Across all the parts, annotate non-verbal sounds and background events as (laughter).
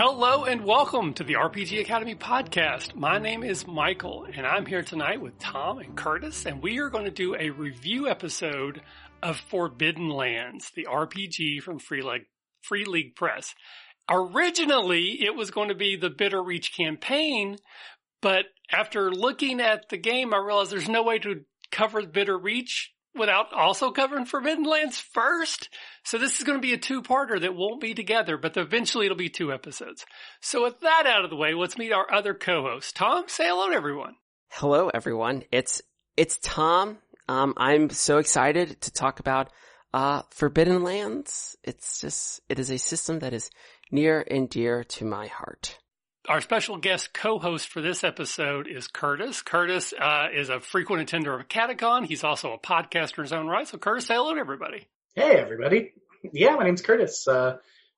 Hello and welcome to the RPG Academy podcast. My name is Michael and I'm here tonight with Tom and Curtis and we are going to do a review episode of Forbidden Lands, the RPG from Free League, Free League Press. Originally, it was going to be the Bitter Reach campaign, but after looking at the game, I realized there's no way to cover Bitter Reach without also covering Forbidden Lands first. So this is going to be a two-parter that won't be together, but eventually it'll be two episodes. So with that out of the way, let's meet our other co-host. Tom, say hello to everyone. Hello, everyone. It's it's Tom. Um, I'm so excited to talk about uh, Forbidden Lands. It's just it is a system that is near and dear to my heart our special guest co-host for this episode is Curtis. Curtis uh, is a frequent attender of Catacon. He's also a podcaster in his own right. So Curtis, say hello to everybody. Hey, everybody. Yeah, my name's Curtis. Uh,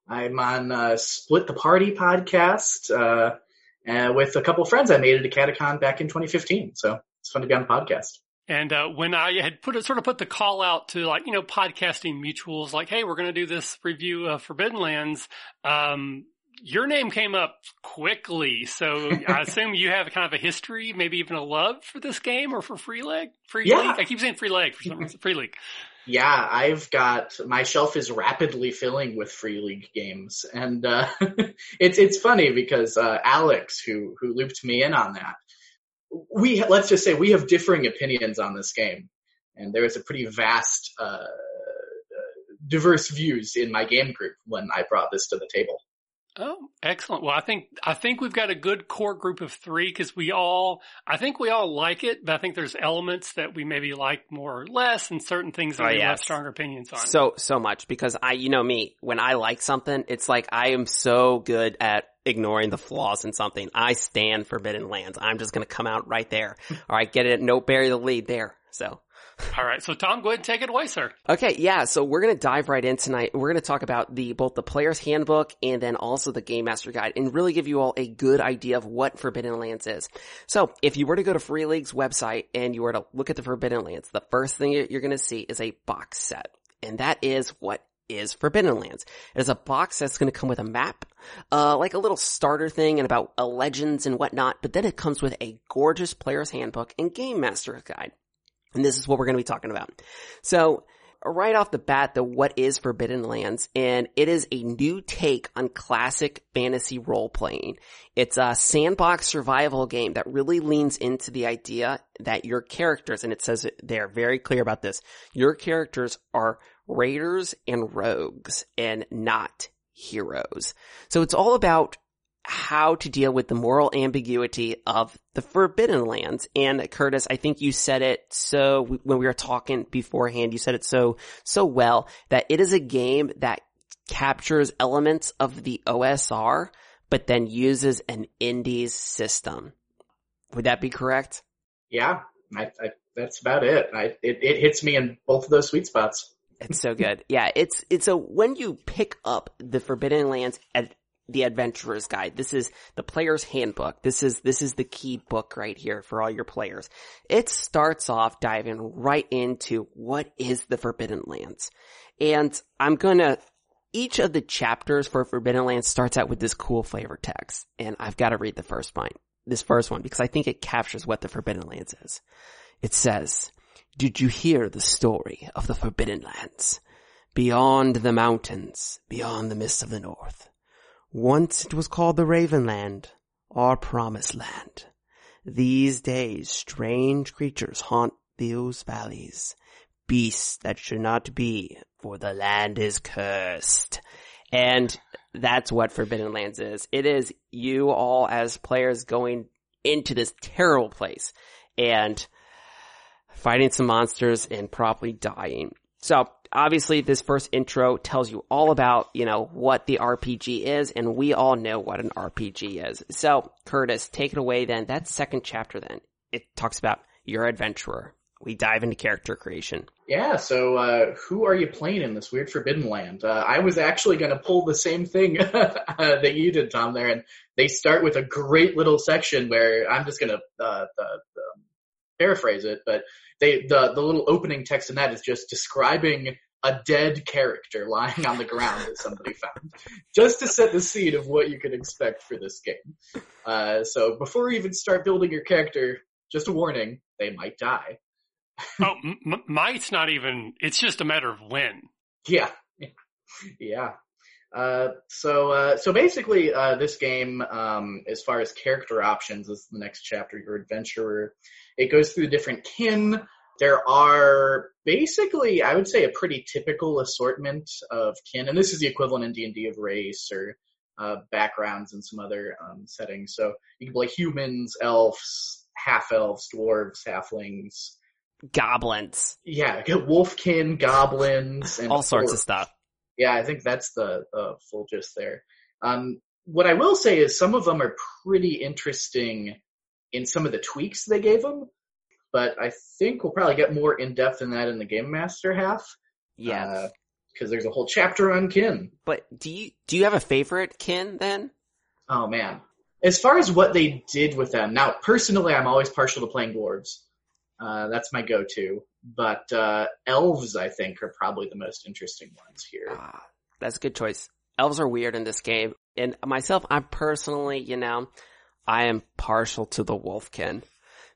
I'm on uh, Split the Party podcast uh, with a couple of friends. I made at a Catacon back in 2015. So it's fun to be on the podcast. And uh, when I had put it, sort of put the call out to like you know podcasting mutuals, like, hey, we're going to do this review of Forbidden Lands. Um, your name came up quickly, so I (laughs) assume you have kind of a history, maybe even a love for this game or for Free League. Free yeah. League. I keep saying Free League for some reason. Free League. Yeah, I've got my shelf is rapidly filling with Free League games, and uh, (laughs) it's it's funny because uh, Alex, who who looped me in on that, we let's just say we have differing opinions on this game, and there is a pretty vast. Uh, diverse views in my game group when I brought this to the table. Oh, excellent. Well, I think, I think we've got a good core group of three because we all, I think we all like it, but I think there's elements that we maybe like more or less and certain things that oh, we yes. have stronger opinions on. So, so much because I, you know me, when I like something, it's like I am so good at ignoring the flaws in something. I stand Forbidden Lands. I'm just going to come out right there. All right, get it. No, bury the lead there. So. All right. So Tom, go ahead and take it away, sir. Okay. Yeah. So we're going to dive right in tonight. We're going to talk about the, both the player's handbook and then also the game master guide and really give you all a good idea of what Forbidden Lands is. So if you were to go to Free League's website and you were to look at the Forbidden Lands, the first thing you're going to see is a box set. And that is what is Forbidden Lands. It is a box that's going to come with a map, uh, like a little starter thing and about uh, legends and whatnot, but then it comes with a gorgeous player's handbook and game master guide. And this is what we're going to be talking about. So right off the bat, the what is Forbidden Lands, and it is a new take on classic fantasy role playing. It's a sandbox survival game that really leans into the idea that your characters, and it says they're very clear about this, your characters are raiders and rogues and not heroes. So it's all about how to deal with the moral ambiguity of the Forbidden Lands. And Curtis, I think you said it so when we were talking beforehand, you said it so, so well that it is a game that captures elements of the OSR, but then uses an indies system. Would that be correct? Yeah, I, I, that's about it. I, it. It hits me in both of those sweet spots. It's so good. yeah, it's, it's a, when you pick up the Forbidden Lands at the adventurer's guide. This is the player's handbook. This is, this is the key book right here for all your players. It starts off diving right into what is the Forbidden Lands. And I'm gonna, each of the chapters for Forbidden Lands starts out with this cool flavor text. And I've gotta read the first one, this first one, because I think it captures what the Forbidden Lands is. It says, did you hear the story of the Forbidden Lands? Beyond the mountains, beyond the mists of the north once it was called the Ravenland, our Promised Land. These days strange creatures haunt those valleys. Beasts that should not be, for the land is cursed. And that's what Forbidden Lands is. It is you all as players going into this terrible place and fighting some monsters and probably dying. So obviously this first intro tells you all about, you know, what the RPG is, and we all know what an RPG is. So, Curtis, take it away then. That second chapter then, it talks about your adventurer. We dive into character creation. Yeah, so uh, who are you playing in this weird Forbidden Land? Uh, I was actually going to pull the same thing (laughs) uh, that you did, Tom, there, and they start with a great little section where I'm just going to uh, paraphrase it, but they the the little opening text in that is just describing a dead character lying on the ground that somebody found, just to set the seed of what you can expect for this game. Uh, so before you even start building your character, just a warning: they might die. (laughs) oh, m- might's not even. It's just a matter of when. Yeah, (laughs) yeah. Uh, so uh, so basically, uh, this game, um, as far as character options, is the next chapter. Your adventurer. It goes through different kin. There are basically, I would say, a pretty typical assortment of kin, and this is the equivalent in D and D of race or uh, backgrounds and some other um, settings. So you can play humans, elves, half elves, dwarves, halflings, goblins. Yeah, (laughs) wolfkin, goblins, and all sorts of stuff. Yeah, I think that's the, the full gist there. Um, what I will say is some of them are pretty interesting in some of the tweaks they gave them, but I think we'll probably get more in depth in that in the Game Master half. Yeah, because uh, there's a whole chapter on kin. But do you do you have a favorite kin then? Oh man, as far as what they did with them, now personally, I'm always partial to playing dwarves. Uh, that's my go-to. But uh, elves, I think, are probably the most interesting ones here. Ah, that's a good choice. Elves are weird in this game, and myself, I'm personally, you know, I am partial to the wolfkin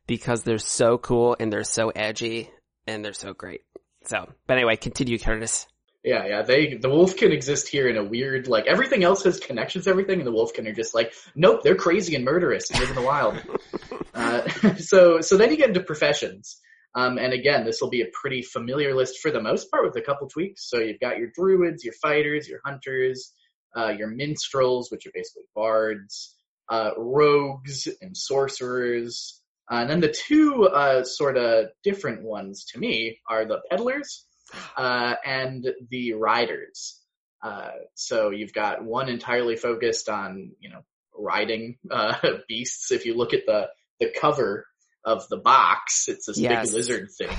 because they're so cool and they're so edgy and they're so great. So, but anyway, continue, Curtis. Yeah, yeah. They the Wolfkin exist here in a weird like everything else has connections to everything, and the Wolfkin are just like, nope, they're crazy and murderous and live in the wild. (laughs) uh, (laughs) so so then you get into professions. Um, and again, this will be a pretty familiar list for the most part with a couple tweaks. So you've got your druids, your fighters, your hunters, uh, your minstrels, which are basically bards, uh, rogues and sorcerers. Uh, and then the two uh, sort of different ones to me are the peddlers uh, and the riders. Uh, so you've got one entirely focused on, you know, riding uh, (laughs) beasts. If you look at the the cover of the box, it's this yes. big lizard thing,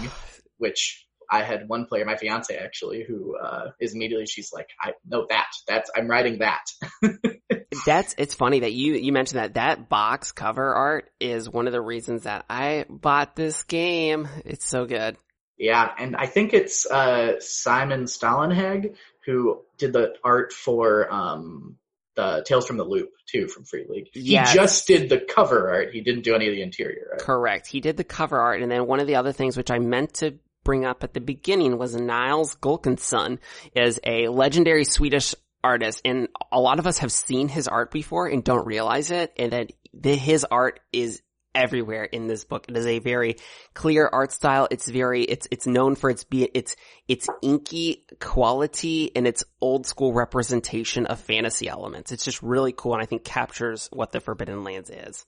which I had one player, my fiance actually, who uh, is immediately she's like, I know that. That's I'm riding that. (laughs) That's it's funny that you you mentioned that that box cover art is one of the reasons that I bought this game. It's so good. Yeah, and I think it's uh, Simon Stålenhag who did the art for um, the Tales from the Loop too from Free League. Yes. He just did the cover art. He didn't do any of the interior art. Correct. He did the cover art, and then one of the other things which I meant to bring up at the beginning was Nils Gulliksson is a legendary Swedish artist, and a lot of us have seen his art before and don't realize it, and that his art is everywhere in this book. It is a very clear art style. It's very, it's, it's known for its be, its, its inky quality and its old school representation of fantasy elements. It's just really cool and I think captures what the Forbidden Lands is.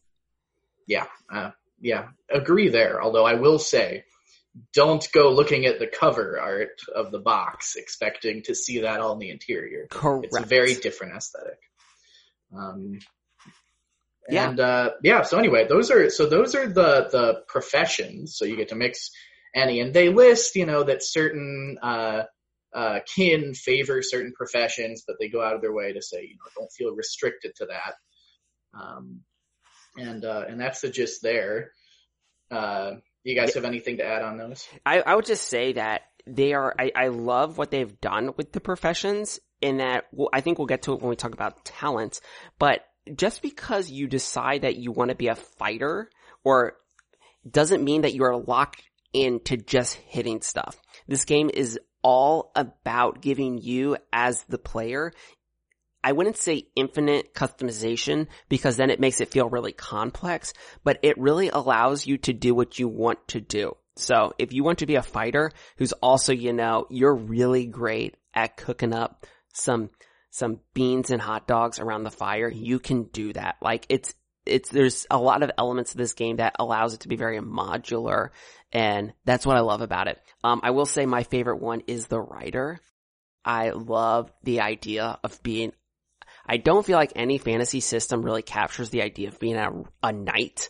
Yeah, uh, yeah, agree there. Although I will say, don't go looking at the cover art of the box expecting to see that all in the interior. Correct. It's a very different aesthetic. Um, yeah. And uh, yeah, so anyway, those are so those are the the professions. So you get to mix any, and they list you know that certain uh, uh, kin favor certain professions, but they go out of their way to say you know don't feel restricted to that. Um, and uh, and that's the gist there. Uh, you guys have anything to add on those? I, I would just say that they are. I, I love what they've done with the professions. In that, well, I think we'll get to it when we talk about talents. But just because you decide that you want to be a fighter or doesn't mean that you are locked into just hitting stuff. This game is all about giving you as the player I wouldn't say infinite customization because then it makes it feel really complex, but it really allows you to do what you want to do. So if you want to be a fighter who's also, you know, you're really great at cooking up some some beans and hot dogs around the fire, you can do that. Like it's, it's, there's a lot of elements of this game that allows it to be very modular and that's what I love about it. Um, I will say my favorite one is the rider. I love the idea of being, I don't feel like any fantasy system really captures the idea of being a, a knight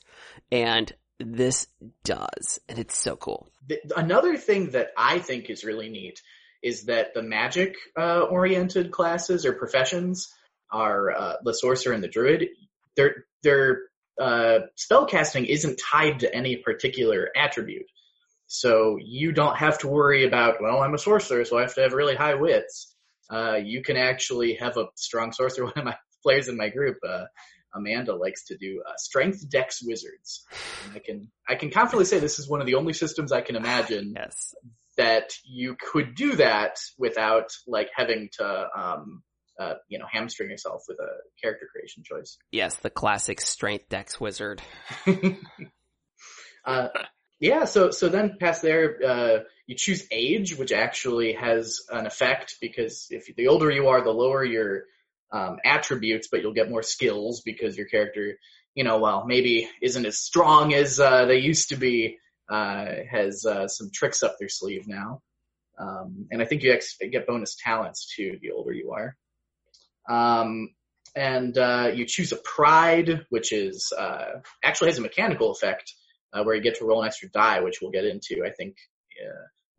and this does and it's so cool. Another thing that I think is really neat is that the magic uh, oriented classes or professions are uh, the sorcerer and the druid. Their their uh, spell casting isn't tied to any particular attribute. So you don't have to worry about, well, I'm a sorcerer, so I have to have really high wits. Uh, you can actually have a strong sorcerer. (laughs) One of my players in my group, uh, Amanda likes to do uh, strength dex wizards. And I can I can confidently say this is one of the only systems I can imagine yes. that you could do that without like having to um, uh, you know hamstring yourself with a character creation choice. Yes, the classic strength dex wizard. (laughs) uh, yeah, so so then past there, uh, you choose age, which actually has an effect because if the older you are, the lower your um, attributes, but you'll get more skills because your character, you know, well, maybe isn't as strong as uh, they used to be, uh, has uh, some tricks up their sleeve now. Um, and I think you ex- get bonus talents too the older you are. Um, and uh, you choose a pride, which is uh, actually has a mechanical effect uh, where you get to roll an extra die, which we'll get into, I think,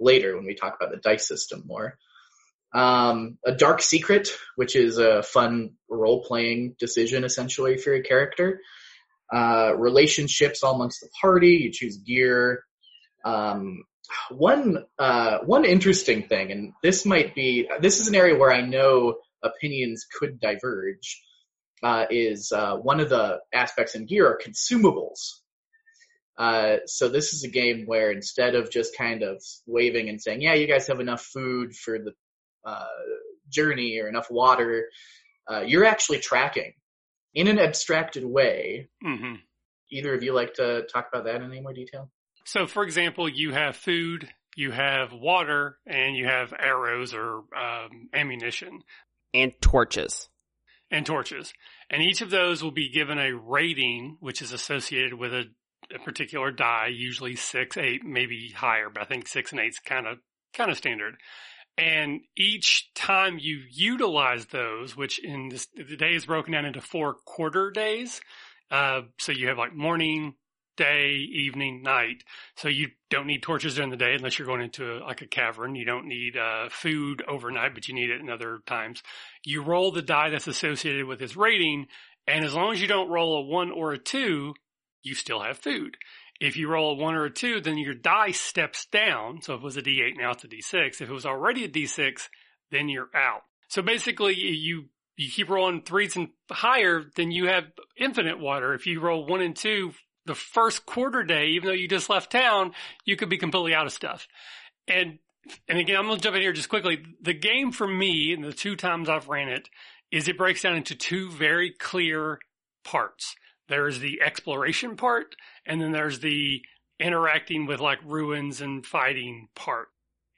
later when we talk about the dice system more. Um, a dark secret, which is a fun role playing decision essentially for your character. Uh, relationships amongst the party. You choose gear. Um, one uh, one interesting thing, and this might be this is an area where I know opinions could diverge. Uh, is uh, one of the aspects in gear are consumables. Uh, so this is a game where instead of just kind of waving and saying, "Yeah, you guys have enough food for the uh, journey or enough water, uh, you're actually tracking in an abstracted way. Mm-hmm. Either of you like to talk about that in any more detail? So, for example, you have food, you have water, and you have arrows or um, ammunition. And torches. And torches. And each of those will be given a rating, which is associated with a, a particular die, usually six, eight, maybe higher, but I think six and eight is kind of kind of standard. And each time you utilize those, which in this, the day is broken down into four quarter days. Uh, so you have like morning, day, evening, night. So you don't need torches during the day unless you're going into a, like a cavern. You don't need uh, food overnight, but you need it in other times. You roll the die that's associated with this rating, and as long as you don't roll a one or a two, you still have food. If you roll a one or a two, then your die steps down. So if it was a D8, now it's a D6. If it was already a D6, then you're out. So basically you, you keep rolling threes and higher, then you have infinite water. If you roll one and two, the first quarter day, even though you just left town, you could be completely out of stuff. And, and again, I'm going to jump in here just quickly. The game for me, and the two times I've ran it, is it breaks down into two very clear parts. There's the exploration part, and then there's the interacting with like ruins and fighting part.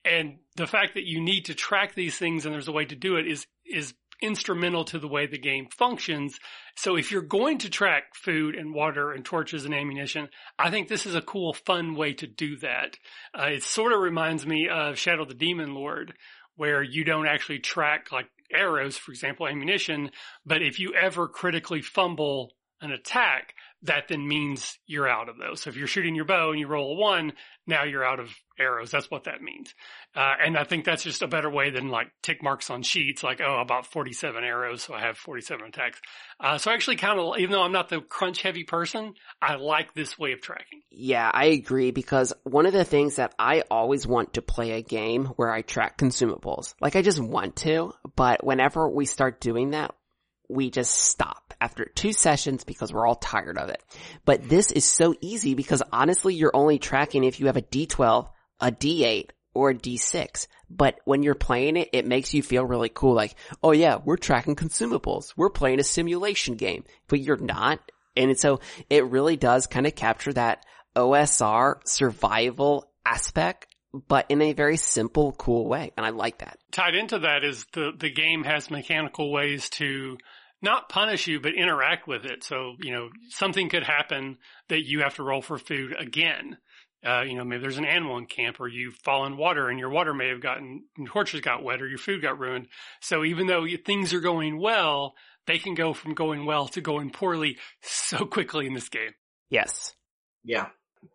And the fact that you need to track these things and there's a way to do it is, is instrumental to the way the game functions. So if you're going to track food and water and torches and ammunition, I think this is a cool, fun way to do that. Uh, it sort of reminds me of Shadow the Demon Lord, where you don't actually track like arrows, for example, ammunition, but if you ever critically fumble an attack, that then means you're out of those. So if you're shooting your bow and you roll a one, now you're out of arrows. That's what that means. Uh, and I think that's just a better way than like tick marks on sheets, like, oh, about 47 arrows, so I have 47 attacks. Uh, so I actually kind of, even though I'm not the crunch heavy person, I like this way of tracking. Yeah, I agree because one of the things that I always want to play a game where I track consumables, like I just want to, but whenever we start doing that, we just stop after two sessions because we're all tired of it. But this is so easy because honestly, you're only tracking if you have a D12, a D8, or a D6. But when you're playing it, it makes you feel really cool. Like, oh yeah, we're tracking consumables. We're playing a simulation game, but you're not. And so it really does kind of capture that OSR survival aspect but in a very simple, cool way. And I like that. Tied into that is the, the game has mechanical ways to not punish you, but interact with it. So, you know, something could happen that you have to roll for food again. Uh, you know, maybe there's an animal in camp or you fall in water and your water may have gotten, your torches got wet or your food got ruined. So even though things are going well, they can go from going well to going poorly so quickly in this game. Yes. Yeah.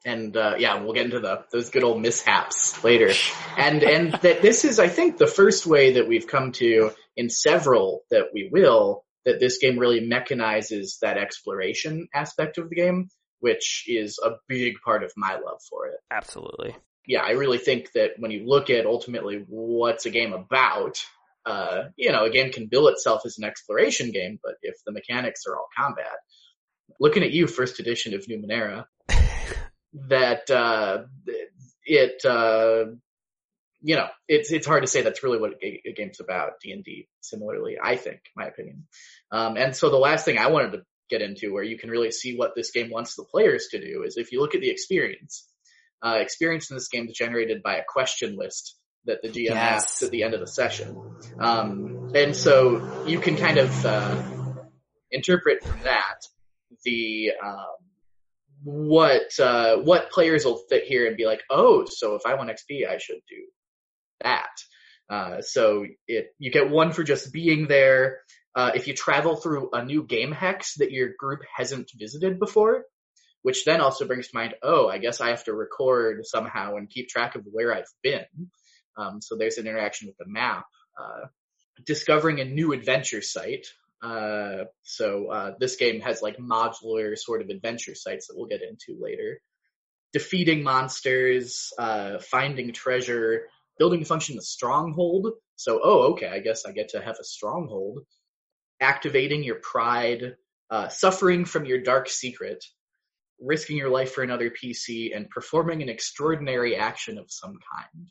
And, uh, yeah, we'll get into the, those good old mishaps later. And, and that this is, I think, the first way that we've come to in several that we will that this game really mechanizes that exploration aspect of the game, which is a big part of my love for it. Absolutely. yeah, I really think that when you look at ultimately what's a game about, uh, you know, a game can bill itself as an exploration game, but if the mechanics are all combat, looking at you, first edition of Numenera, (laughs) that uh, it uh, you know it's it's hard to say that's really what a, game's about. D and D, similarly, I think, my opinion. Um, and so the last thing I wanted to get into, where you can really see what this game wants the players to do, is if you look at the experience. Uh, experience in this game is generated by a question list that the GM yes. asks at the end of the session. Um, and so you can kind of uh, interpret from that the um, what uh, what players will fit here and be like, oh, so if I want XP, I should do that. Uh, so it you get one for just being there. Uh, if you travel through a new game hex that your group hasn't visited before, which then also brings to mind, oh, I guess I have to record somehow and keep track of where I've been. Um, so there's an interaction with the map. Uh, discovering a new adventure site. Uh, so uh, this game has like modular sort of adventure sites that we'll get into later. Defeating monsters, uh, finding treasure, building a function of stronghold. So, oh, okay, I guess I get to have a stronghold. Activating your pride, uh, suffering from your dark secret, risking your life for another PC, and performing an extraordinary action of some kind.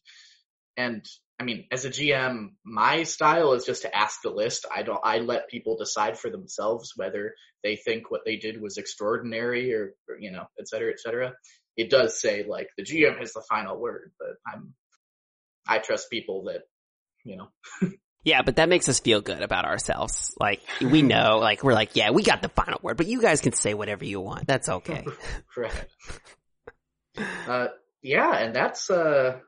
And I mean, as a GM, my style is just to ask the list. I don't, I let people decide for themselves whether they think what they did was extraordinary or, or you know, et cetera, et cetera. It does say like the GM has the final word, but I'm, I trust people that, you know. (laughs) yeah, but that makes us feel good about ourselves. Like we know, (laughs) like we're like, yeah, we got the final word, but you guys can say whatever you want. That's okay. (laughs) right. Uh, yeah, and that's, uh,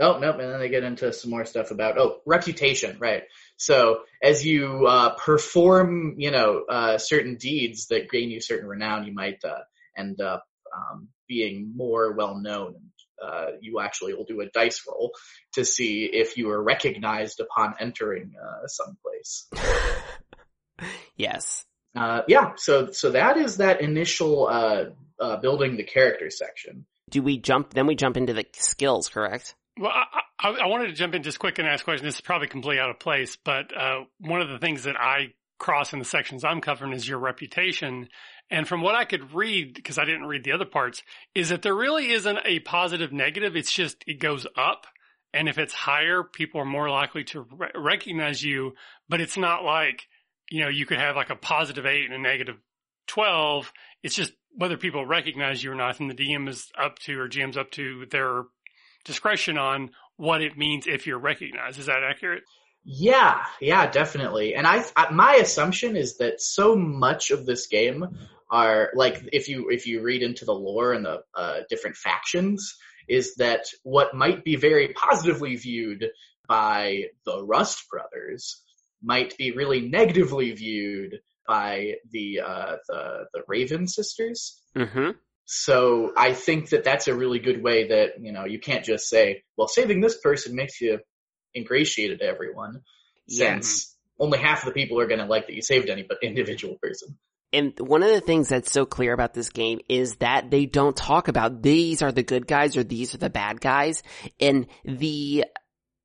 Oh, nope. And then they get into some more stuff about, oh, reputation, right. So as you, uh, perform, you know, uh, certain deeds that gain you certain renown, you might, uh, end up, um, being more well known. Uh, you actually will do a dice roll to see if you are recognized upon entering, uh, someplace. (laughs) yes. Uh, yeah. So, so that is that initial, uh, uh, building the character section. Do we jump, then we jump into the skills, correct? Well, I, I, wanted to jump in just quick and ask a question. This is probably completely out of place, but uh, one of the things that I cross in the sections I'm covering is your reputation. And from what I could read, because I didn't read the other parts, is that there really isn't a positive negative. It's just it goes up. And if it's higher, people are more likely to re- recognize you. But it's not like, you know, you could have like a positive eight and a negative 12. It's just whether people recognize you or not. And the DM is up to, or GM's up to their discretion on what it means if you're recognized. Is that accurate? Yeah, yeah, definitely. And I, I, my assumption is that so much of this game are like if you if you read into the lore and the uh, different factions is that what might be very positively viewed by the Rust brothers might be really negatively viewed by the uh, the the Raven sisters. Mm-hmm. So I think that that's a really good way that, you know, you can't just say, well, saving this person makes you ingratiated to everyone since only half of the people are going to like that you saved any but individual person. And one of the things that's so clear about this game is that they don't talk about these are the good guys or these are the bad guys. And the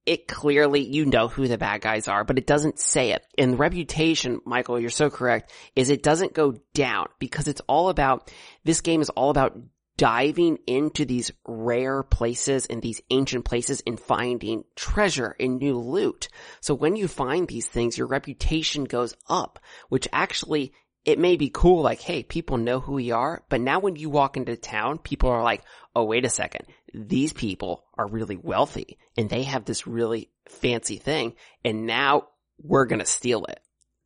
it clearly, you know who the bad guys are, but it doesn't say it. And reputation, Michael, you're so correct, is it doesn't go down because it's all about, this game is all about diving into these rare places and these ancient places and finding treasure and new loot. So when you find these things, your reputation goes up, which actually it may be cool, like, hey, people know who we are, but now when you walk into town, people are like, oh, wait a second, these people are really wealthy and they have this really fancy thing and now we're gonna steal it.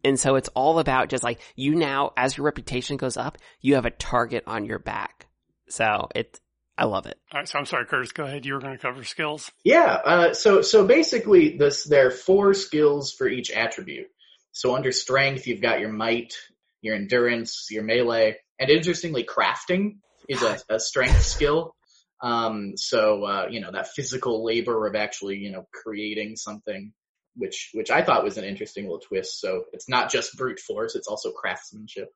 And so it's all about just like, you now, as your reputation goes up, you have a target on your back. So it, I love it. All right, so I'm sorry, Curtis. Go ahead. You were going to cover skills. Yeah. Uh, so so basically, this there are four skills for each attribute. So under strength, you've got your might, your endurance, your melee, and interestingly, crafting is a, a strength skill. Um, so, uh, you know, that physical labor of actually, you know, creating something, which, which I thought was an interesting little twist. So it's not just brute force, it's also craftsmanship.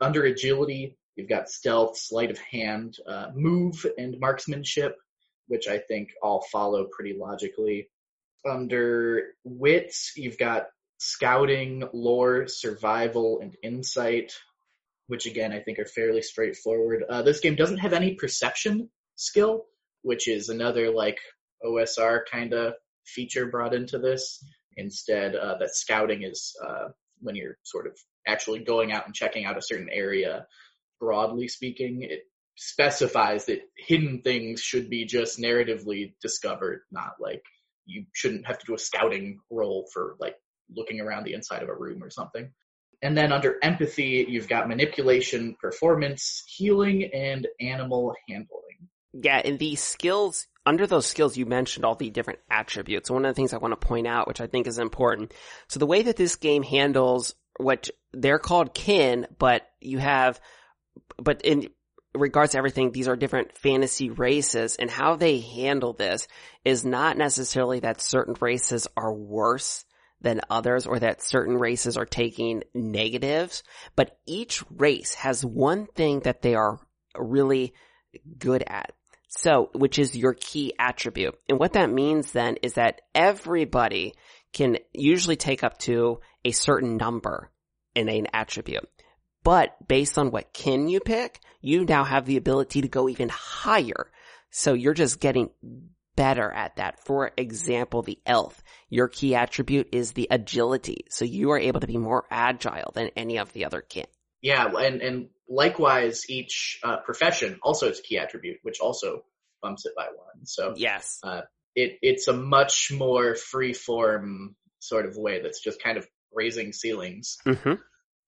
Under agility, you've got stealth, sleight of hand, uh, move and marksmanship, which I think all follow pretty logically. Under wits, you've got scouting, lore, survival, and insight, which again I think are fairly straightforward. Uh, this game doesn't have any perception skill, which is another like OSR kind of feature brought into this. Instead, uh, that scouting is uh, when you're sort of actually going out and checking out a certain area. Broadly speaking, it specifies that hidden things should be just narratively discovered, not like you shouldn't have to do a scouting roll for like looking around the inside of a room or something. And then under empathy, you've got manipulation, performance, healing, and animal handling. Yeah, and these skills, under those skills, you mentioned all the different attributes. One of the things I want to point out, which I think is important. So the way that this game handles what they're called kin, but you have, but in regards to everything, these are different fantasy races and how they handle this is not necessarily that certain races are worse than others or that certain races are taking negatives, but each race has one thing that they are really good at. So, which is your key attribute. And what that means then is that everybody can usually take up to a certain number in an attribute. But based on what kin you pick, you now have the ability to go even higher. So you're just getting better at that. For example, the elf, your key attribute is the agility. So you are able to be more agile than any of the other kin. Yeah, and, and likewise, each uh, profession also has a key attribute, which also bumps it by one. So yes, uh, it it's a much more free form sort of way that's just kind of raising ceilings. Mm-hmm.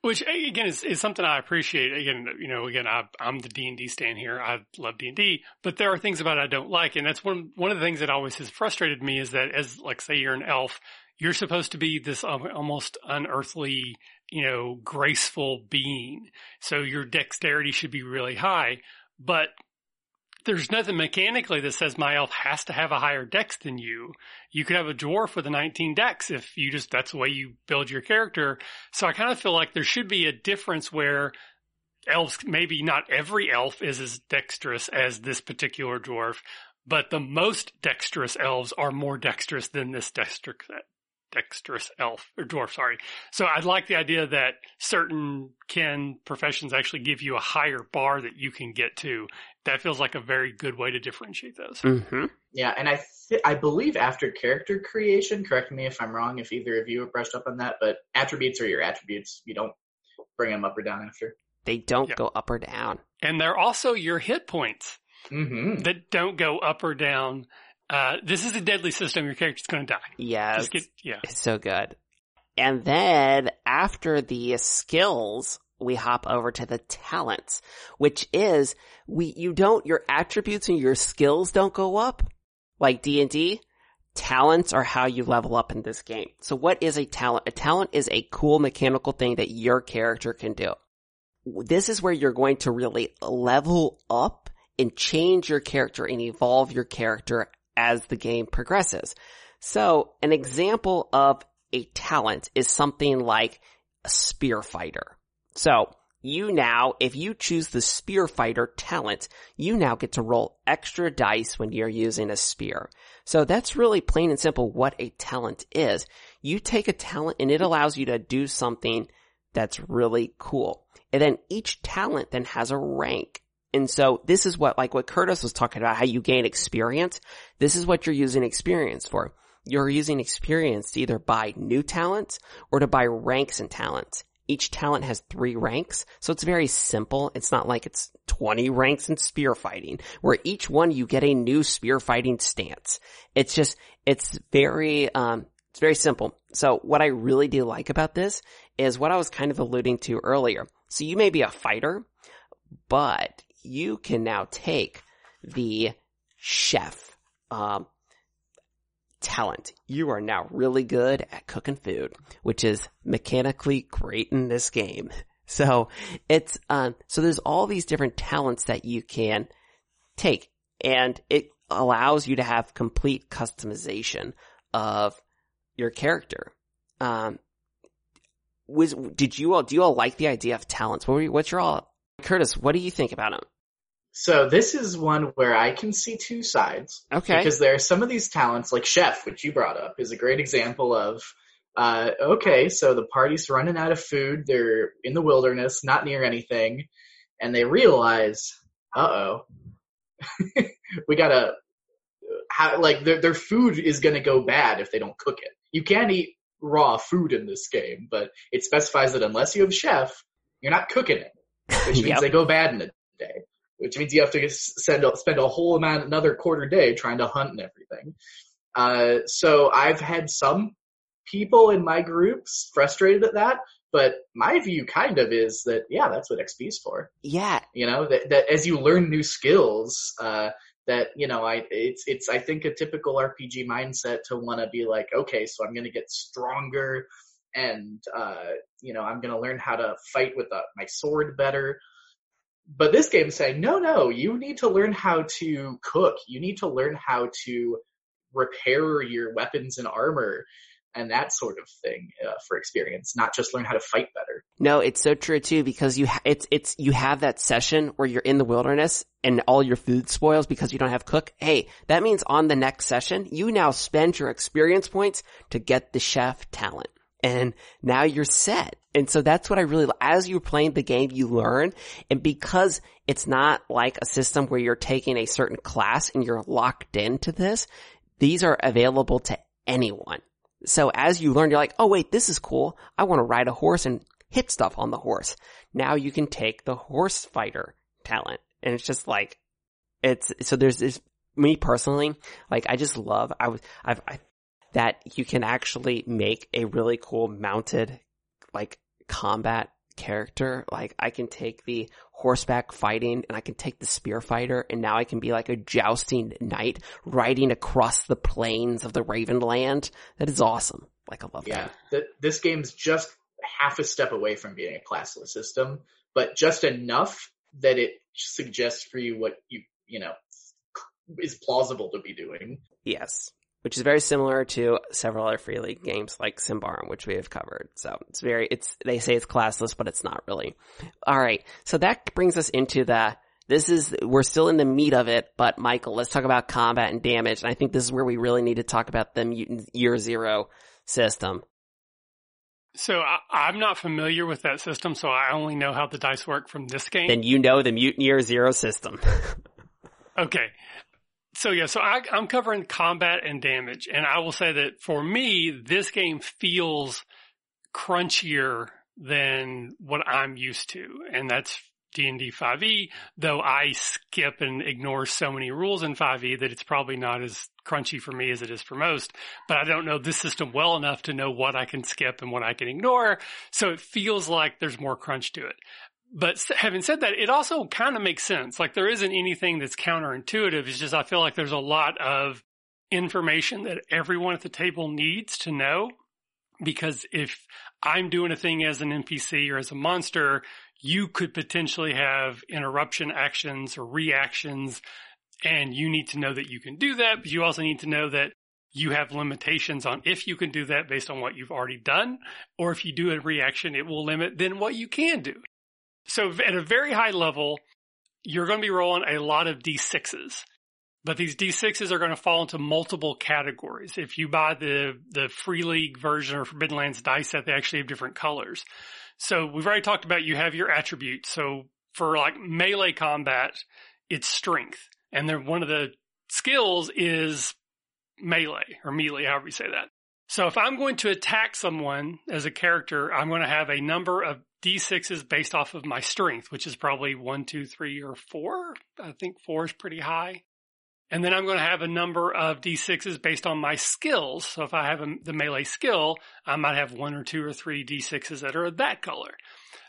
Which again is, is something I appreciate. Again, you know, again, I, am the D and D stand here. I love D and D, but there are things about it I don't like, and that's one one of the things that always has frustrated me is that as like say you're an elf, you're supposed to be this almost unearthly, you know, graceful being. So your dexterity should be really high, but there's nothing mechanically that says my elf has to have a higher dex than you. You could have a dwarf with a 19 dex if you just, that's the way you build your character. So I kind of feel like there should be a difference where elves, maybe not every elf is as dexterous as this particular dwarf, but the most dexterous elves are more dexterous than this dexterous, dexterous elf or dwarf, sorry. So I'd like the idea that certain kin professions actually give you a higher bar that you can get to. That feels like a very good way to differentiate those. Mm-hmm. Yeah, and I th- I believe after character creation, correct me if I'm wrong, if either of you have brushed up on that, but attributes are your attributes. You don't bring them up or down after. They don't yep. go up or down. And they're also your hit points mm-hmm. that don't go up or down uh, this is a deadly system. Your character's going to die. Yes. Get, yeah. It's so good. And then after the skills, we hop over to the talents, which is we, you don't, your attributes and your skills don't go up like D&D. Talents are how you level up in this game. So what is a talent? A talent is a cool mechanical thing that your character can do. This is where you're going to really level up and change your character and evolve your character as the game progresses. So an example of a talent is something like a spear fighter. So you now, if you choose the spear fighter talent, you now get to roll extra dice when you're using a spear. So that's really plain and simple what a talent is. You take a talent and it allows you to do something that's really cool. And then each talent then has a rank. And so this is what, like what Curtis was talking about, how you gain experience. This is what you're using experience for. You're using experience to either buy new talents or to buy ranks and talents. Each talent has three ranks, so it's very simple. It's not like it's 20 ranks in spear fighting, where each one you get a new spear fighting stance. It's just, it's very, um, it's very simple. So what I really do like about this is what I was kind of alluding to earlier. So you may be a fighter, but you can now take the chef um, talent. You are now really good at cooking food, which is mechanically great in this game. (laughs) So it's um, so there's all these different talents that you can take, and it allows you to have complete customization of your character. Um, was did you all do you all like the idea of talents? What were you, what's your all Curtis? What do you think about them? So this is one where I can see two sides. Okay. Because there are some of these talents, like Chef, which you brought up, is a great example of, uh, okay, so the party's running out of food. They're in the wilderness, not near anything, and they realize, uh oh, (laughs) we gotta, how, like, their, their food is gonna go bad if they don't cook it. You can't eat raw food in this game, but it specifies that unless you have Chef, you're not cooking it, which (laughs) means Yep. they go bad in a day which means you have to send spend a whole amount another quarter day trying to hunt and everything. Uh, so I've had some people in my groups frustrated at that, but my view kind of is that yeah, that's what XP is for. Yeah, You know that that as you learn new skills, uh, that you know I it's it's I think a typical RPG mindset to want to be like okay, so I'm going to get stronger. And uh, you know, I'm gonna learn how to fight with uh my sword better but this game is saying, no, no, you need to learn how to cook. You need to learn how to repair your weapons and armor and that sort of thing uh, for experience, not just learn how to fight better. No, it's so true too because you ha- it's it's you have that session where you're in the wilderness and all your food spoils because you don't have cook. Hey, that means on the next session you now spend your experience points to get the chef talent. And now you're set. And so that's what I really, as you're playing the game, you learn. And because it's not like a system where you're taking a certain class and you're locked into this, these are available to anyone. So as you learn, you're like, oh wait, this is cool. I want to ride a horse and hit stuff on the horse. Now you can take the horse fighter talent. And it's just like, it's, so there's this, me personally, like I just love, I was, I've, I, that you can actually make a really cool mounted, like combat character. Like I can take the horseback fighting and I can take the spear fighter and now I can be like a jousting knight riding across the plains of the Ravenland. That is awesome. Like I love Yeah, that. th- this game's just half a step away from being a classless system, but just enough that it suggests for you what you you know is plausible to be doing. Yes. Which is very similar to several other free league games like Symbaroum, which we have covered. So it's very, it's, they say it's classless, but it's not really. Alright. So that brings us into the, this is, we're still in the meat of it, but Michael, let's talk about combat and damage. And I think this is where we really need to talk about the mutant year zero system. So I, I'm not familiar with that system, so I only know how the dice work from this game. Then you know the mutant year zero system. (laughs) Okay. So yeah, so I, I'm covering combat and damage, and I will say that for me, this game feels crunchier than what I'm used to, and that's D&D 5e, though I skip and ignore so many rules in 5e that it's probably not as crunchy for me as it is for most, but I don't know this system well enough to know what I can skip and what I can ignore, so it feels like there's more crunch to it but having said that, it also kind of makes sense. Like there isn't anything that's counterintuitive. It's just I feel like there's a lot of information that everyone at the table needs to know. Because if I'm doing a thing as an NPC or as a monster, you could potentially have interruption actions or reactions and you need to know that you can do that, but you also need to know that you have limitations on if you can do that based on what you've already done, or if you do a reaction, it will limit then what you can do. So at a very high level, you're going to be rolling a lot of D6s. But these D6s are going to fall into multiple categories. If you buy the, the Free League version or Forbidden Lands dice set, they actually have different colors. So we've already talked about you have your attributes. So for like melee combat, it's strength. And then one of the skills is melee or melee, however you say that. So if I'm going to attack someone as a character, I'm going to have a number of D6s based off of my strength, which is probably one, two, three, or four. I think four is pretty high. And then I'm going to have a number of D6s based on my skills. So if I have a, the melee skill, I might have one or two or three D6s that are that color.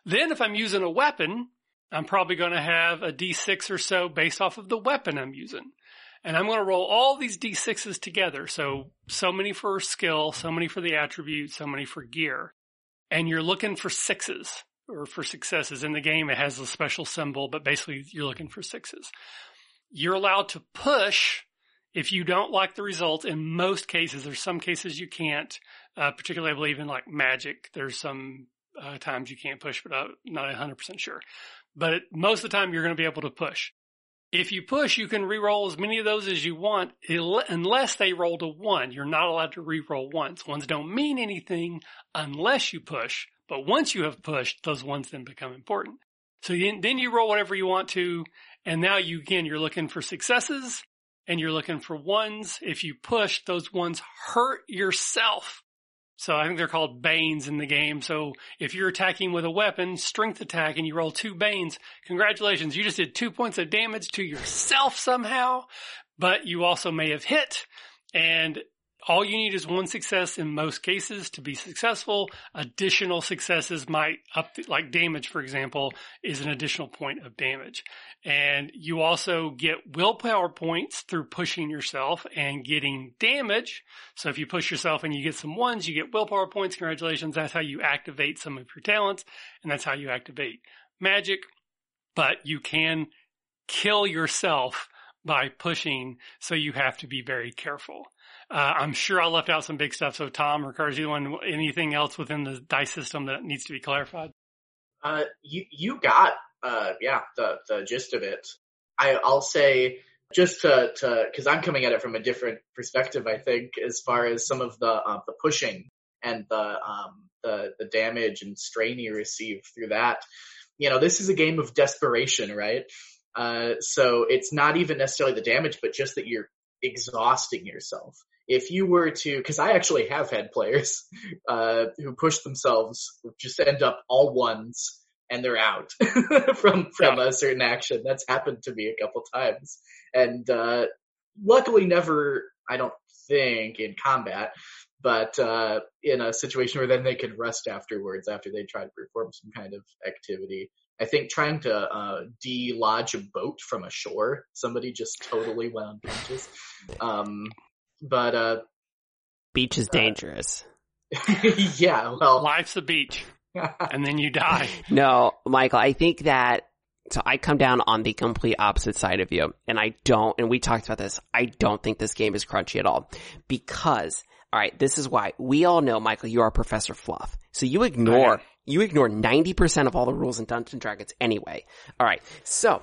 Then if I'm using a weapon, I'm probably going to have a D6 or so based off of the weapon I'm using. And I'm going to roll all these D6s together. So, so many for skill, so many for the attribute, so many for gear. And you're looking for sixes or for successes. In the game, it has a special symbol, but basically you're looking for sixes. You're allowed to push if you don't like the results. In most cases, there's some cases you can't, uh, particularly I believe in like magic. There's some uh, times you can't push, but I'm not 100% sure. But most of the time you're going to be able to push. If you push, you can re-roll as many of those as you want, unless they roll to one. You're not allowed to re-roll ones. Ones don't mean anything unless you push. But once you have pushed, those ones then become important. So then you roll whatever you want to. And now you, again, you're looking for successes and you're looking for ones. If you push, those ones hurt yourself. So I think they're called banes in the game. So if you're attacking with a weapon, strength attack, and you roll two banes, congratulations. You just did two points of damage to yourself somehow, but you also may have hit. And all you need is one success in most cases to be successful. Additional successes might up, like damage, for example, is an additional point of damage. And you also get willpower points through pushing yourself and getting damage. So if you push yourself and you get some ones, you get willpower points. Congratulations. That's how you activate some of your talents. And that's how you activate magic. But you can kill yourself by pushing. So you have to be very careful. Uh, I'm sure I left out some big stuff. So Tom or want anything else within the dice system that needs to be clarified? Uh, you, you got, uh, yeah, the, the gist of it. I, I'll say just to, to, cause I'm coming at it from a different perspective, I think, as far as some of the, uh, the pushing and the, um, the, the damage and strain you receive through that. You know, this is a game of desperation, right? Uh, so it's not even necessarily the damage, but just that you're exhausting yourself if you were to, because I actually have had players (laughs) uh, who push themselves, just end up all ones and they're out (laughs) from from yeah. a certain action. That's happened to me a couple times, and uh, luckily never, I don't think, in combat, but uh, in a situation where then they could rest afterwards after they try to perform some kind of activity. I think trying to uh, de-lodge a boat from a shore, somebody just totally went unconscious. Um, but uh, beach is uh, dangerous. (laughs) yeah, well, life's a beach, and then you die. (laughs) No, Michael, I think that so I come down on the complete opposite side of you, and I don't. And we talked about this. I don't think this game is crunchy at all because. All right, this is why we all know, Michael, you are Professor Fluff. So you ignore you ignore 90% of all the rules in Dungeons and Dragons anyway. Alright, so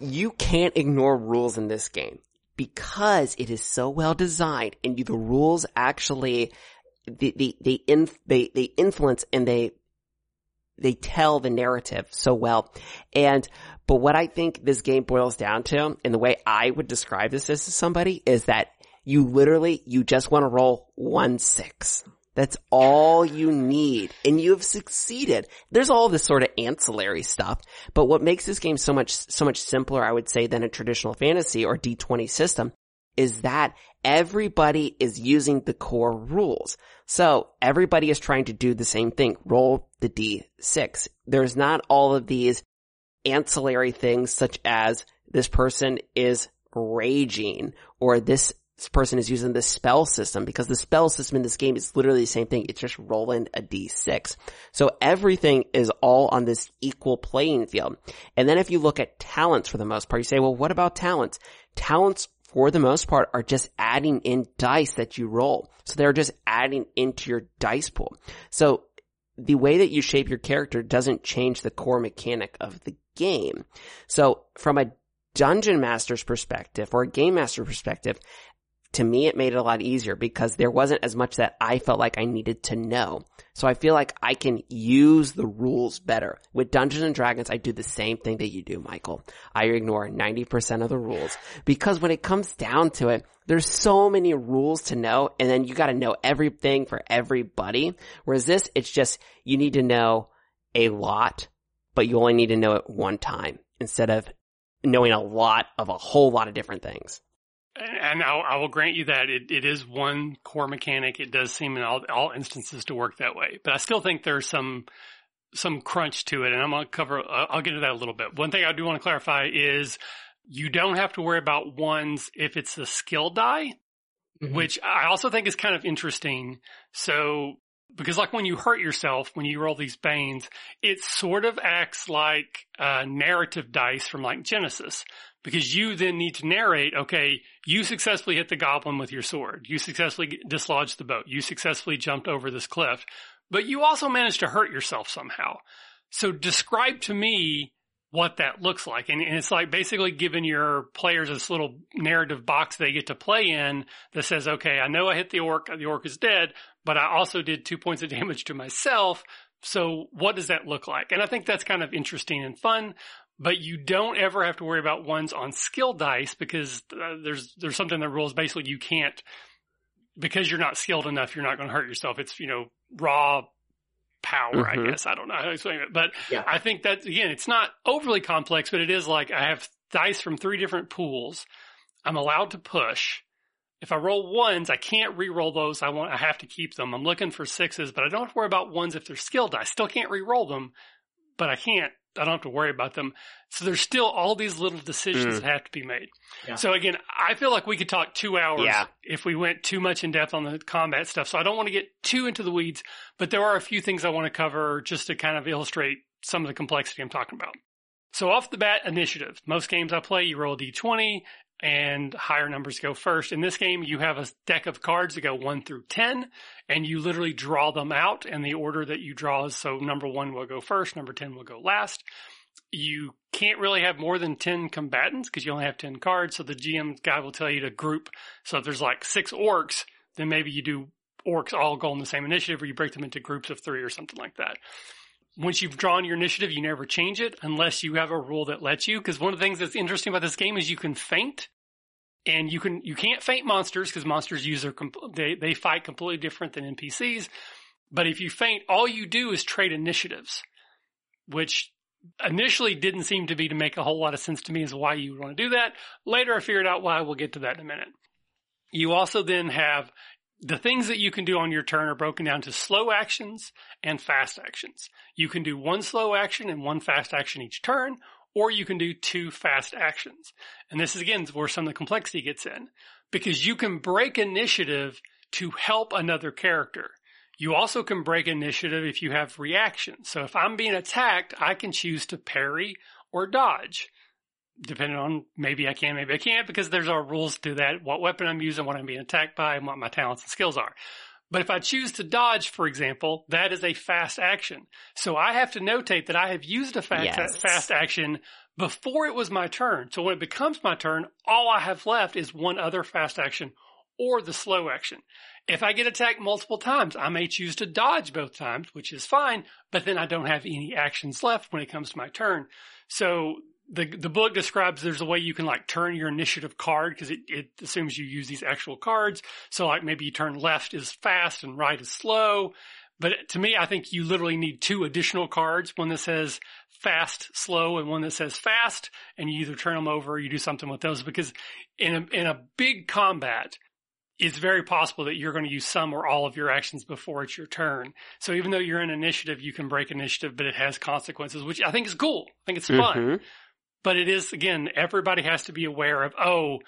you can't ignore rules in this game because it is so well designed and the rules actually they they they, inf- they, they influence and they they tell the narrative so well. And but what I think this game boils down to, and the way I would describe this as to somebody, is that you literally you just want to roll one six. That's all you need. And you have succeeded. There's all this sort of ancillary stuff, but what makes this game so much, so much simpler, I would say, than a traditional fantasy or D20 system is that everybody is using the core rules. So everybody is trying to do the same thing. Roll the D6. There's not all of these ancillary things such as this person is raging or this this person is using the spell system because the spell system in this game is literally the same thing. It's just rolling a d6. So everything is all on this equal playing field. And then if you look at talents for the most part, you say, well, what about talents? Talents for the most part are just adding in dice that you roll. So they're just adding into your dice pool. So the way that you shape your character doesn't change the core mechanic of the game. So from a dungeon master's perspective or a game master perspective, to me, it made it a lot easier because there wasn't as much that I felt like I needed to know. So I feel like I can use the rules better. With Dungeons and Dragons, I do the same thing that you do, Michael. I ignore 90% of the rules because when it comes down to it, there's so many rules to know and then you gotta know everything for everybody. Whereas this, it's just, you need to know a lot, but you only need to know it one time instead of knowing a lot of a whole lot of different things. And I'll, I will grant you that it, it is one core mechanic. It does seem in all, all instances to work that way, but I still think there's some some crunch to it, and I'm gonna cover. I'll get into that a little bit. One thing I do want to clarify is you don't have to worry about ones if it's the skill die, mm-hmm. which I also think is kind of interesting. So because like when you hurt yourself, when you roll these banes, it sort of acts like a narrative dice from like Genesys because you then need to narrate, okay, you successfully hit the goblin with your sword. You successfully dislodged the boat. You successfully jumped over this cliff, but you also managed to hurt yourself somehow. So describe to me what that looks like. And, and, it's like basically giving your players this little narrative box they get to play in that says, okay, I know I hit the orc, the orc is dead, but I also did two points of (laughs) damage to myself. So what does that look like? And I think that's kind of interesting and fun, but you don't ever have to worry about ones on skill dice because uh, there's, there's something in the rules basically you can't, because you're not skilled enough, you're not going to hurt yourself. It's, you know, raw power, mm-hmm. I guess. I don't know how to explain it, but yeah. I think that again, it's not overly complex, but it is like I have dice from three different pools. I'm allowed to push. If I roll ones, I can't re-roll those. I want, I have to keep them. I'm looking for sixes, but I don't have to worry about ones if they're skilled. I Still can't re-roll them, but I can't I don't have to worry about them. So there's still all these little decisions mm. that have to be made. Yeah. So again, I feel like we could talk two hours yeah. if we went too much in depth on the combat stuff. So I don't want to get too into the weeds, but there are a few things I want to cover just to kind of illustrate some of the complexity I'm talking about. So off the bat, initiative. Most games I play, you roll a d20 and higher numbers go first. In this game, you have a deck of cards that go one through 10 and you literally draw them out and the order that you draw is so number one will go first, number 10 will go last. You can't really have more than 10 combatants because you only have 10 cards. So the GM guy will tell you to group. So if there's like six orcs, then maybe you do orcs all go on the same initiative or you break them into groups of three or something like that once you've drawn your initiative, you never change it unless you have a rule that lets you. Because one of the things that's interesting about this game is you can feint, and you can you can't feint monsters because monsters use their they they fight completely different than NPCs. But if you feint, all you do is trade initiatives, which initially didn't seem to be to make a whole lot of sense to me as why you would want to do that. Later, I figured out why. We'll get to that in a minute. You also then have the things that you can do on your turn are broken down to slow actions and fast actions. You can do one slow action and one fast action each turn, or you can do two fast actions. And this is again where some of the complexity gets in because you can break initiative to help another character. You also can break initiative if you have reactions. So if I'm being attacked, I can choose to parry or dodge depending on maybe I can, maybe I can't, because there's our rules to that, what weapon I'm using, what I'm being attacked by, and what my talents and skills are. But if I choose to dodge, for example, that is a fast action. So I have to notate that I have used a fast, yes. fast action before it was my turn. So when it becomes my turn, all I have left is one other fast action or the slow action. If I get attacked multiple times, I may choose to dodge both times, which is fine, but then I don't have any actions left when it comes to my turn. So the the book describes there's a way you can like turn your initiative card because it, it assumes you use these actual cards. So like maybe you turn left is fast and right is slow. But to me, I think you literally need two additional cards, one that says fast, slow, and one that says fast, and you either turn them over or you do something with those because in a, in a big combat, it's very possible that you're going to use some or all of your actions before it's your turn. So even though you're in initiative, you can break initiative, but it has consequences, which I think is cool. I think it's fun. Mm-hmm. But it is, again, everybody has to be aware of, oh,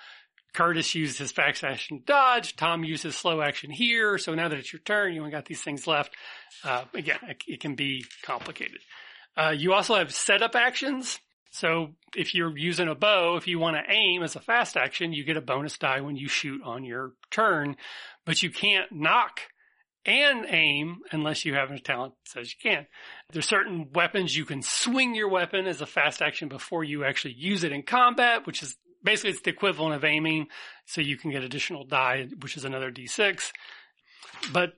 Curtis used his fast action dodge. Tom used his slow action here. So now that it's your turn, you only got these things left. Uh, again, it, it, can be complicated. Uh, you also have setup actions. So if you're using a bow, if you want to aim as a fast action, you get a bonus die when you shoot on your turn, but you can't nock and aim unless you have a talent says you can. There's certain weapons you can swing your weapon as a fast action before you actually use it in combat, which is basically it's the equivalent of aiming. So you can get additional die, which is another D6. But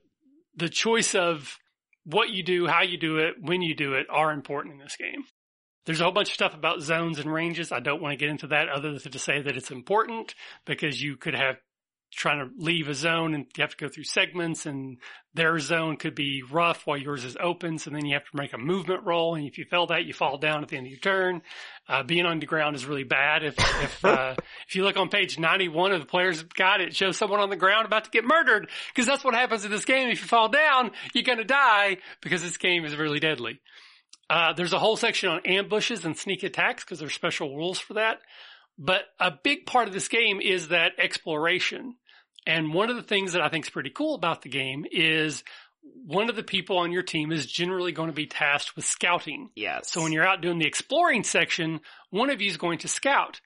the choice of what you do, how you do it, when you do it are important in this game. There's a whole bunch of stuff about zones and ranges. I don't want to get into that other than to say that it's important because you could have trying to leave a zone and you have to go through segments and their zone could be rough while yours is open. So then you have to make a movement roll. And if you fail that, you fall down at the end of your turn. Uh, being on the ground is really bad. If, if, (laughs) uh, if you look on page 91 of the player's guide, it shows someone on the ground about to get murdered because that's what happens in this game. If you fall down, you're going to die because this game is really deadly. Uh, there's a whole section on ambushes and sneak attacks because there's special rules for that. But a big part of this game is that exploration. And one of the things that I think is pretty cool about the game is one of the people on your team is generally going to be tasked with scouting. Yes. So when you're out doing the exploring section, one of you is going to scout.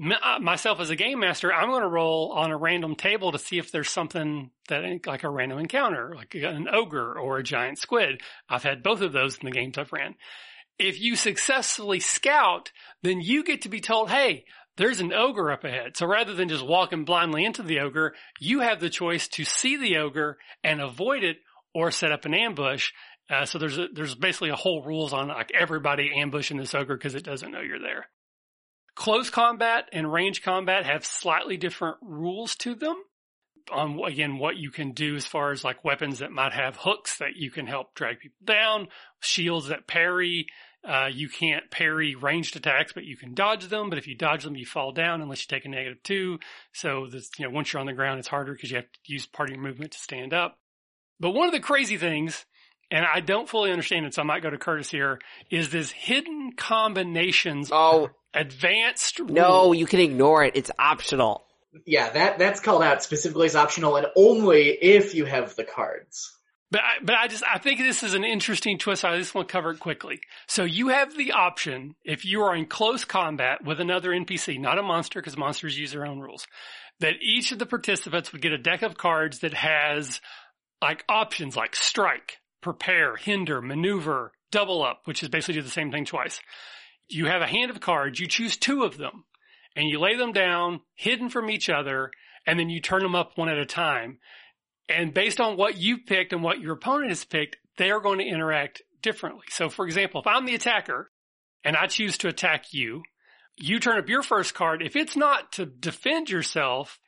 Uh, myself as a game master, I'm going to roll on a random table to see if there's something that like a random encounter, like an ogre or a giant squid. I've had both of those in the games I've ran. If you successfully scout, then you get to be told, hey, there's an ogre up ahead. So rather than just walking blindly into the ogre, you have the choice to see the ogre and avoid it or set up an ambush. Uh, so there's a, there's basically a whole rules on like everybody ambushing this ogre because it doesn't know you're there. Close combat and range combat have slightly different rules to them on again what you can do as far as like weapons that might have hooks that you can help drag people down, shields that parry. Uh, you can't parry ranged attacks, but you can dodge them. But if you dodge them, you fall down unless you take a negative two. So this, you know, once you're on the ground, it's harder because you have to use part of your movement to stand up. But one of the crazy things, and I don't fully understand it, so I might go to Curtis here, is this hidden combinations. Oh, advanced. No, rule. you can ignore it. It's optional. Yeah, that that's called out specifically as optional and only if you have the cards. But I, but I just I think this is an interesting twist. I just want to cover it quickly. So you have the option if you are in close combat with another NPC, not a monster, because monsters use their own rules, that each of the participants would get a deck of cards that has like options like strike, prepare, hinder, maneuver, double up, which is basically do the same thing twice. You have a hand of cards. You choose two of them and you lay them down hidden from each other and then you turn them up one at a time. And based on what you picked and what your opponent has picked, they are going to interact differently. So for example, if I'm the attacker and I choose to attack you, you turn up your first card. If it's not to defend yourself,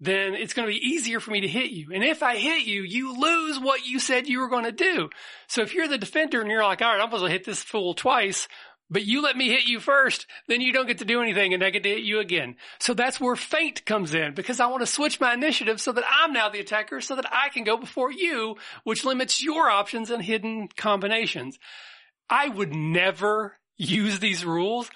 then it's going to be easier for me to hit you. And if I hit you, you lose what you said you were going to do. So if you're the defender and you're like, all right, I'm supposed to hit this fool twice, but you let me hit you first, then you don't get to do anything and I get to hit you again. So that's where feint comes in because I want to switch my initiative so that I'm now the attacker so that I can go before you, which limits your options and hidden combinations. I would never use these rules,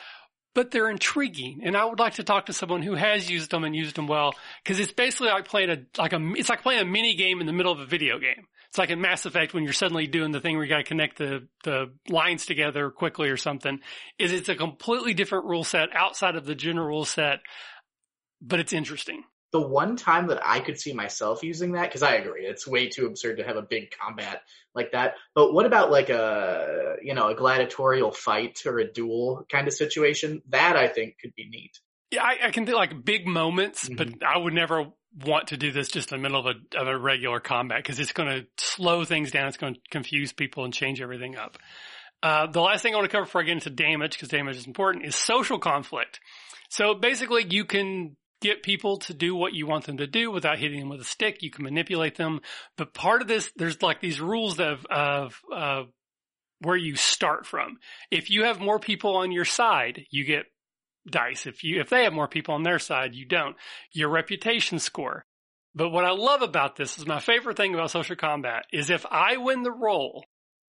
but they're intriguing. And I would like to talk to someone who has used them and used them well because it's basically like playing a, like a, it's like playing a mini game in the middle of a video game. It's like in Mass Effect when you're suddenly doing the thing where you got to connect the, the lines together quickly or something. Is it's a completely different rule set outside of the general rule set, but it's interesting. The one time that I could see myself using that, because I agree, it's way too absurd to have a big combat like that. But what about like a, you know, a gladiatorial fight or a duel kind of situation? That I think could be neat. Yeah, I, I can think like big moments, mm-hmm. but I would never want to do this just in the middle of a, of a regular combat because it's going to slow things down. It's going to confuse people and change everything up. Uh, the last thing I want to cover before I get into damage, because damage is important, is social conflict. So basically you can get people to do what you want them to do without hitting them with a stick. You can manipulate them. But part of this, there's like these rules of, of, uh, where you start from. If you have more people on your side, you get dice. If you, if they have more people on their side, you don't. Your reputation score. But what I love about this is my favorite thing about social combat is if I win the roll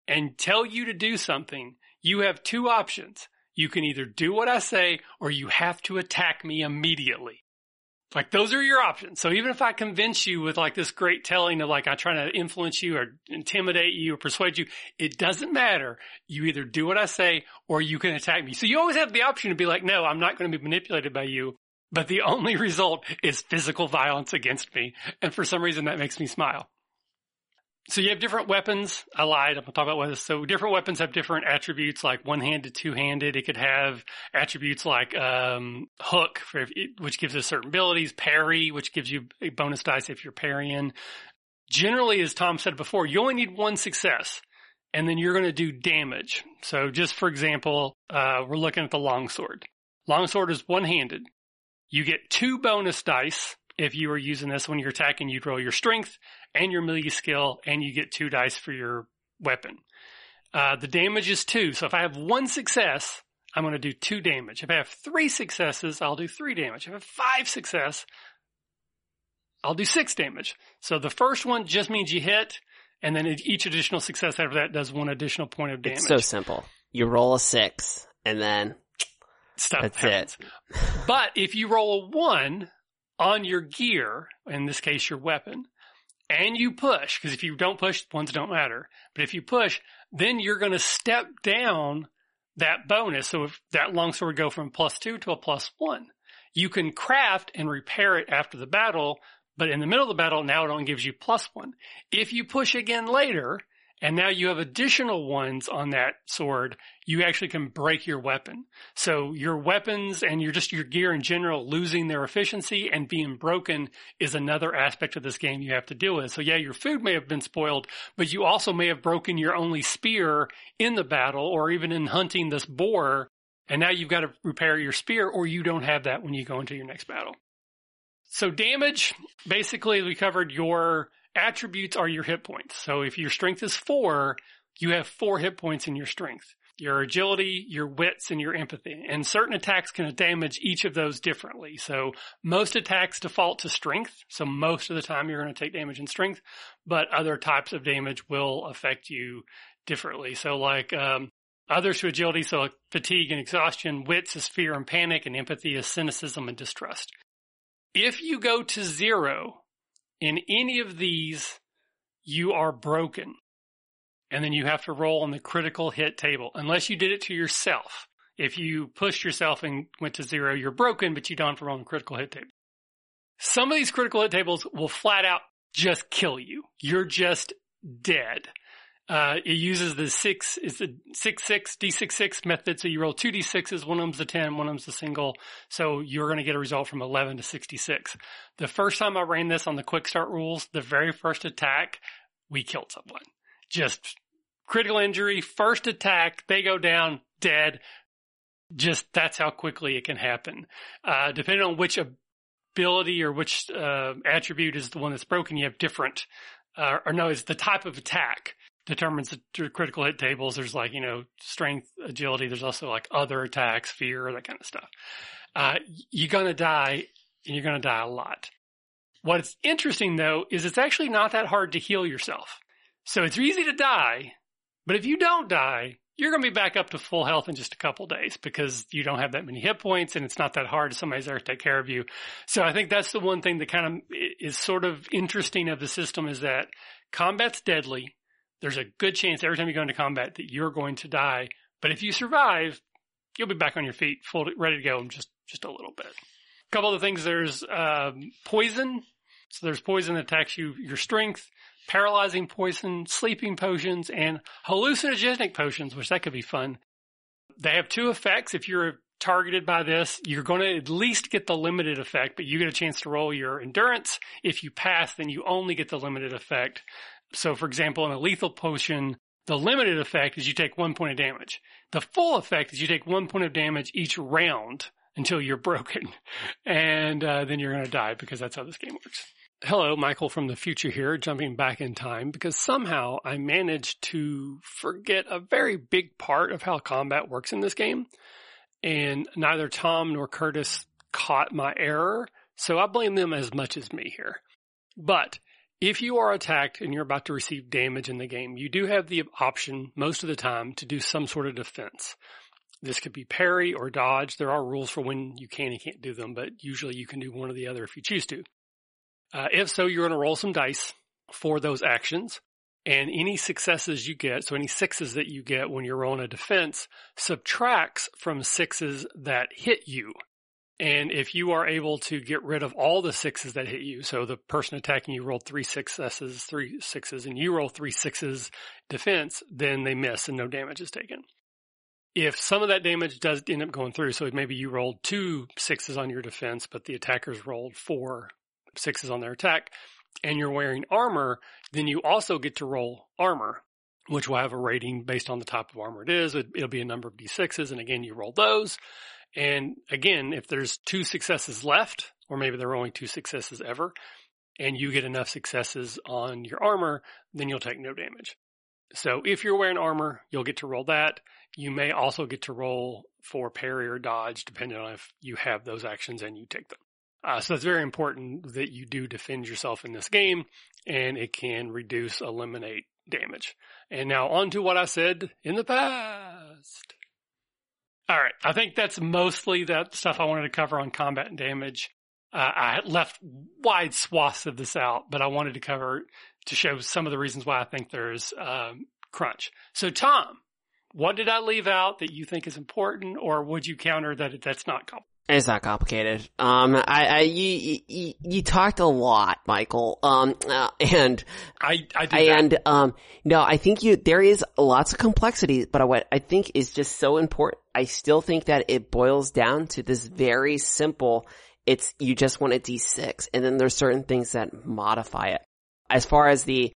and tell you to do something, you have two options. You can either do what I say or you have to attack me immediately. Like those are your options. So even if I convince you with like this great telling of like I'm trying to influence you or intimidate you or persuade you, it doesn't matter. You either do what I say or you can attack me. So you always have the option to be like, no, I'm not going to be manipulated by you. But the only (laughs) result is physical violence against me. And for some reason that makes me smile. So you have different weapons. I lied. I'm going to talk about weapons. So different weapons have different attributes, like one-handed, two-handed. It could have attributes like um, hook, for, which gives us certain abilities. Parry, which gives you a bonus dice if you're parrying. Generally, as Tom said before, you only need one success, and then you're going to do damage. So just for example, uh, we're looking at the longsword. Longsword is one-handed. You get two bonus dice if you were using this when you're attacking. You'd roll your strength and your melee skill, and you get two dice for your weapon. Uh, the damage is two. So if I have one success, I'm going to do two damage. If I have three successes, I'll do three damage. If I have five success, I'll do six damage. So the first one just means you hit, and then each additional success after that does one additional point of damage. It's so simple. You roll a six, and then stuff that's happens. it. but if you roll a one on your gear, in this case your weapon, and you push, because if you don't push, ones don't matter. But if you push, then you're going to step down that bonus. So if that longsword go from plus two to a plus one, you can craft and repair it after the battle. But in the middle of the battle, now it only gives you plus one. If you push again later And now you have additional ones on that sword. You actually can break your weapon. So your weapons and your just your gear in general losing their efficiency and being broken is another aspect of this game you have to deal with. So yeah, your food may have been spoiled, but you also may have broken your only spear in the battle or even in hunting this boar. And now you've got to repair your spear or you don't have that when you go into your next battle. So damage, basically we covered your attributes are your hit points. So if your strength is four, you have four hit points in your strength. Your agility, your wits, and your empathy. And certain attacks can damage each of those differently. So most attacks default to strength. So most of the time you're going to take damage in strength, but other types of damage will affect you differently. So like, um, others to agility, so like fatigue and exhaustion, wits is fear and panic, and empathy is cynicism and distrust. If you go to zero, in any of these, you are broken. And then you have to roll on the critical hit table, unless you did it to yourself. If you pushed yourself and went to zero, you're broken, but you don't have to roll on the critical hit table. Some of these critical hit tables will flat out just kill you. You're just dead. Uh, it uses the six, is the six, six, D6, six method. So you roll two D6s, one of them's a 10, one of them's a single. So you're going to get a result from 11 to 66. The first time I ran this on the quick start rules, the very first attack, we killed someone. Just critical injury, first attack, they go down, dead. Just that's how quickly it can happen. Uh, depending on which ability or which, uh, attribute is the one that's broken, you have different, uh, or no, it's the type of attack determines the critical hit tables. There's like, you know, strength, agility. There's also like other attacks, fear, that kind of stuff. Uh, you're going to die and you're going to die a lot. What's interesting though is it's actually not that hard to heal yourself. So it's easy to die, but if you don't die, you're going to be back up to full health in just a couple days because you don't have that many hit points and it's not that hard. Somebody's there to take care of you. So I think that's the one thing that kind of is sort of interesting of the system is that combat's deadly there's a good chance every time you go into combat that you're going to die. But if you survive, you'll be back on your feet, full, ready to go in just, just a little bit. A couple other things. There's, um, poison. So there's poison that attacks you, your strength, paralyzing poison, sleeping potions, and hallucinogenic potions, which that could be fun. They have two effects. If you're targeted by this, you're going to at least get the limited effect, but you get a chance to roll your endurance. If you pass, then you only get the limited effect. So for example, in a lethal potion, the limited effect is you take one point of damage. The full effect is you take one point of damage each round until you're (laughs) broken. And uh, then you're going to die because that's how this game works. Hello, Michael from the future here, jumping back in time because somehow I managed to forget a very big part of how combat works in this game. And neither Tom nor Curtis caught my error. So I blame them as much as me here. But if you are attacked and you're about to receive damage in the game, you do have the option most of the time to do some sort of defense. This could be parry or dodge. There are rules for when you can and can't do them, but usually you can do one or the other if you choose to. Uh, if so, you're going to roll some dice for those actions and any successes you get, so any sixes that you get when you're rolling a defense subtracts from sixes that hit you. And if you are able to get rid of all the sixes that hit you, so the person attacking you rolled three successes, three sixes, and you roll three sixes defense, then they miss and no damage is taken. If some of that damage does end up going through, so maybe you rolled two sixes on your defense, but the attackers rolled four sixes on their attack, and you're wearing armor, then you also get to roll armor, which will have a rating based on the type of armor it is. It'll be a number of d6s, and again, you roll those. And again, if there's two successes left, or maybe there are only two successes ever, and you get enough successes on your armor, then you'll take no damage. So if you're wearing armor, you'll get to roll that. You may also get to roll for parry or dodge, depending on if you have those actions and you take them. Uh, so it's very important that you do defend yourself in this game, and it can reduce, eliminate damage. And now on to what I said in the past. All right. I think that's mostly that stuff I wanted to cover on combat and damage. Uh, I left wide swaths of this out, but I wanted to cover to show some of the reasons why I think there's um, crunch. So, Tom, what did I leave out that you think is important, or would you counter that that's not It's not complicated. Um, I, I, you, you, you talked a lot, Michael. Um, uh, and I, I did and um, no, I think you there is lots of complexity, but what I think is just so important. I still think that it boils down to this very simple. It's you just want a d6, and then there's certain things that modify it. As far as the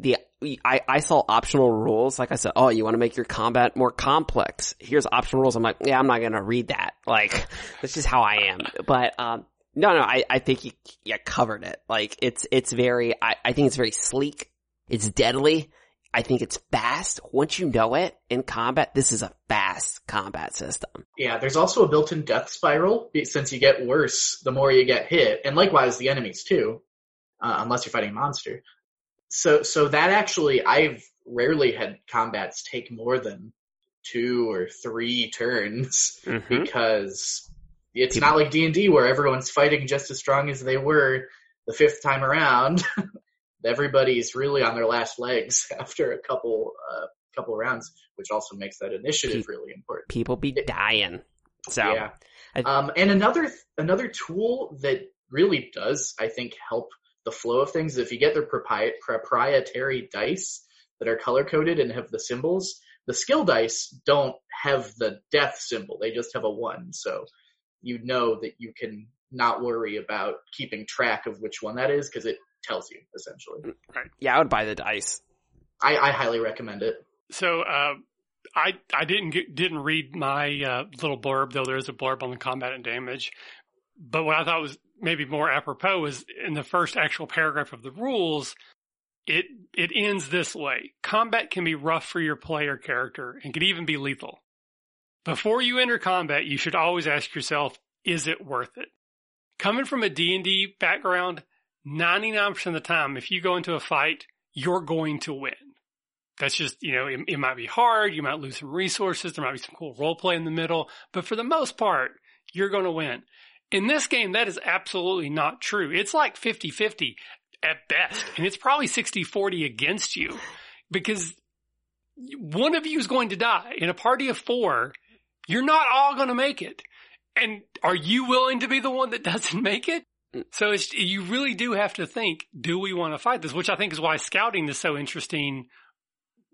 the I, I saw optional rules. Like I said, oh, you want to make your combat more complex. Here's optional rules. I'm like, yeah, I'm not gonna read that. (laughs) Like, that's just how I am. But um, no, no, I, I think you, you covered it. Like, it's it's very. I, I think it's very sleek. It's deadly. I think it's fast. Once you know it in combat, this is a fast combat system. Yeah, there's also a built-in death spiral since you get worse the more you get hit, and likewise the enemies too, uh, unless you're fighting a monster. So, so that actually, I've rarely had combats take more than two or three turns Mm-hmm. because it's People- not like D and D where everyone's fighting just as strong as they were the fifth time around. (laughs) Everybody's really on their last legs (laughs) after a couple uh, couple rounds, which also makes that initiative Pe- really important. People be dying. So Yeah. I- Um, and another another tool that really does, I think, help the flow of things. If you get their propri- proprietary dice that are color coded and have the symbols, the skill dice don't have the death symbol. They just have a one, so you know that you can not worry about keeping track of which one that is because it tells you essentially. Right. Yeah, I would buy the dice. I, I highly recommend it. So, uh, I, I didn't get, didn't read my, uh, little blurb, though there is a blurb on the combat and damage. But what I thought was maybe more apropos is in the first actual paragraph of the rules, it, it ends this way. Combat can be rough for your player character and can even be lethal. Before you enter combat, you should always ask yourself, is it worth it? Coming from a D&D background, 99% of the time, if you go into a fight, you're going to win. That's just, you know, it, it might be hard. You might lose some resources. There might be some cool role play in the middle, but for the most part, you're going to win. In this game, that is absolutely not true. It's like 50-50 at best, and it's probably 60-40 against you because one of you is going to die in a party of four. You're not all going to make it. And are you willing to be the one that (laughs) doesn't make it? So you really do have to think, do we want to fight this? Which I think is why scouting is so interesting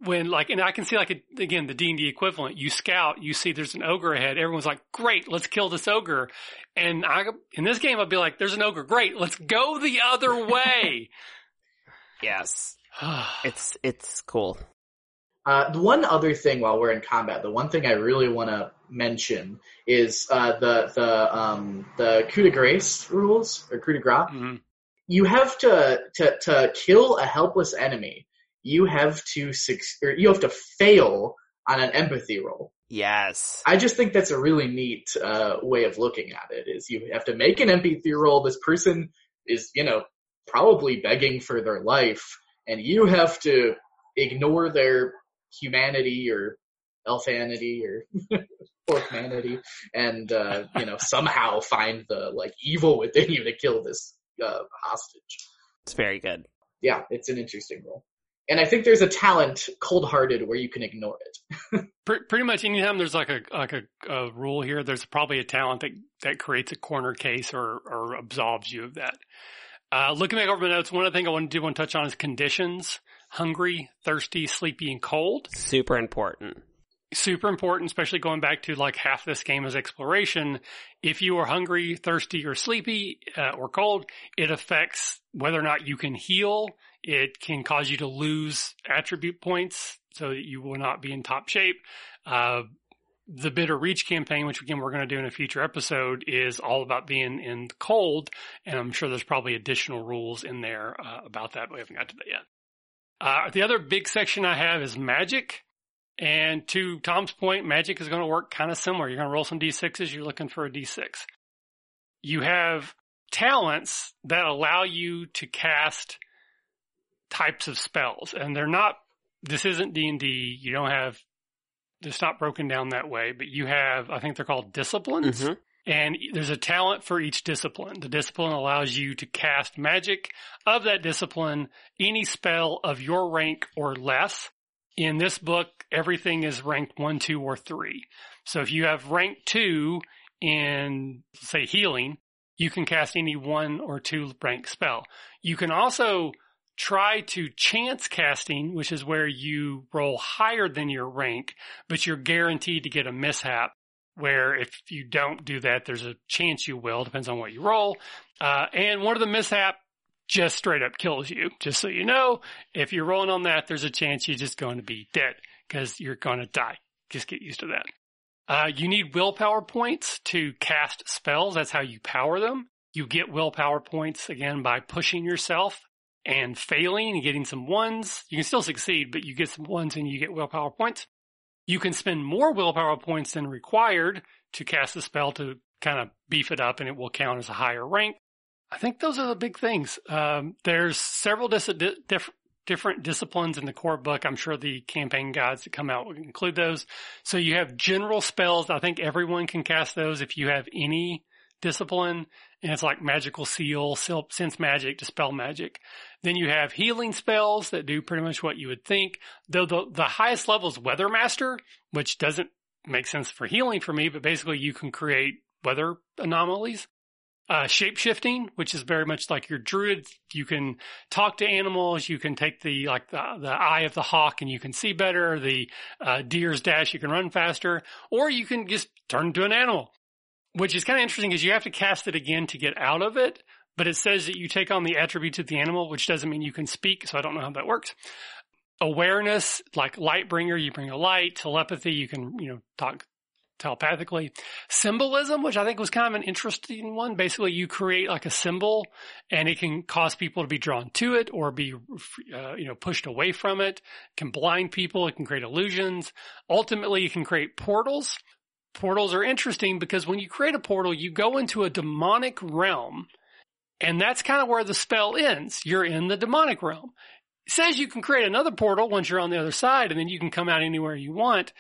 when like, and I can see like, a, again, the D&D equivalent, you scout, you see there's an ogre ahead. Everyone's like, great, let's kill this ogre. And I, in this game, I'd be like, there's an ogre. Great. Let's go the other (laughs) way. Yes, (sighs) it's it's cool. Uh, the one other thing while we're in combat, the one thing I really want to mention is uh, the the um, the coup de grace rules or coup de grace. Mhm. You have to to to kill a helpless enemy. You have to or you have to fail on an empathy roll. Yes, I just think that's a really neat uh, way of looking at it. Is you have to make an empathy roll. This person is you know probably begging for their life, and you have to ignore their humanity or elfanity or (laughs) orcmanity and uh, you know somehow find the like evil within you to kill this uh, hostage. it's very good. Yeah, it's an interesting role. And I think there's a talent, cold-hearted, where you can ignore it. (laughs) Pretty much anytime there's like a like a, a rule here, there's probably a talent that that creates a corner case or or absolves you of that. Uh, looking back over my notes, one of the things I want to do want to touch on is conditions: hungry, thirsty, sleepy, and cold. Super important. Super important, especially going back to like half this game is exploration. If you are hungry, thirsty, or sleepy uh, or cold, it affects whether or not you can heal. It can cause you to lose attribute points so that you will not be in top shape. Uh, the Bitter Reach campaign, which again we're going to do in a future episode, is all about being in the cold, and I'm sure there's probably additional rules in there uh, about that. But we haven't got to that yet. Uh, the other big section I have is magic. And to Tom's point, magic is going to work kind of similar. You're going to roll some d6s. You're looking for a d6. You have talents that allow you to cast types of spells and they're not, this isn't D&D. You don't have, it's not broken down that way, but you have, I think they're called disciplines. Mhm. And there's a talent for each discipline. The discipline allows you to cast magic of that discipline, any spell of your rank or less. In this book, everything is ranked one, two, or three. So if you have rank two in, say, healing, you can cast any one or two rank spell. You can also try to chance casting, which is where you roll higher than your rank, but you're guaranteed to get a mishap. Where if you don't do that, there's a chance you will, depends on what you roll. Uh, and one of the mishap just straight up kills you. Just so you know, if you're rolling on that, there's a chance you're just going to be dead because you're going to die. Just get used to that. Uh, you need willpower points to cast spells. That's how you power them. You get willpower points again by pushing yourself and failing and getting some ones. You can still succeed, but you get some ones and you get willpower points. You can spend more willpower points than required to cast the spell to kind of beef it up and it will count as a higher rank. I think those are the big things. Um, there's several dis- different different disciplines in the core book. I'm sure the campaign guides that come out will include those. So you have general spells. I think everyone can cast those if you have any discipline and it's like magical seal, sense magic, dispel magic. Then you have healing spells that do pretty much what you would think. Though the, the highest level is weather master, which doesn't make sense for healing for me, but basically you can create weather anomalies uh, shape shifting, which is very much like your druid. You can talk to animals. You can take the like the, the eye of the hawk and you can see better. The uh, deer's dash, you can run faster, or you can just turn into an animal, which is kind of interesting because you have to cast it again to get out of it. But it says that you take on the attributes of the animal, which doesn't mean you can speak. So I don't know how that works. Awareness, like light bringer, you bring a light. Telepathy, you can you know talk telepathically. Symbolism, which I think was kind of an interesting one. Basically, you create like a symbol and it can cause people to be drawn to it or be, uh, you know, pushed away from it. it. Can blind people. It can create illusions. Ultimately, you can create portals. Portals are interesting because when you create a portal, you go into a demonic realm and that's kind of where the spell ends. You're in the demonic realm. It says you can create another portal once you're on the other side and then you can come out anywhere you want.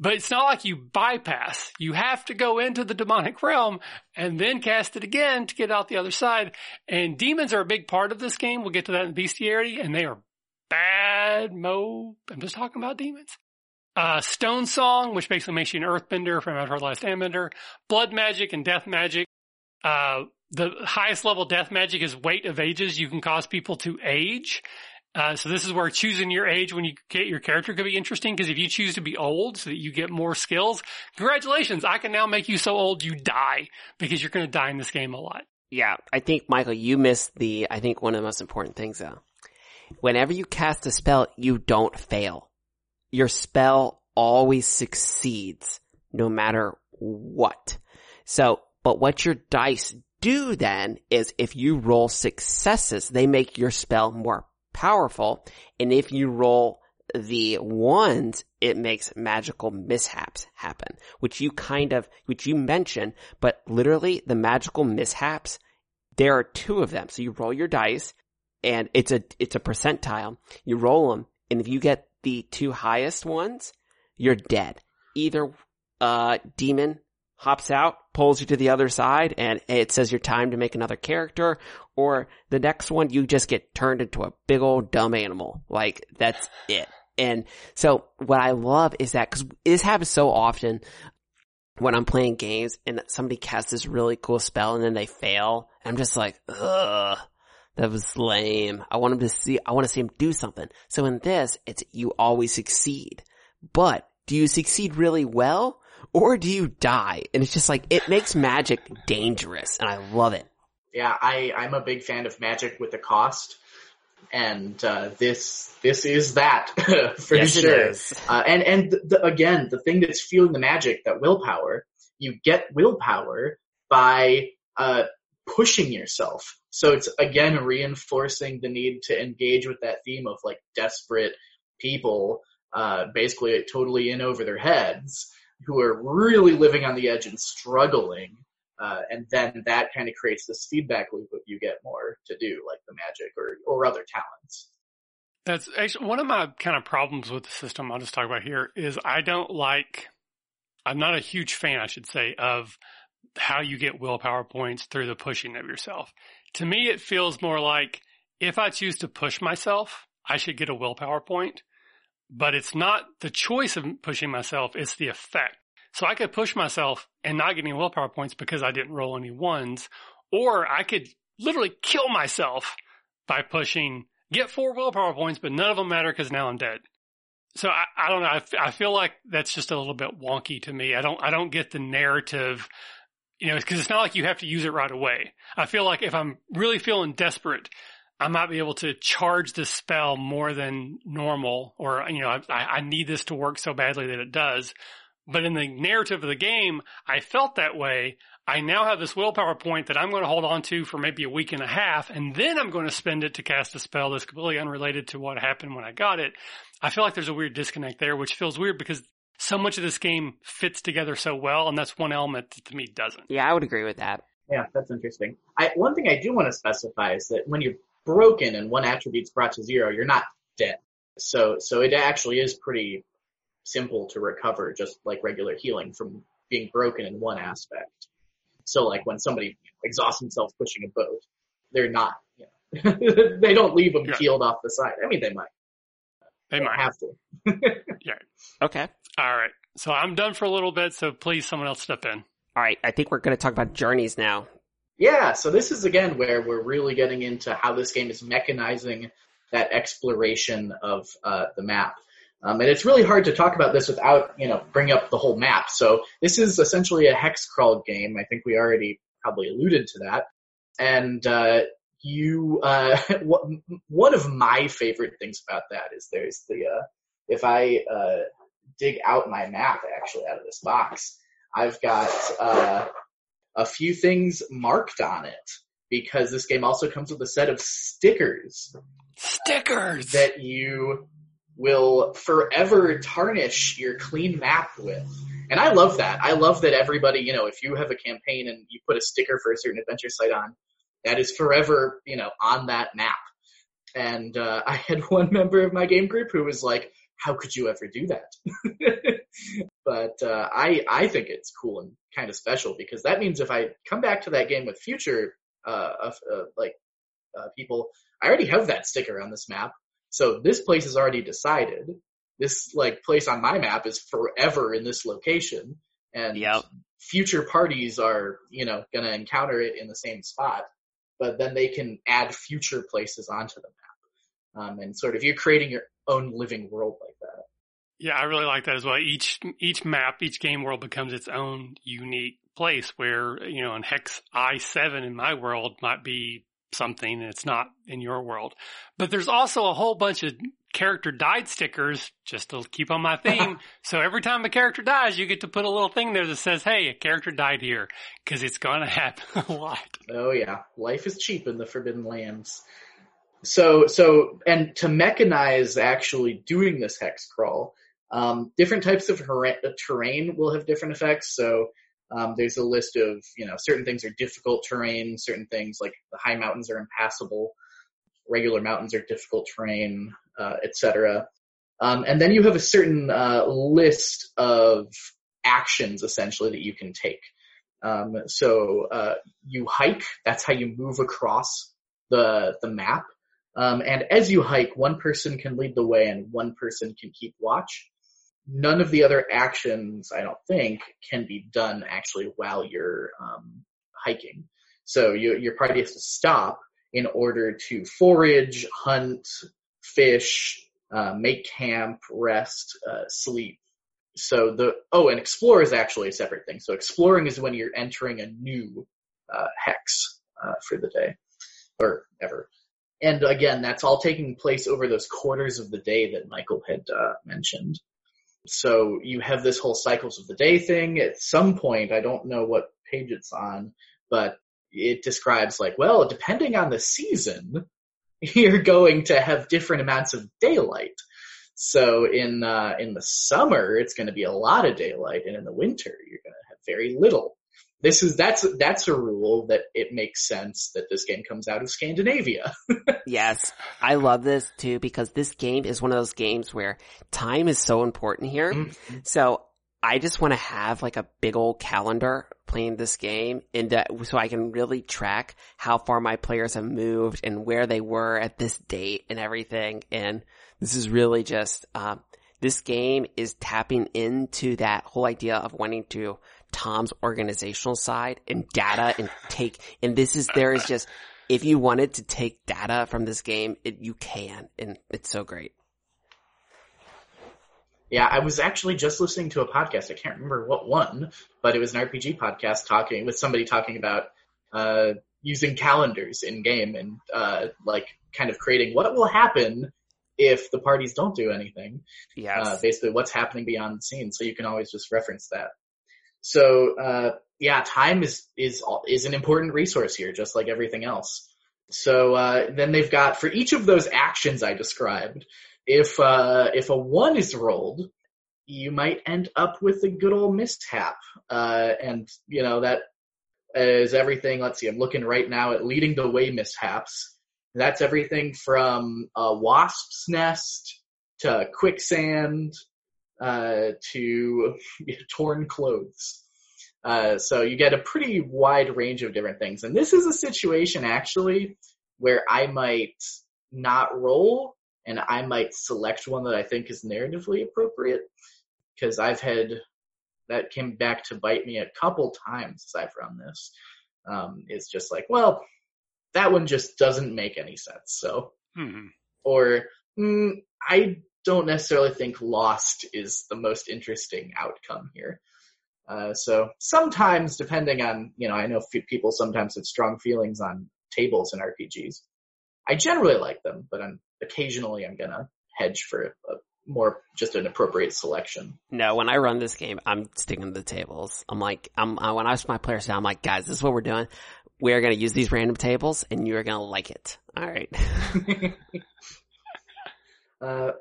But it's not like you bypass. You have to go into the demonic realm and then cast it again to get out the other side. And demons are a big part of this game. We'll get to that in bestiarity and they are bad mo. I'm just talking about demons. Uh, Stone Song, which basically makes you an earthbender from Avatar The Last Airbender. Blood magic and death magic. Uh, the highest level death magic is weight of ages. You can cause people to age. Uh, so this is where choosing your age when you get your character could be interesting because if you choose to be old so that you get more skills, congratulations, I can now make you so old you die because you're going to die in this game a lot. Yeah, I think Michael, you missed the, I think one of the most important things though. Whenever you cast a spell, you don't fail. Your spell always succeeds no matter what. So, but what your dice do then is if you roll successes, they make your spell more powerful. And if you roll the ones, it makes magical mishaps happen, which you kind of, which you mention, but literally the magical mishaps, there are two of them. So you roll your dice and it's a, it's a percentile. You roll them and if you get the two highest ones, you're dead. Either, uh, demon hops out, pulls you to the other side, and it says your time to make another character, or the next one you just get turned into a big old dumb animal. Like, that's it. And so what I love is that, cause this happens so often when I'm playing games and somebody casts this really cool spell and then they fail. I'm just like, ugh, that was lame. I want him to see, I want to see him do something. So in this, it's, you always succeed. But do you succeed really well? or do you die? And it's just like, it makes magic dangerous and I love it. Yeah, I, I'm a big fan of magic with a cost. And, uh, this, this is that (laughs) for yes, sure. Uh, and, and the, the, again, the thing that's fueling the magic, that willpower, you get willpower by, uh, pushing yourself. So it's again reinforcing the need to engage with that theme of like desperate people, uh, basically totally in over their heads who are really living on the edge and struggling. Uh, and then that kind of creates this feedback loop of you get more to do, like the magic or, or other talents. That's actually one of my kind of problems with the system I'll just talk about here is I don't like, I'm not a huge fan, I should say, of how you get willpower points through the pushing of yourself. To me, it feels more like if I choose to push myself, I should get a willpower point but it's not the choice of pushing myself, it's the effect. So I could push myself and not get any willpower points because I didn't roll any ones, or I could literally kill myself by pushing, get four willpower points, but none of them matter because now I'm dead. So I, I don't know. I, feel like that's just a little bit wonky to me. I don't, I don't get the narrative, you know, because it's not like you have to use it right away. I feel like if I'm really feeling desperate, I might be able to charge this spell more than normal, or, you know, I, I need this to work so badly that it does. But in the narrative of the game, I felt that way. I now have this willpower point that I'm going to hold on to for maybe a week and a half, and then I'm going to spend it to cast a spell that's completely unrelated to what happened when I got it. I feel like there's a weird disconnect there, which feels weird because so much of this game fits together so well, and that's one element that to me doesn't. Yeah, I would agree with that. Yeah, that's interesting. I, one thing I do want to specify is that when you're broken and one attribute's brought to zero, you're not dead. So, so it actually is pretty simple to recover, just like regular healing from being broken in one aspect. So like when somebody exhausts themselves pushing a boat, they're not, you know, (laughs) they don't leave them Yeah. peeled off the side. I mean, they might. They don't might. have to. (laughs) yeah. Okay. All right. So I'm done for a little bit, so please someone else step in. All right. I think we're going to talk about journeys now. Yeah, so this is again where we're really getting into how this game is mechanizing that exploration of uh, the map. Um, and it's really hard to talk about this without, you know, bringing up the whole map. So this is essentially a hex crawl game. I think we already probably alluded to that. And uh, you, uh, (laughs) one of my favorite things about that is there's the, uh, if I uh, dig out my map actually out of this box, I've got uh, a few things marked on it because this game also comes with a set of stickers Stickers. that you will forever tarnish your clean map with. And I love that. I love that everybody, you know, if you have a campaign and you put a sticker for a certain adventure site on, that is forever, you know, on that map. And uh, (laughs) I had one member of my game group who was like, "How could you ever do that?" (laughs) but uh, I I think it's cool and kind of special because that means if I come back to that game with future uh, of uh, like uh, people, I already have that sticker on this map. So this place is already decided. This like place on my map is forever in this location, and Yep. future parties are you know going to encounter it in the same spot. But then they can add future places onto the map, um, and sort of you're creating your own living world like that. Yeah, I really like that as well. Each each map, each game world becomes its own unique place where, you know, in Hex I7 in my world might be something and it's not in your world. But there's also a whole bunch of character died stickers just to keep on my theme. (laughs) so every time a character dies, you get to put a little thing there that says, "Hey, a character died here," cuz it's going to happen (laughs) a lot. Oh yeah, life is cheap in the Forbidden Lands. So so and to mechanize actually doing this hex crawl, um, different types of terra- terrain will have different effects. So um, there's a list of you know certain things are difficult terrain, certain things like the high mountains are impassable, regular mountains are difficult terrain, uh, etc. Um, and then you have a certain uh, list of actions essentially that you can take. Um, so uh, you hike. That's how you move across the the map. Um, and as you hike, one person can lead the way and one person can keep watch. None of the other actions, I don't think, can be done actually while you're um, hiking. So you, your party has to stop in order to forage, hunt, fish, uh, make camp, rest, uh, sleep. So the oh, and explore is actually a separate thing. So exploring is when you're entering a new uh, hex uh, for the day or ever. And again, that's all taking place over those quarters of the day that Michael had uh, mentioned. So you have this whole cycles of the day thing. At some point, I don't know what page it's on, but it describes like, well, depending on the season, (laughs) you're going to have different amounts of daylight. So in uh, in the summer, it's going to be a lot of daylight, and in the winter, you're going to have very little. This is that's that's a rule that it makes sense that this game comes out of Scandinavia. (laughs) Yes, I love this too because this game is one of those games where time is so important here. So I just want to have like a big old calendar playing this game that, so I can really track how far my players have moved and where they were at this date and everything. And this is really just, um, this game is tapping into that whole idea of wanting to Tom's organizational side and data and take, and this is, there is just, if you wanted to take data from this game, it, you can, and it's so great. Yeah, I was actually just listening to a podcast. I can't remember what one, but it was an RPG podcast talking with somebody talking about uh, using calendars in game and uh, like kind of creating what will happen if the parties don't do anything. Yes. Uh, basically, what's happening beyond the scene. So you can always just reference that. So uh, yeah, time is is is an important resource here, just like everything else. So uh, then they've got for each of those actions I described, if uh, if a one is rolled, you might end up with a good old mishap, uh, and you know that is everything. Let's see, I'm looking right now at leading the way mishaps. That's everything from a wasp's nest to quicksand uh, to (laughs) torn clothes. Uh, so you get a pretty wide range of different things. And this is a situation actually where I might not roll and I might select one that I think is narratively appropriate because I've had that came back to bite me a couple times as I've run this. Um, it's just like, well, that one just doesn't make any sense. So, hmm or mm, I don't necessarily think Lost is the most interesting outcome here. Uh, so sometimes, depending on, you know, I know f- people sometimes have strong feelings on tables in RPGs. I generally like them, but I'm occasionally I'm gonna hedge for a, more just an appropriate selection. No, when I run this game, I'm sticking to the tables. I'm like, I'm I, when I ask my players down, I'm like, guys, this is what we're doing. We are going to use these random tables, and you are going to like it. All right. (laughs) uh,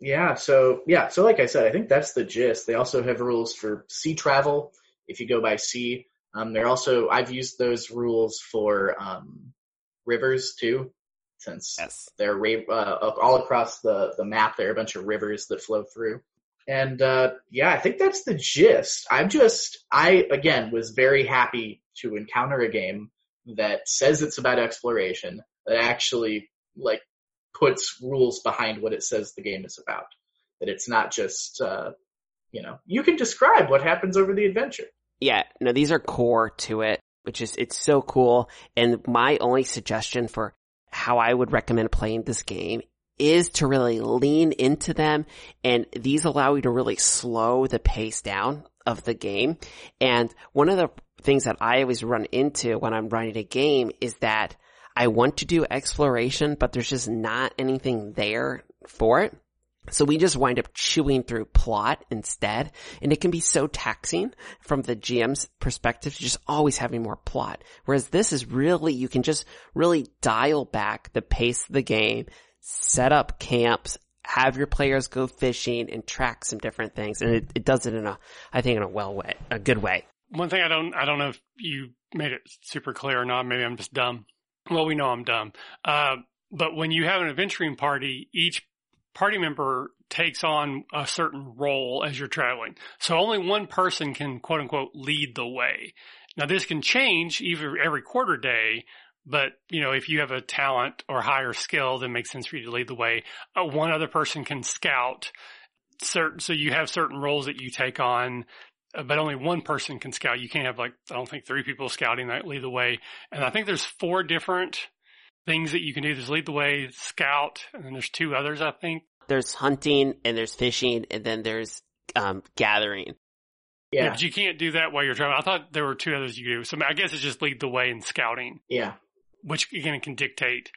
yeah, so yeah, so like I said, I think that's the gist. They also have rules for sea travel if you go by sea. Um, they're also I've used those rules for um, rivers too, since yes. they're uh, all across the the map. There are a bunch of rivers that flow through, and uh, yeah, I think that's the gist. I'm just I again was very happy to encounter a game that says it's about exploration that actually like puts rules behind what it says the game is about. That it's not just, uh, you know, you can describe what happens over the adventure. Yeah, no, these are core to it, which is, it's so cool. And my only suggestion for how I would recommend playing this game is to really lean into them and these allow you to really slow the pace down of the game. And one of the things that I always run into when I'm running a game is that I want to do exploration, but there's just not anything there for it. So we just wind up chewing through plot instead. And it can be so taxing from the GM's perspective, to just always having more plot. Whereas this is really, you can just really dial back the pace of the game, set up camps, have your players go fishing and track some different things. And it, it does it in a, I think in a well way, a good way. One thing I don't, I don't know if you made it super clear or not. Maybe I'm just dumb. Well, we know I'm dumb. Uh, but when you have an adventuring party, each party member takes on a certain role as you're traveling. So only one person can quote unquote lead the way. Now this can change either every quarter day, but you know, if you have a talent or higher skill, that makes sense for you to lead the way. Uh, one other person can scout certain, so you have certain roles that you take on uh, but only one person can scout. You can't have like, I don't think three people scouting that lead the way. And I think there's four different things that you can do. There's lead the way, scout, and then there's two others, I think. There's hunting and there's fishing and then there's, um, gathering. Yeah. yeah. But you can't do that while you're traveling. I thought there were two others you could do. So I guess it's just lead the way and scouting. Yeah. Which again can dictate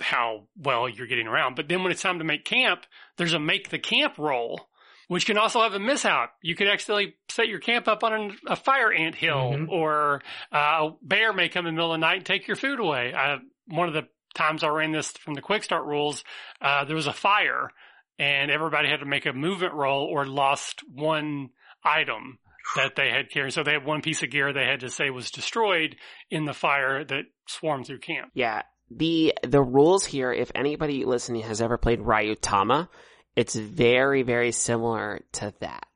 how well you're getting around. But then when it's time to make camp, there's a make the camp roll which can also have a mishap. You could accidentally set your camp up on an, a fire ant hill, mm-hmm. or uh, a bear may come in the middle of the night and take your food away. Uh, one of the times I ran this from the quick start rules, uh, there was a fire, and everybody had to make a movement roll or lost one item that they had carried. So they had one piece of gear they had to say was destroyed in the fire that swarmed through camp. Yeah. The, the rules here, if anybody listening has ever played Ryutama, it's very, very similar to that.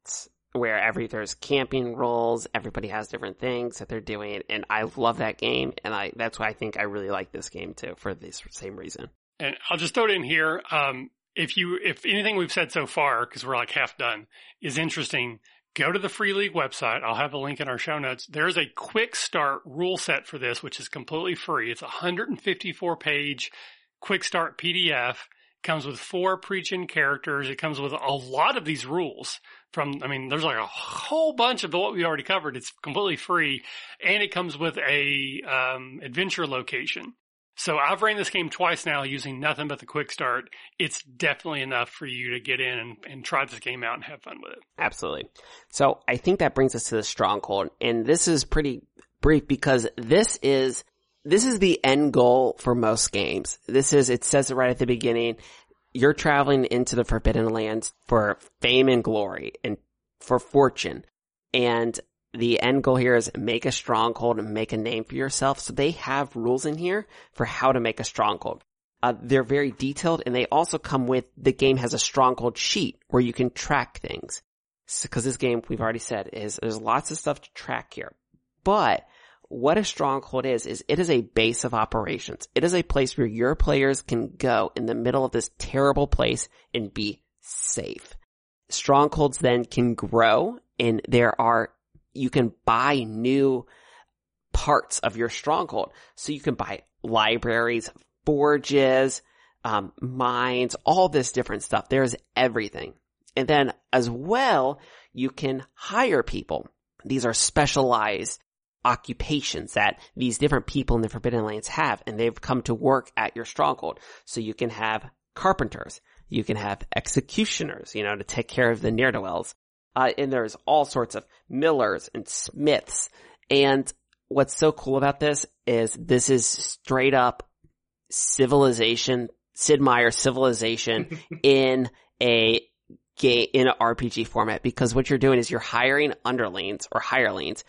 Where every there's camping roles, everybody has different things that they're doing, and I love that game, and I that's why I think I really like this game too for this same reason. And I'll just throw it in here. Um, if you, if anything we've said so far, because we're like half done, is interesting, go to the Free League website. I'll have a link in our show notes. There's a quick start rule set for this, which is completely free. It's a 154 page quick start PDF. comes with four pregen characters. It comes with a lot of these rules from, I mean, there's like a whole bunch of what we already covered. It's completely free and it comes with a, um, adventure location. So I've ran this game twice now using nothing but the quick start. It's definitely enough for you to get in and, and try this game out and have fun with it. Absolutely. So I think that brings us to the stronghold. And this is pretty brief because this is, this is the end goal for most games. This is, it says it right at the beginning. You're traveling into the Forbidden Lands for fame and glory and for fortune. And the end goal here is make a stronghold and make a name for yourself. So they have rules in here for how to make a stronghold. Uh, they're very detailed and they also come with the game has a stronghold sheet where you can track things. Because this game, we've already said, is there's lots of stuff to track here. But what a stronghold is, is it is a base of operations. It is a place where your players can go in the middle of this terrible place and be safe. Strongholds then can grow and there are you can buy new parts of your stronghold. So you can buy libraries, forges, um, mines, all this different stuff. There's everything. And then as well, you can hire people. These are specialized occupations that these different people in the Forbidden Lands have, and they've come to work at your stronghold. So you can have carpenters, you can have executioners, you know, to take care of the ne'er-do-wells. Uh, and there's all sorts of millers and smiths. And what's so cool about this is this is straight up civilization, Sid Meier civilization (laughs) in a game, in an RPG format because what you're doing is you're hiring underlings or hirelings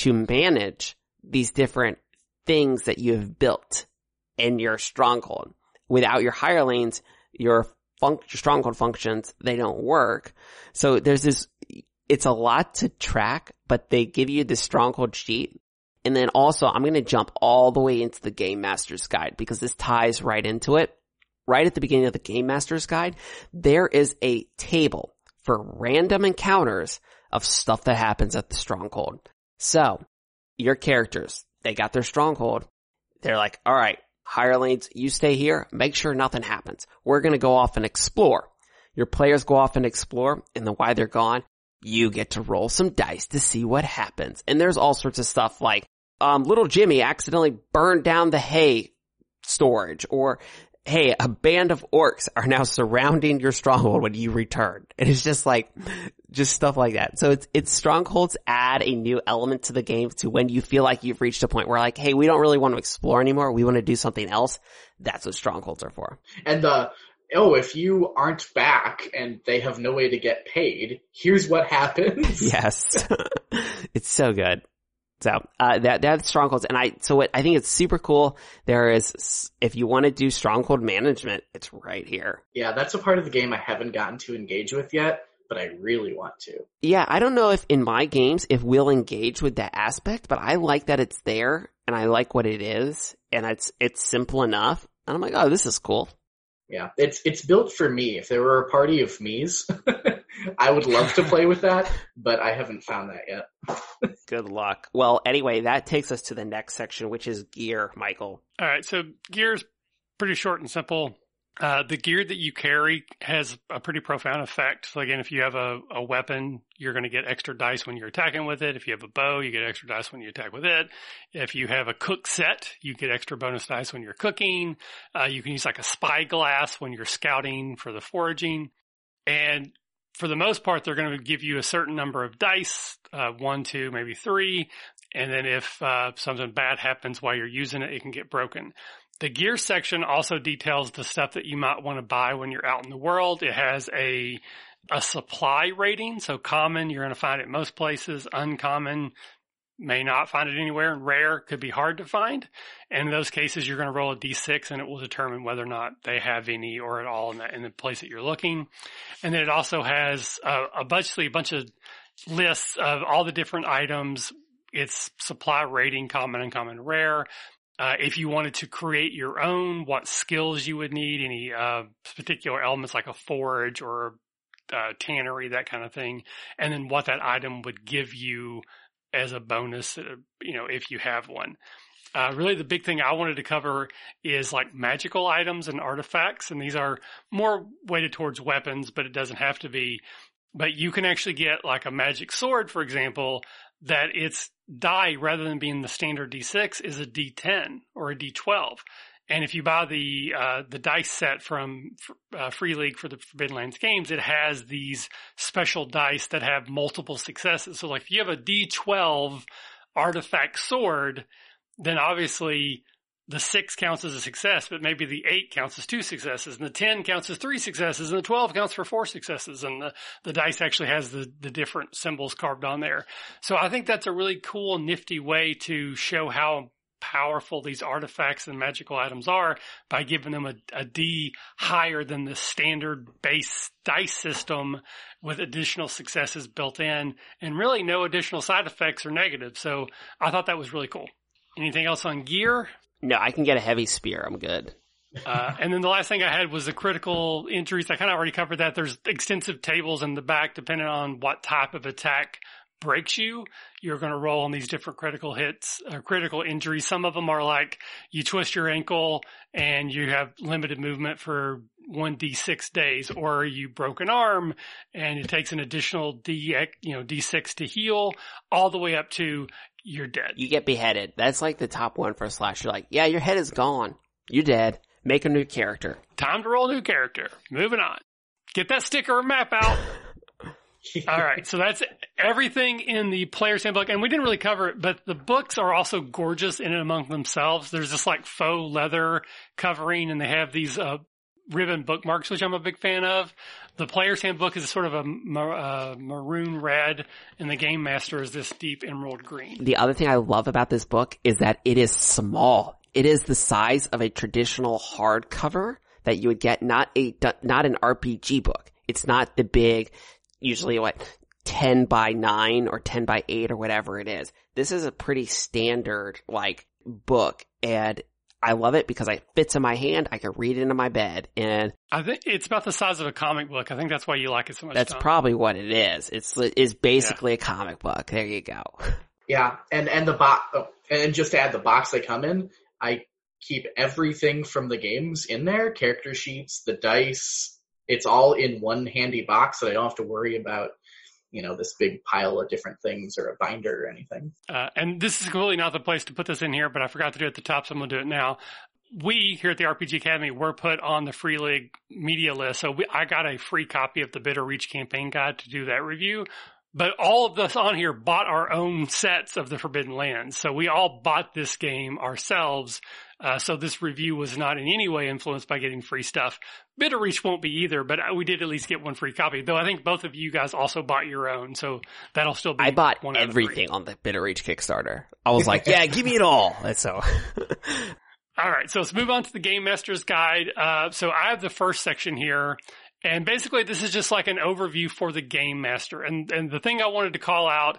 to manage these different things that you have built in your stronghold. Without your hirelings, your func- stronghold functions, they don't work. So there's this it's a lot to track, but they give you the stronghold sheet. And then also I'm going to jump all the way into the game master's guide because this ties right into it. Right at the beginning of the game master's guide, there is a table for random encounters of stuff that happens at the stronghold. So your characters, they got their stronghold. They're like, all right, hirelings, you stay here. Make sure nothing happens. We're going to go off and explore. Your players go off and explore and then while they're gone, you get to roll some dice to see what happens. And there's all sorts of stuff like, um, little Jimmy accidentally burned down the hay storage or, hey, a band of orcs are now (laughs) surrounding your stronghold when you return. And it's just like, just stuff like that. So it's, it's strongholds add a new element to the game to when you feel like you've reached a point where like, hey, we don't really want to explore anymore. We want to do something else. That's what strongholds are for. And the, oh, if you aren't back and they have no way to get paid, here's what happens. (laughs) yes. (laughs) it's so good. So, uh, that, that's strongholds. And I, so what I think it's super cool. There is, if you want to do stronghold management, it's right here. Yeah, that's a part of the game I haven't gotten to engage with yet, but I really want to. Yeah, I don't know if in my games, if we'll engage with that aspect, but I like that it's there and I like what it is and it's, it's simple enough. And I'm like, oh, this is cool. Yeah, it's it's built for me. If there were a party of me's, (laughs) I would love to play with that, but I haven't found that yet. Good luck. Well, anyway, that takes us to the next section, which is gear, Michael. All right, so gear is pretty short and simple. Uh, the gear that you carry has a pretty profound effect. So again, if you have a, a weapon, you're going to get extra dice when you're attacking with it. If you have a bow, you get extra dice when you attack with it. If you have a cook set, you get extra bonus dice when you're cooking. Uh, you can use like a spyglass when you're scouting for the foraging. And for the most part, they're going to give you a certain number of dice, uh, one, two, maybe three. And then if uh, something bad happens while you're using it, it can get broken. The gear section also details the stuff that you might want to buy when you're out in the world. It has a a supply rating. So common, you're going to find it most places. Uncommon, may not find it anywhere. And rare could be hard to find. And in those cases, you're going to roll a d6 and it will determine whether or not they have any or at all in, the in the place that you're looking. And then it also has a, a bunch, a bunch of lists of all the different items its supply rating, common, uncommon, rare, uh, if you wanted to create your own, what skills you would need, any uh, particular elements like a forge or uh, tannery, that kind of thing, and then what that item would give you as a bonus, uh, you know, if you have one. Uh, really, the big thing I wanted to cover is like magical items and artifacts, and these are more weighted towards weapons, but it doesn't have to be. But you can actually get like a magic sword, for example, that its die rather than being the standard D6 is a D10 or a D12. And if you buy the uh, the dice set from uh, Free League for the Forbidden Lands games, it has these special dice that have multiple successes. So, like if you have a D12 artifact sword, then obviously the six counts as a success, but maybe the eight counts as two successes, and the ten counts as three successes, and the twelve counts for four successes, and the, the dice actually has the, the different symbols carved on there. So I think that's a really cool, nifty way to show how powerful these artifacts and magical items are by giving them a, a D higher than the standard base dice system with additional successes built in and really no additional side effects or negatives. So I thought that was really cool. Anything else on gear? No, I can get a heavy spear. I'm good. Uh, and then the last thing I had was the critical injuries. I kind of already covered that. There's extensive tables in the back depending on what type of attack breaks you, you're going to roll on these different critical hits, or critical injuries. Some of them are like you twist your ankle and you have limited movement for one d6 days, or you broke an arm and it takes an additional d, you know, d6 to heal, all the way up to you're dead. You get beheaded. That's like the top one for a slash. You're like, yeah, your head is gone. You're dead. Make a new character. Time to roll a new character. Moving on. Get that sticker map out. (laughs) All right. So that's everything in the player's handbook. And we didn't really cover it, but the books are also gorgeous in and among themselves. There's this like faux leather covering and they have these, uh, ribbon bookmarks, which I'm a big fan of. The player's handbook is sort of a uh, maroon red and the game master is this deep emerald green. The other thing I love about this book is that it is small. It is the size of a traditional hardcover that you would get, not a, not an RPG book. It's not the big usually what 10 by 9 or 10 by 8 or whatever it is. This is a pretty standard like book and I love it because it fits in my hand. I can read it into my bed and I think it's about the size of a comic book. I think that's why you like it so much. That's Tom. probably what it is. It's is basically yeah. a comic book. There you go. (laughs) Yeah, and and the box, oh, and just to add the box they come in, I keep everything from the games in there: character sheets, the dice, it's all in one handy box so I don't have to worry about you know this big pile of different things or a binder or anything. Uh, and this is completely not the place to put this in here, but I forgot to do it at the top, so I'm going to do it now. We here at the RPG Academy were put on the Free League media list, so we, I got a free copy of the Bitter Reach campaign guide to do that review. But all of us on here bought our own sets of the Forbidden Lands, so we all bought this game ourselves uh, so this review was not in any way influenced by getting free stuff. Bitter Reach won't be either, but we did at least get one free copy. Though I think both of you guys also bought your own, so that'll still be. I bought everything on the Bitter Reach Kickstarter. I was like, (laughs) yeah, give me it all. And so. (laughs) all right, so let's move on to the Game Master's Guide. Uh, so I have the first section here. And basically this is just like an overview for the game master. And, and the thing I wanted to call out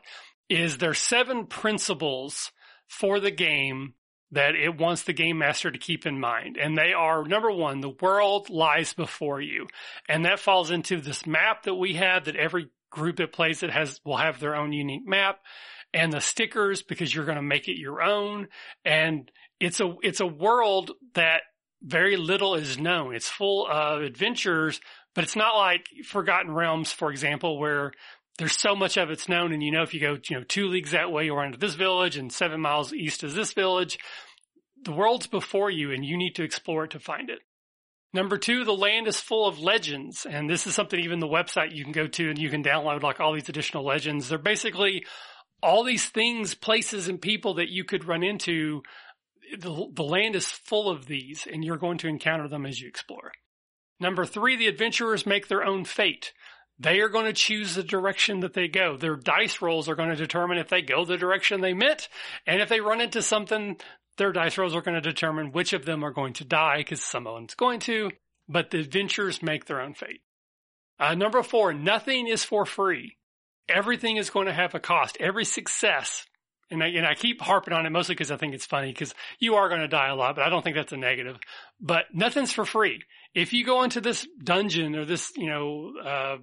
is there's seven principles for the game that it wants the game master to keep in mind. And they are number one, the world lies before you. And that falls into this map that we have that every group that plays it has, will have their own unique map and the stickers because you're going to make it your own. And it's a, it's a world that very little is known. It's full of adventures, but it's not like Forgotten Realms, for example, where there's so much of it's known and you know if you go you know two leagues that way you run into this village and seven miles east is this village the world's before you and you need to explore it to find it. Number two the land is full of legends and this is something even the website you can go to and you can download like all these additional legends. They're basically all these things places and people that you could run into. The, the land is full of these and you're going to encounter them as you explore. Number three the adventurers make their own fate they are going to choose the direction that they go. Their dice rolls are going to determine if they go the direction they meant. And if they run into something, their dice rolls are going to determine which of them are going to die because someone's going to, but the adventurers make their own fate. Uh, number four, nothing is for free. Everything is going to have a cost. Every success and I, and I keep harping on it mostly because I think it's funny because you are going to die a lot, but I don't think that's a negative. But nothing's for free. If you go into this dungeon or this, you know, uh,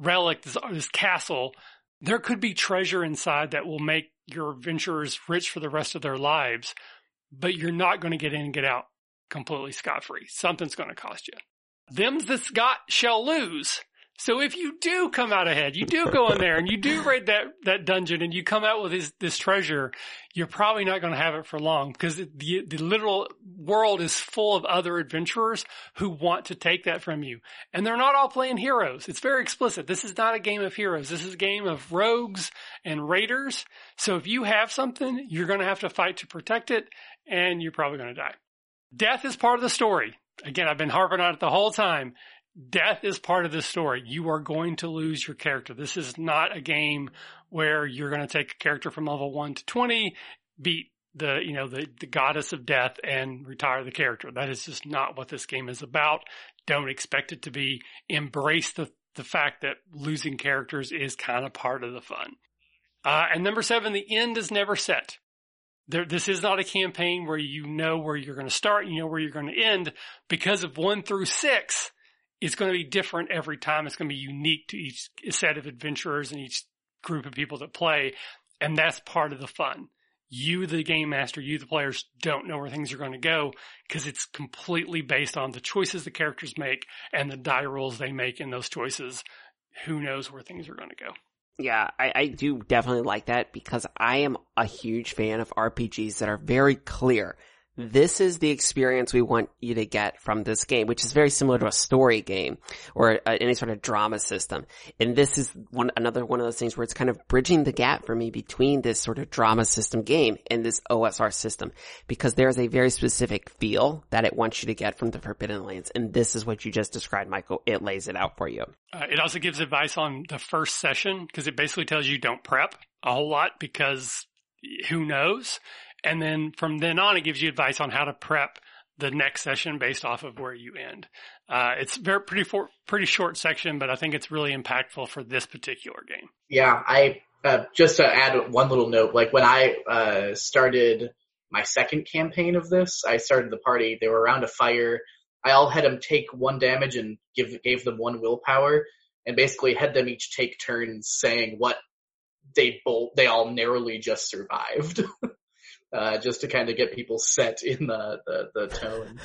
relic, this, this castle, there could be treasure inside that will make your adventurers rich for the rest of their lives, but you're not going to get in and get out completely scot free. Something's going to cost you. Them's that got shall lose. So if you do come out ahead, you do go in there and you do raid that, that dungeon and you come out with this, this treasure, you're probably not going to have it for long because the, the literal world is full of other adventurers who want to take that from you. And they're not all playing heroes. It's very explicit. This is not a game of heroes. This is a game of rogues and raiders. So if you have something, you're going to have to fight to protect it and you're probably going to die. Death is part of the story. Again, I've been harping on it the whole time death is part of the story. You are going to lose your character. This is not a game where you're going to take a character from level one to 20, beat the, you know, the, the goddess of death and retire the character. That is just not what this game is about. Don't expect it to be. Embrace the, the fact that losing characters is kind of part of the fun. Uh, and number seven, the end is never set. There, this is not a campaign where you know where you're going to start, you know where you're going to end because of one through six it's going to be different every time. It's going to be unique to each set of adventurers and each group of people that play. And that's part of the fun. You, the game master, you, the players don't know where things are going to go because it's completely based on the choices the characters make and the die rolls they make in those choices. Who knows where things are going to go? Yeah, I, I do definitely like that because I am a huge fan of RPGs that are very clear this is the experience we want you to get from this game, which is very similar to a story game or any sort of drama system. And this is one, another one of those things where it's kind of bridging the gap for me between this sort of drama system game and this OSR system because there's a very specific feel that it wants you to get from the Forbidden Lands. And this is what you just described, Michael. It lays it out for you. Uh, it also gives advice on the first session because it basically tells you don't prep a whole lot because who knows? And then from then on, it gives you advice on how to prep the next session based off of where you end. Uh, it's very pretty for, pretty short section, but I think it's really impactful for this particular game. Yeah, I uh, just to add one little note, like when I uh, started my second campaign of this, I started the party. They were around a fire. I all had them take one damage and give gave them one willpower, and basically had them each take turns saying what they both they all narrowly just survived. (laughs) uh, just to kind of get people set in the, the, the tone.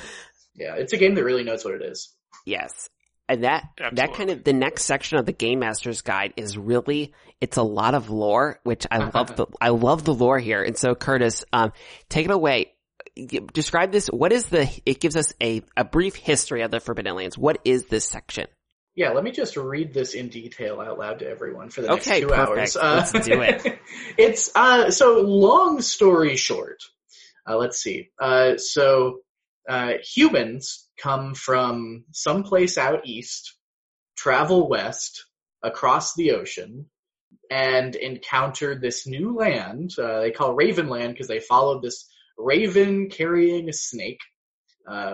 yeah, it's a game that really knows what it is. Yes. And that, Absolutely. that kind of, the next section of the Game Master's Guide is really, it's a lot of lore, which I love the, I love the lore here. And so Curtis, um, take it away. Describe this. What is the, it gives us a, a brief history of the Forbidden Lands. What is this section? Yeah, let me just read this in detail out loud to everyone for the next okay, two perfect. hours. Uh, let's do it. (laughs) it's uh, so long story short. Uh, let's see. Uh, so uh, humans come from someplace out east, travel west across the ocean, and encounter this new land. Uh, they call Ravenland because they followed this raven carrying a snake,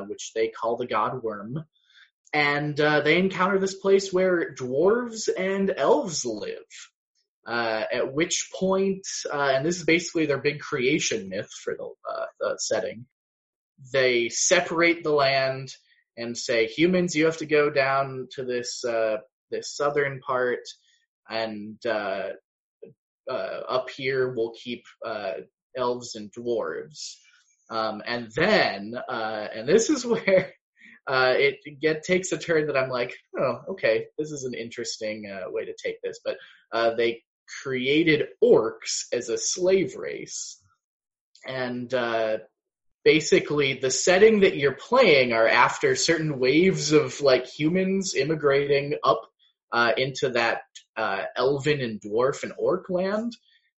which they call the god Worm and uh, they encounter this place where dwarves and elves live. Uh, at which point, uh, and this is basically their big creation myth for the, uh, the setting, they separate the land and say, humans, you have to go down to this uh, this southern part, and uh, up here we'll keep elves and dwarves. Um, and then, and this is (laughs) where uh, it get takes a turn that I'm like, oh, okay, this is an interesting uh, way to take this. But uh, they created orcs as a slave race, and uh, basically the setting that you're playing are after certain waves of like humans immigrating up uh, into that uh, elven and dwarf and orc land.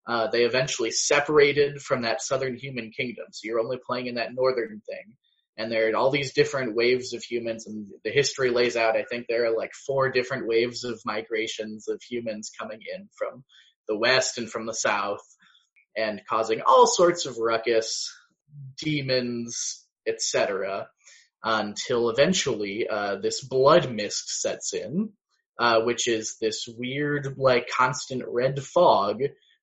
Uh, they eventually separated from that southern human kingdom, so you're only playing in that northern thing and there are all these different waves of humans and the history lays out i think there are like four different waves of migrations of humans coming in from the west and from the south and causing all sorts of ruckus demons etc until eventually uh, this blood mist sets in uh, which is this weird like constant red fog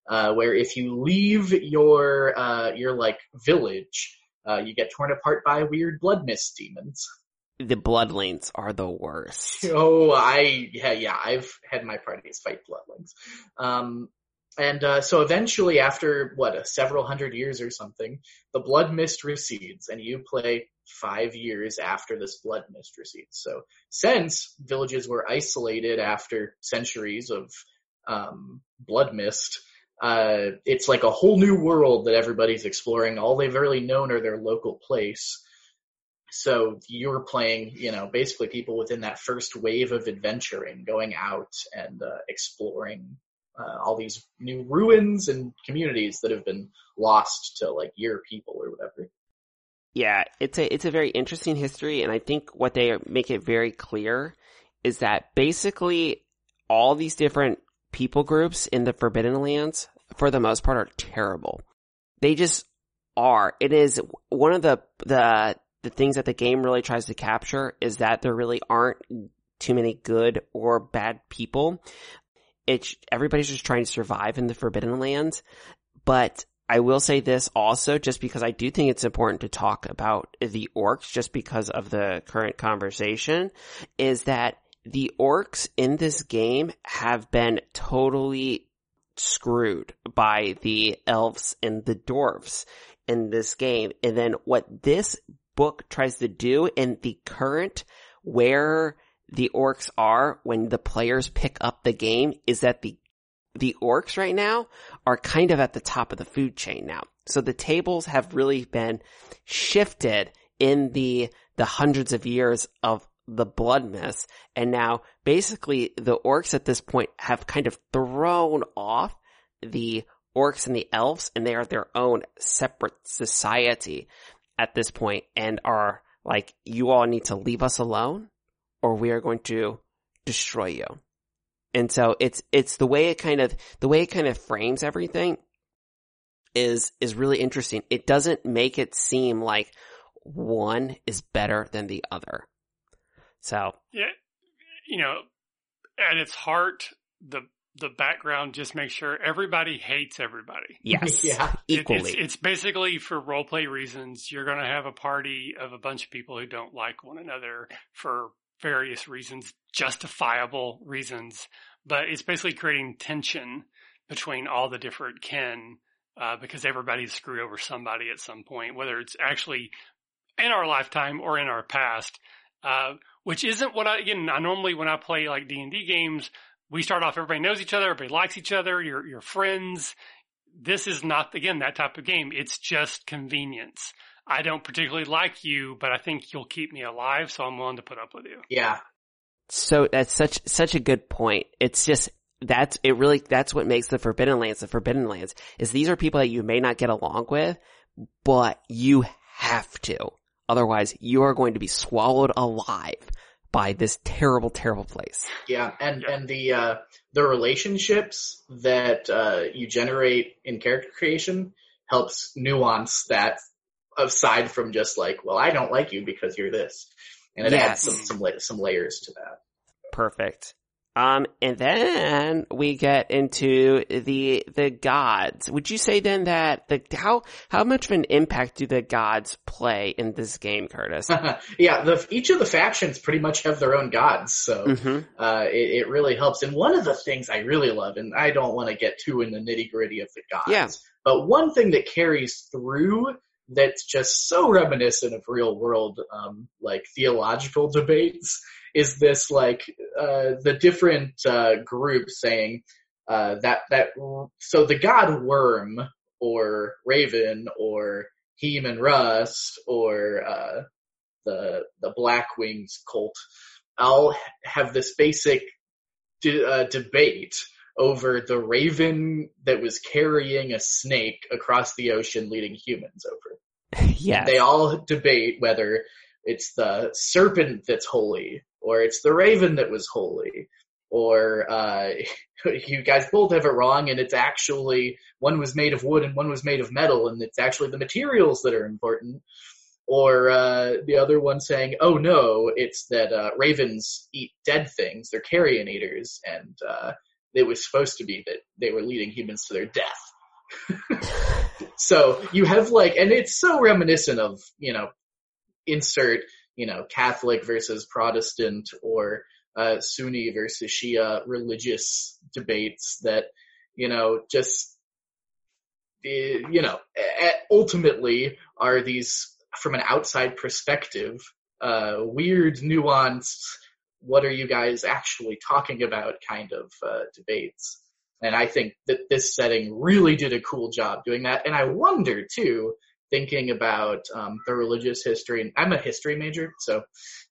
uh, where if you leave your uh, your like village, uh, you get torn apart by weird blood mist demons. (laughs) The bloodlings are the worst. Oh, I yeah yeah I've had my parties fight bloodlings, um, and uh, so eventually after what several hundred years or something, the blood mist recedes, and you play five years after this blood mist recedes. So since villages were isolated after centuries of um, blood mist, uh, it's like a whole new world that everybody's exploring. All they've really known are their local place. So you're playing, you know, basically people within that first wave of adventuring, going out and uh, exploring uh, all these new ruins and communities that have been lost to like your people or whatever. Yeah, it's a it's a very interesting history, and I think what they make it very clear is that basically all these different people groups in the Forbidden Lands, for the most part, are terrible. They just are. It is one of the the the things that the game really tries to capture is that there really aren't too many good or bad people. It's everybody's just trying to survive in the Forbidden Lands, but I will say this also, just because I do think it's important to talk about the orcs, just because of the current conversation, is that the orcs in this game have been totally screwed by the elves and the dwarves in this game. And then what this book tries to do in the current where the orcs are when the players pick up the game is that the the orcs right now are kind of at the top of the food chain now. So the tables have really been shifted in the, the hundreds of years of the blood mist. And now basically the orcs at this point have kind of thrown off the orcs and the elves and they are their own separate society at this point and are like, you all need to leave us alone or we are going to destroy you. And so it's, it's the way it kind of, the way it kind of frames everything is, is really interesting. It doesn't make it seem like one is better than the other. So. Yeah. You know, at its heart, the, the background just makes sure everybody hates everybody. (laughs) Yes. yeah. Equally. It's, it's basically for role play reasons. You're going to have a party of a bunch of people who don't like one another for various reasons, justifiable reasons, but it's basically creating tension between all the different kin, uh, because everybody's screwed over somebody at some point, whether it's actually in our lifetime or in our past, uh, which isn't what I, again, I normally when I play like D&D games, we start off, everybody knows each other, everybody likes each other, you're, you're friends. This is not, again, that type of game. It's just convenience. I don't particularly like you, but I think you'll keep me alive, so I'm willing to put up with you. Yeah. So that's such, such a good point. It's just, that's, it really, that's what makes the Forbidden Lands the Forbidden Lands, is these are people that you may not get along with, but you have to. Otherwise, you are going to be swallowed alive by this terrible, terrible place. Yeah, and and the uh, the relationships that uh, you generate in character creation helps nuance that aside from just like, well, I don't like you because you're this, and it Yes. adds some some la- some layers to that. Perfect. Um, and then we get into the, the gods. Would you say then that the, how, how much of an impact do the gods play in this game, Curtis? (laughs) yeah, the each of the factions pretty much have their own gods, so hmm uh, it, it really helps. And one of the things I really love, and I don't want to get too in the nitty gritty of the gods, Yeah. but one thing that carries through that's just so reminiscent of real world, um, like theological debates is this like, uh, the different, uh, groups saying, uh, that, that, so the god worm or raven or Heem and Rust or, uh, the, the Black Wings cult all have this basic de- uh, debate over the raven that was carrying a snake across the ocean leading humans over. (laughs) Yeah, They all debate whether it's the serpent that's holy or it's the raven that was holy or uh (laughs) you guys both have it wrong and it's actually one was made of wood and one was made of metal and it's actually the materials that are important or uh the other one saying oh no it's that uh ravens eat dead things they're carrion eaters and uh it was supposed to be that they were leading humans to their death. (laughs) so you have like, and it's so reminiscent of, you know, insert, you know, Catholic versus Protestant or uh, Sunni versus Shia religious debates that, you know, just, eh, you know, ultimately are these, from an outside perspective, uh, weird, nuanced, what are you guys actually talking about kind of uh, debates. And I think that this setting really did a cool job doing that. And I wonder too, thinking about um, the religious history. And I'm a history major, so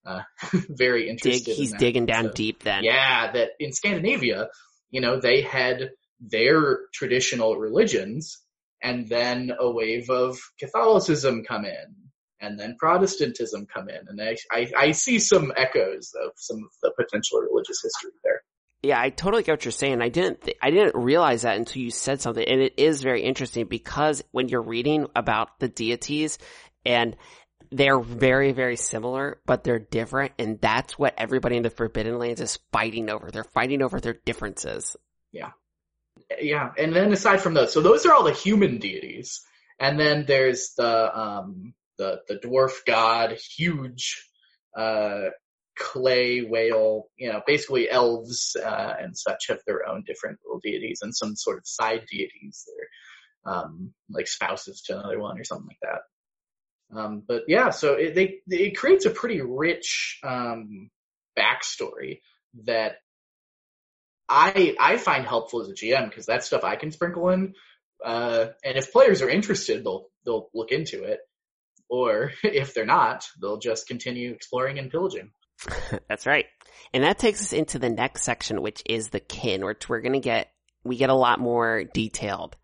uh, (laughs) very interested. Dig, he's in digging down so, deep. Then, yeah, that in Scandinavia, you know, they had their traditional religions, and then a wave of Catholicism come in, and then Protestantism come in, and I, I, I see some echoes of some of the potential religious history there. Yeah, I totally get what you're saying. I didn't, th- I didn't realize that until you said something, and it is very interesting because when you're reading about the deities, and they're very, very similar, but they're different, and that's what everybody in the Forbidden Lands is fighting over. They're fighting over their differences. Yeah, yeah, and then aside from those, so those are all the human deities, and then there's the um the the dwarf god, huge, uh, clay whale, you know, basically elves uh, and such have their own different little deities and some sort of side deities that are um, like spouses to another one or something like that. Um, but yeah, so it, they it creates a pretty rich um, backstory that I I find helpful as a GM because that's stuff I can sprinkle in. Uh, and if players are interested, they'll they'll look into it. Or (laughs) if they're not, they'll just continue exploring and pillaging. (laughs) That's right. And that takes us into the next section, which is the kin, which we're going to get, we get a lot more detailed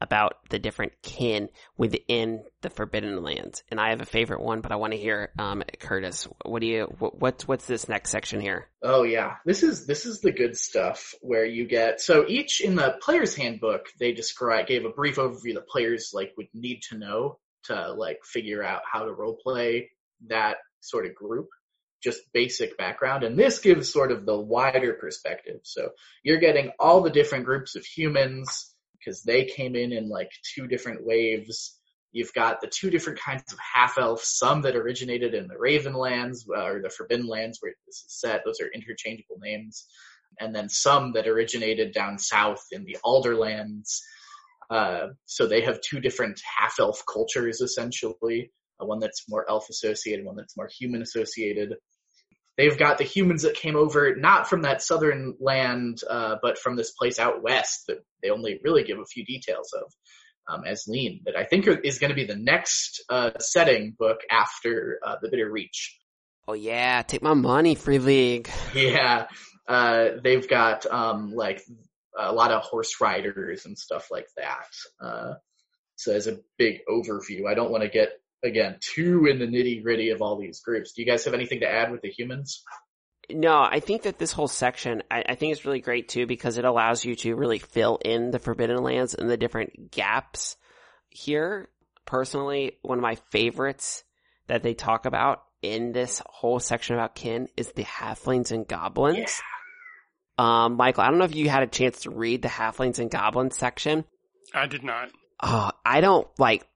about the different kin within the Forbidden Lands. And I have a favorite one, but I want to hear, um, Curtis, what do you, what, what's, what's this next section here? Oh yeah. This is, this is the good stuff where you get, so each in the player's handbook, they describe, gave a brief overview that players like would need to know to like figure out how to role play that sort of group just basic background. And this gives sort of the wider perspective. So you're getting all the different groups of humans because they came in in like two different waves. You've got the two different kinds of half elves, some that originated in the Ravenlands uh, or the Forbidden Lands where this is set. Those are interchangeable names. And then some that originated down south in the Alderlands. Uh, so they have two different half elf cultures essentially. Uh, one that's more elf associated, one that's more human associated. They've got the humans that came over not from that southern land, uh, but from this place out west that they only really give a few details of. Um, as Lean, that I think is going to be the next uh, setting book after uh, the Bitter Reach. Oh yeah, take my money, Free League. Yeah, uh, they've got um, like a lot of horse riders and stuff like that. Uh, so as a big overview, I don't want to get again too in the nitty gritty of all these groups. Do you guys have anything to add with the humans? No, I think that this whole section, I, I, think it's really great too because it allows you to really fill in the Forbidden Lands and the different gaps here. Personally, one of my favorites that they talk about in this whole section about kin is the halflings and goblins. Yeah. Um, Michael, I don't know if you had a chance to read the halflings and goblins section. I did not. Oh, I don't like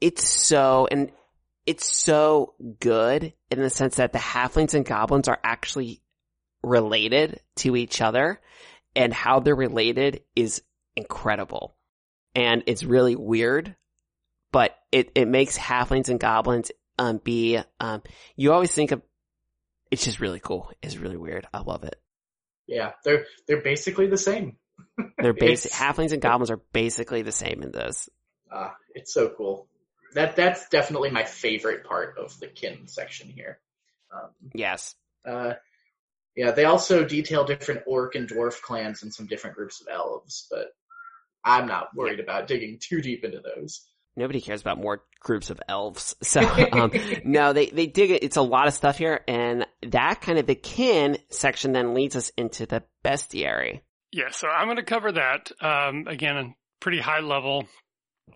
it's so, and it's so good in the sense that the halflings and goblins are actually related to each other and how they're related is incredible. And it's really weird, but it, it makes halflings and goblins, um, be, um, you always think of, it's just really cool. It's really weird. I love it. Yeah, they're, they're basically the same. they're (laughs) basic, halflings and goblins are basically the same in this. Ah, uh, it's so cool that that's definitely my favorite part of the kin section here. Um, yes. Uh, yeah, they also detail different orc and dwarf clans and some different groups of elves, but I'm not worried yeah. about digging too deep into those. Nobody cares about more groups of elves. (laughs) So, um, (laughs) no, they, they dig it. It's a lot of stuff here. And that kind of the kin section then leads us into the bestiary. Yeah. So I'm going to cover that. Um, again, pretty high level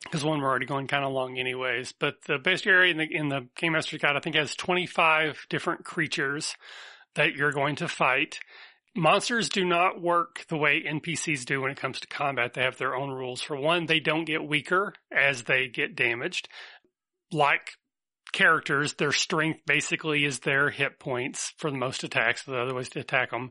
because one we're already going kind of long anyways. But the bestiary in the in the Game master Guide, I think, has 25 different creatures that you're going to fight. monsters do not work the way NPCs do when it comes to combat. They have their own rules. For one, they don't get weaker as they get damaged. Like characters, their strength basically is their hit points for the most attacks. The other ways to attack them,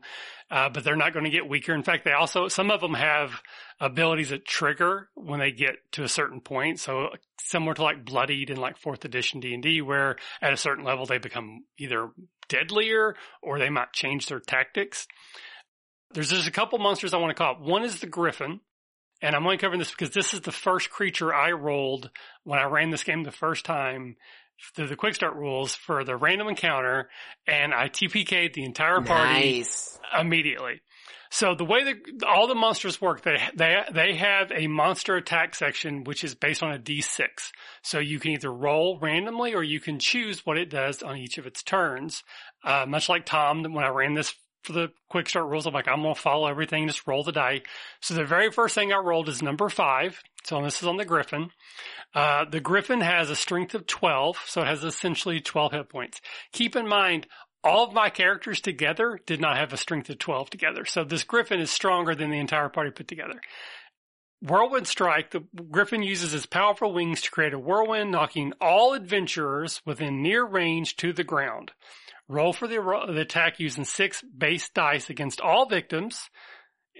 uh, but they're not going to get weaker. In fact, they also some of them have abilities that trigger when they get to a certain point. So similar to like Bloodied in like fourth edition D and D, where at a certain level they become either deadlier or they might change their tactics. There's just a couple monsters I want to call out. One is the Griffin. And I'm only covering this because this is the first creature I rolled when I ran this game the first time through the quick start rules for the random encounter and I TPK'd the entire party Nice. immediately. So the way that all the monsters work, they, they, they have a monster attack section, which is based on a D6. So you can either roll randomly or you can choose what it does on each of its turns. Uh, much like Tom, when I ran this for the quick start rules, I'm like, I'm going to follow everything, just roll the die. So the very first thing I rolled is number five. So this is on the Griffin. Uh, the Griffin has a strength of 12, so it has essentially 12 hit points. Keep in mind, all of my characters together did not have a strength of 12 together. So this Griffin is stronger than the entire party put together. Whirlwind Strike, the Griffin uses its powerful wings to create a whirlwind, knocking all adventurers within near range to the ground. Roll for the, the attack using six base dice against all victims,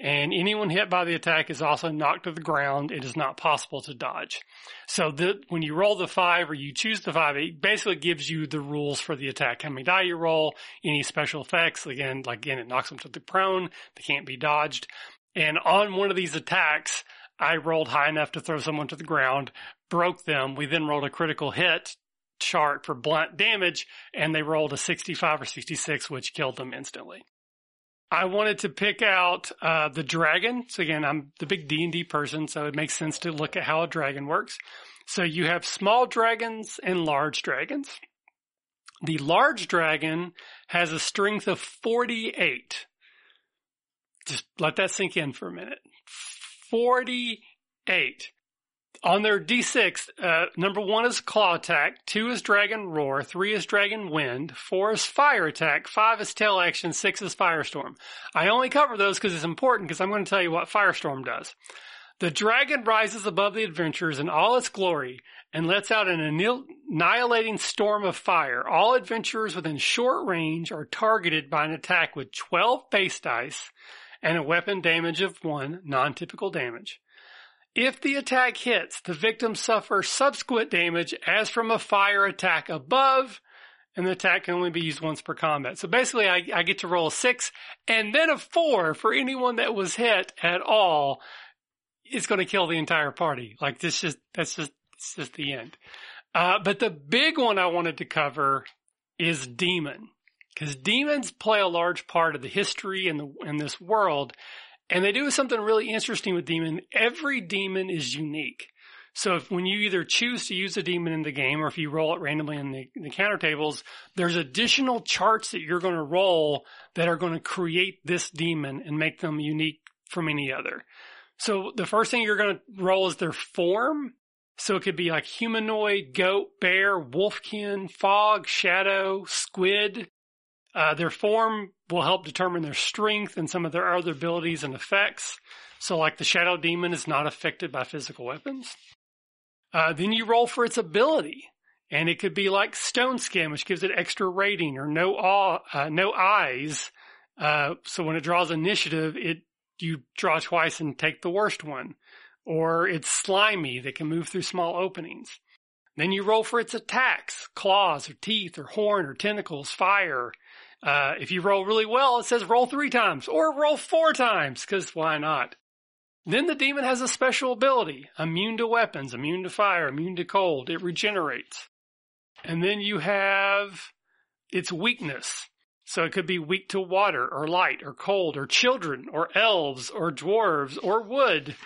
and anyone hit by the attack is also knocked to the ground. It is not possible to dodge. So the, when you roll the five or you choose the five, it basically gives you the rules for the attack. How many die you roll, any special effects. Again, like again, it knocks them to the prone. They can't be dodged. And on one of these attacks, I rolled high enough to throw someone to the ground, broke them. We then rolled a critical hit chart for blunt damage and they rolled a 65 or 66, which killed them instantly. I wanted to pick out uh, the dragon. So again, I'm the big D and D person, so it makes sense to look at how a dragon works. So you have small dragons and large dragons. The large dragon has a strength of 48. Just let that sink in for a minute. 48. On their D6, uh, number one is claw attack, two is dragon roar, three is dragon wind, four is fire attack, five is tail action, six is firestorm. I only cover those because it's important because I'm going to tell you what firestorm does. The dragon rises above the adventurers in all its glory and lets out an annihilating storm of fire. All adventurers within short range are targeted by an attack with 12 base dice and a weapon damage of one, non-typical damage. If the attack hits, the victim suffers subsequent damage as from a fire attack above, and the attack can only be used once per combat. So basically, I, I, get to roll a six and then a four for anyone that was hit at all. It's going to kill the entire party. Like this just that's just it's just the end. Uh, but the big one I wanted to cover is demon because demons play a large part of the history in the in this world. And they do something really interesting with demon. Every demon is unique. So if when you either choose to use a demon in the game or if you roll it randomly in the, the counter tables, there's additional charts that you're going to roll that are going to create this demon and make them unique from any other. So the first thing you're going to roll is their form. So it could be like humanoid, goat, bear, wolfkin, fog, shadow, squid. Uh, their form will help determine their strength and some of their other abilities and effects. So like the shadow demon is not affected by physical weapons. Uh, then you roll for its ability. And it could be like stone skin, which gives it extra rating or no awe, uh, no eyes. Uh, so when it draws initiative, it, you draw twice and take the worst one. Or it's slimy that can move through small openings. Then you roll for its attacks, claws or teeth or horn or tentacles, fire, uh, if you roll really well, it says roll three times or roll four times, because why not? Then the demon has a special ability, immune to weapons, immune to fire, immune to cold. It regenerates. And then you have its weakness. So it could be weak to water or light or cold or children or elves or dwarves or wood.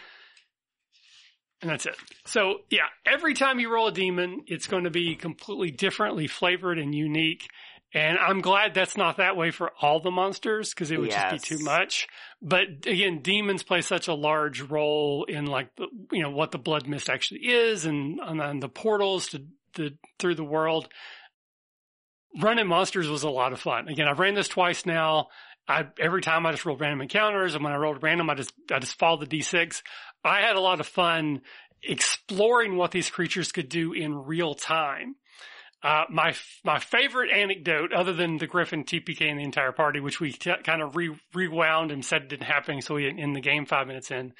And that's it. So yeah, every time you roll a demon, it's going to be completely differently flavored and unique. And I'm glad that's not that way for all the monsters because it would yes. just be too much. But again, demons play such a large role in like the, you know what the blood mist actually is and and the portals to the through the world. Running monsters was a lot of fun. Again, I've ran this twice now, I every time I just rolled random encounters, and when I rolled random, I just I just followed the d6. I had a lot of fun exploring what these creatures could do in real time. Uh, my my favorite anecdote, other than the Griffin TPK and the entire party, which we t- kind of re- rewound and said didn't happen, so we in the game five minutes in,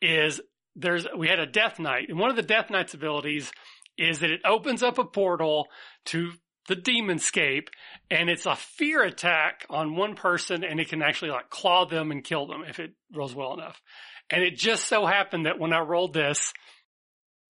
is there's we had a Death Knight, and one of the Death Knight's abilities is that it opens up a portal to the demonscape and it's a fear attack on one person and it can actually like claw them and kill them if it rolls well enough. And it just so happened that when I rolled this,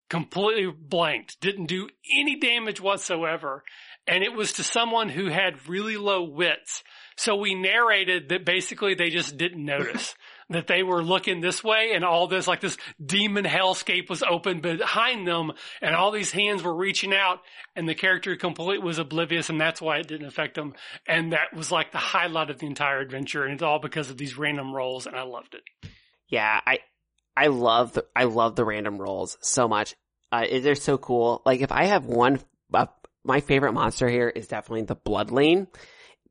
completely blanked, didn't do any damage whatsoever. And it was to someone who had really low wits. So we narrated that basically they just didn't notice (laughs) that they were looking this way and all this, like this demon hellscape was open behind them and all these hands were reaching out and the character completely was oblivious and that's why it didn't affect them. And that was like the highlight of the entire adventure and it's all because of these random rolls and I loved it. Yeah, I, I love the, I love the random rolls so much. Uh, they're so cool. Like if I have one, uh, my favorite monster here is definitely the Bloodlane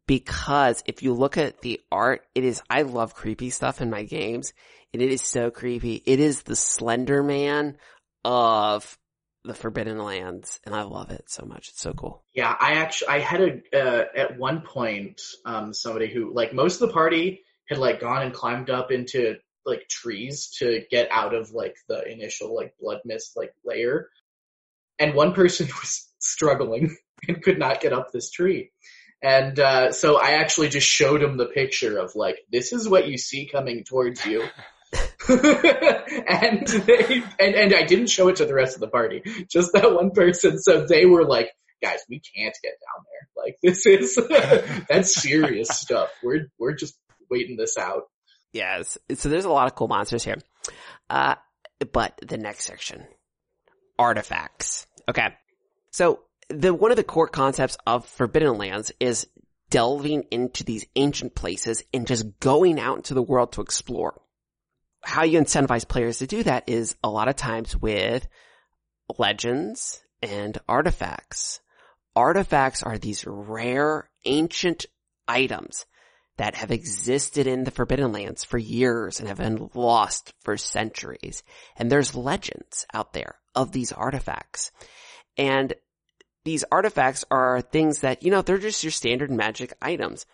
because if you look at the art, it is, I love creepy stuff in my games and it is so creepy. It is the Slender Man of the Forbidden Lands and I love it so much. It's so cool. Yeah, I actually, I had a, uh, at one point, um, somebody who, like most of the party had like gone and climbed up into like trees to get out of like the initial like blood mist like layer. And one person (laughs) was struggling and could not get up this tree. And uh, so I actually just showed him the picture of like, this is what you see coming towards you. (laughs) (laughs) and they and, and I didn't show it to the rest of the party, just that one person. So they were like, guys, we can't get down there. Like this is that's serious stuff. We're we're just waiting this out. Yes. So there's a lot of cool monsters here. Uh, but the next section, artifacts. Okay. So the one of the core concepts of Forbidden Lands is delving into these ancient places and just going out into the world to explore. How you incentivize players to do that is a lot of times with legends and artifacts. Artifacts are these rare ancient items that have existed in the Forbidden Lands for years and have been lost for centuries. And there's legends out there of these artifacts. And these artifacts are things that, you know, they're just your standard magic items.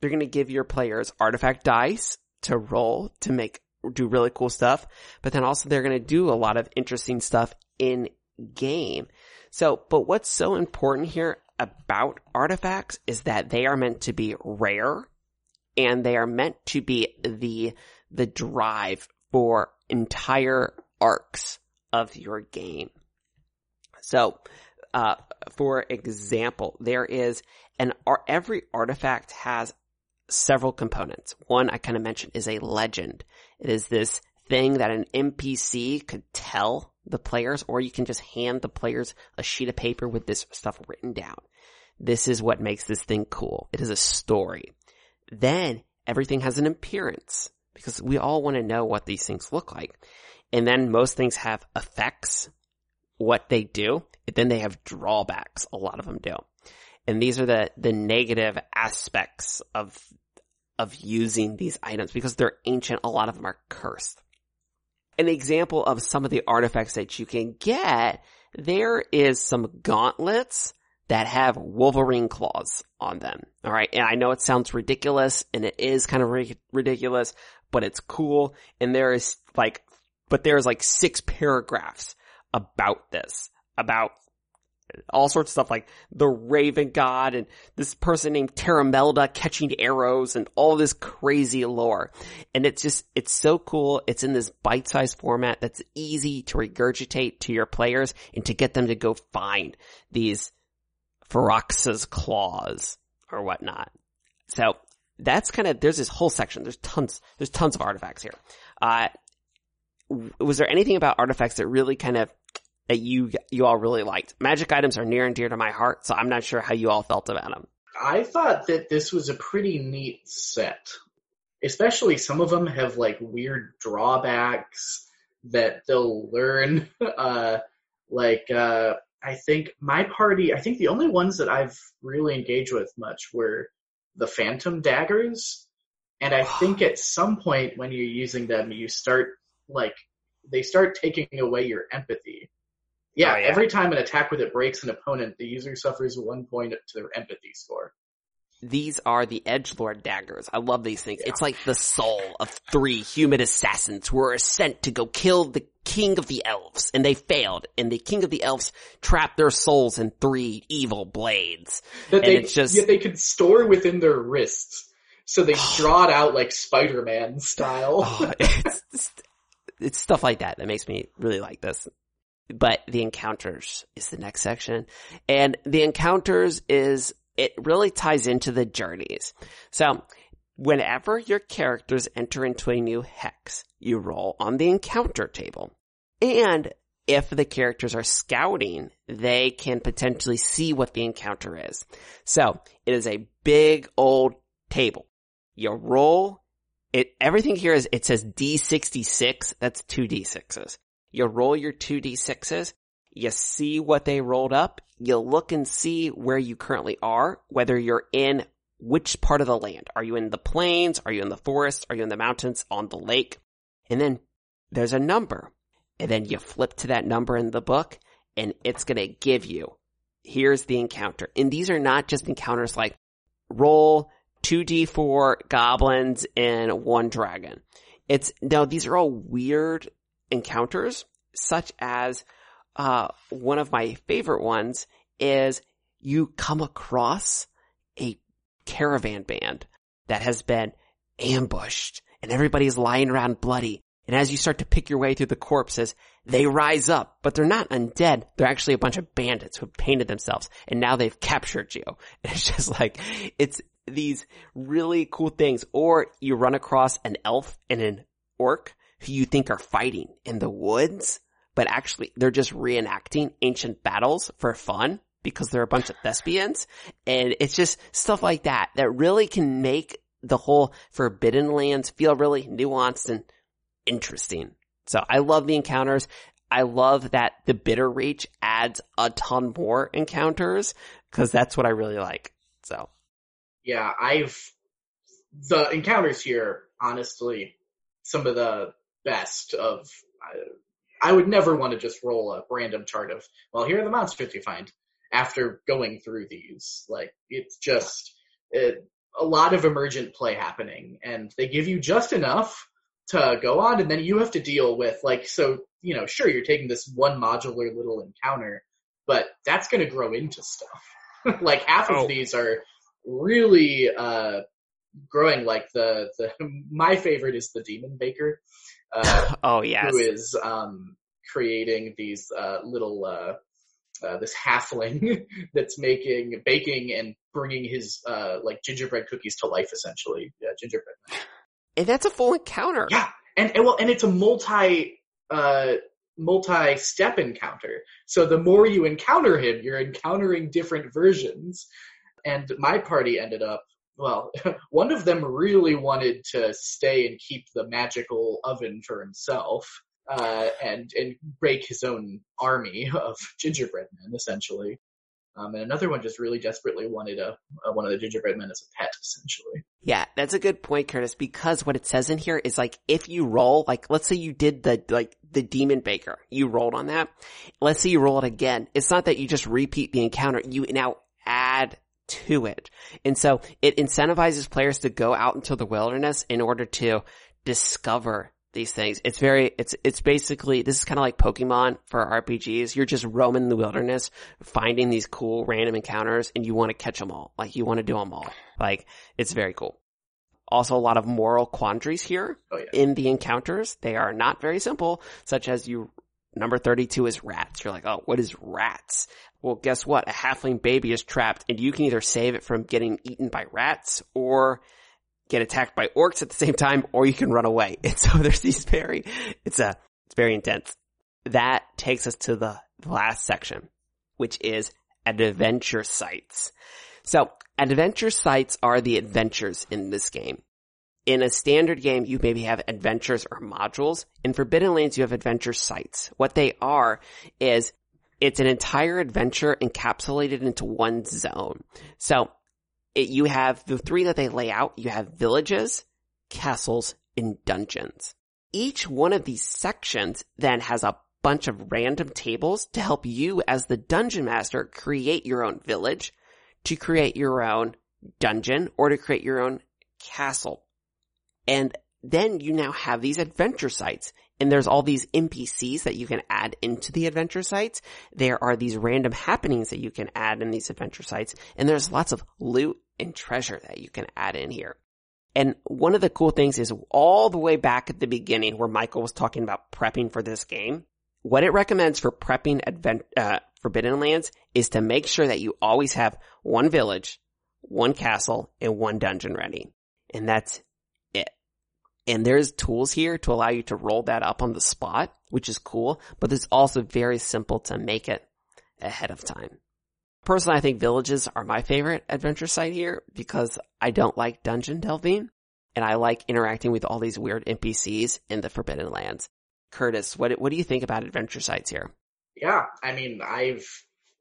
They're going to give your players artifact dice to roll to make, do really cool stuff, but then also they're going to do a lot of interesting stuff in game. So, but what's so important here about artifacts is that they are meant to be rare and they are meant to be the, the drive for entire arcs of your game. So, uh, for example, there is an, every artifact has several components. One I kind of mentioned is a legend. It is this thing that an NPC could tell the players, or you can just hand the players a sheet of paper with this stuff written down. This is what makes this thing cool. It is a story. Then everything has an appearance because we all want to know what these things look like. And then most things have effects, what they do. And then they have drawbacks. A lot of them do. And these are the, the negative aspects of, of using these items because they're ancient. A lot of them are cursed. An example of some of the artifacts that you can get, there is some gauntlets that have Wolverine claws on them. All right. And I know it sounds ridiculous and it is kind of ri- ridiculous, but it's cool. And there is like, but there's like six paragraphs about this, about all sorts of stuff like the Raven God and this person named Terramelda catching arrows and all this crazy lore. And it's just, it's so cool. It's in this bite-sized format that's easy to regurgitate to your players and to get them to go find these Ferox's claws or whatnot. So that's kind of, there's this whole section. There's tons, there's tons of artifacts here. Uh, was there anything about artifacts that really kind of, that you, you all really liked? Magic items are near and dear to my heart, so I'm not sure how you all felt about them. I thought that this was a pretty neat set. Especially some of them have like weird drawbacks that they'll learn. (laughs) Uh, like, uh, I think my party, I think the only ones that I've really engaged with much were the phantom daggers. And I think (sighs) at some point when you're using them, you start like they start taking away your empathy. Yeah, Oh, yeah. every time an attack with it breaks an opponent, the user suffers one point to their empathy score. These are the Edgelord daggers. I love these things. It's like the soul of three human assassins who were sent to go kill the king of the elves, and they failed, and the king of the elves trapped their souls in three evil blades. That And they it's just- yet they could store within their wrists. So they (sighs) draw it out like Spider-Man style. Oh, it's, it's stuff like that that makes me really like this. But the encounters is the next section. And the encounters is, it really ties into the journeys. So, whenever your characters enter into a new hex, you roll on the encounter table. And if the characters are scouting, they can potentially see what the encounter is. So, it is a big old table. You roll it everything here is it says D66. That's two D6s. You roll your two D6s. You see what they rolled up. You look and see where you currently are, whether you're in which part of the land. Are you in the plains? Are you in the forest? Are you in the mountains? On the lake? And then there's a number. And then you flip to that number in the book and it's going to give you, here's the encounter. And these are not just encounters like roll 2d4 goblins and one dragon. It's, no, these are all weird encounters, such as, uh, one of my favorite ones is you come across a caravan band that has been ambushed and everybody's lying around bloody. And as you start to pick your way through the corpses, they rise up, but they're not undead. They're actually a bunch of bandits who have painted themselves and now they've captured you. And (laughs) it's just like, it's these really cool things. Or you run across an elf and an orc who you think are fighting in the woods, but actually they're just reenacting ancient battles for fun because they're a bunch of thespians. And it's just stuff like that that really can make the whole Forbidden Lands feel really nuanced and interesting. So I love the encounters. I love that the Bitter Reach adds a ton more encounters because that's what I really like. So yeah, I've the encounters here, honestly, some of the best of. I, I would never want to just roll a random chart of, well, here are the monsters you find. After going through these, like it's just it, a lot of emergent play happening, and they give you just enough to go on, and then you have to deal with like so. You know, sure, you're taking this one modular little encounter, but that's going to grow into stuff. (laughs) like half of Oh. these are really uh growing like the the (laughs) my favorite is the demon baker uh (laughs) oh yes, who is um creating these uh little uh uh, this halfling (laughs) that's making baking and bringing his uh like gingerbread cookies to life essentially. Yeah gingerbread and that's a full encounter. yeah. And, and well and it's a multi uh multi step encounter. So the more you encounter him you're encountering different versions. And my party ended up well (laughs) one of them really wanted to stay and keep the magical oven for himself uh, and and break his own army (laughs) of gingerbread men essentially um, and another one just really desperately wanted a, a one of the gingerbread men as a pet essentially Yeah, that's a good point, Curtis, because what it says in here is like, if you roll, like, let's say you did the, like, the demon baker, you rolled on that. Let's say you roll it again. It's not that you just repeat the encounter, you now to it. And so it incentivizes players to go out into the wilderness in order to discover these things. It's very, it's, it's basically, this is kind of like Pokemon for RPGs. You're just roaming the wilderness, finding these cool random encounters and you want to catch them all. Like you want to do them all. Like it's very cool. Also a lot of moral quandaries here oh yeah in the encounters. They are not very simple, such as you, number 32 is rats. You're like, oh, what is rats? Well, guess what? A halfling baby is trapped and you can either save it from getting eaten by rats or get attacked by orcs at the same time, or you can run away. (laughs) And so there's these very, it's a, it's very intense. That takes us to the last section, which is adventure sites. So adventure sites are the adventures in this game. In a standard game, you maybe have adventures or modules. In Forbidden Lands, you have adventure sites. What they are is it's an entire adventure encapsulated into one zone. So it, you have the three that they lay out. You have villages, castles, and dungeons. Each one of these sections then has a bunch of random tables to help you as the dungeon master create your own village, to create your own dungeon, or to create your own castle. And then you now have these adventure sites and there's all these NPCs that you can add into the adventure sites. There are these random happenings that you can add in these adventure sites and there's lots of loot and treasure that you can add in here. And one of the cool things is all the way back at the beginning where Michael was talking about prepping for this game, what it recommends for prepping advent, uh, Forbidden Lands is to make sure that you always have one village, one castle, and one dungeon ready. And that's. And there's tools here to allow you to roll that up on the spot, which is cool, but it's also very simple to make it ahead of time. Personally, I think villages are my favorite adventure site here because I don't like dungeon delving and I like interacting with all these weird NPCs in the Forbidden Lands. Curtis, what what do you think about adventure sites here? Yeah, I mean, I've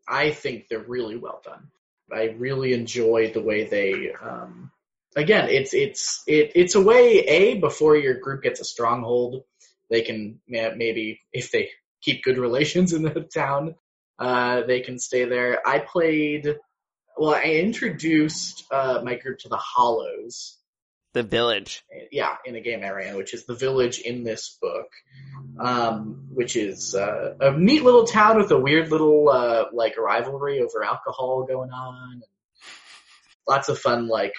I think they're really well done. I really enjoy the way they. Um, again, it's it's it, it's a way a before your group gets a stronghold, they can maybe if they keep good relations in the (laughs) town, uh, they can stay there. I played. Well, I introduced uh, my group to the Hollows, the village. Yeah, in a game I ran, which is the village in this book, um, which is uh, a neat little town with a weird little uh, like rivalry over alcohol going on. Lots of fun like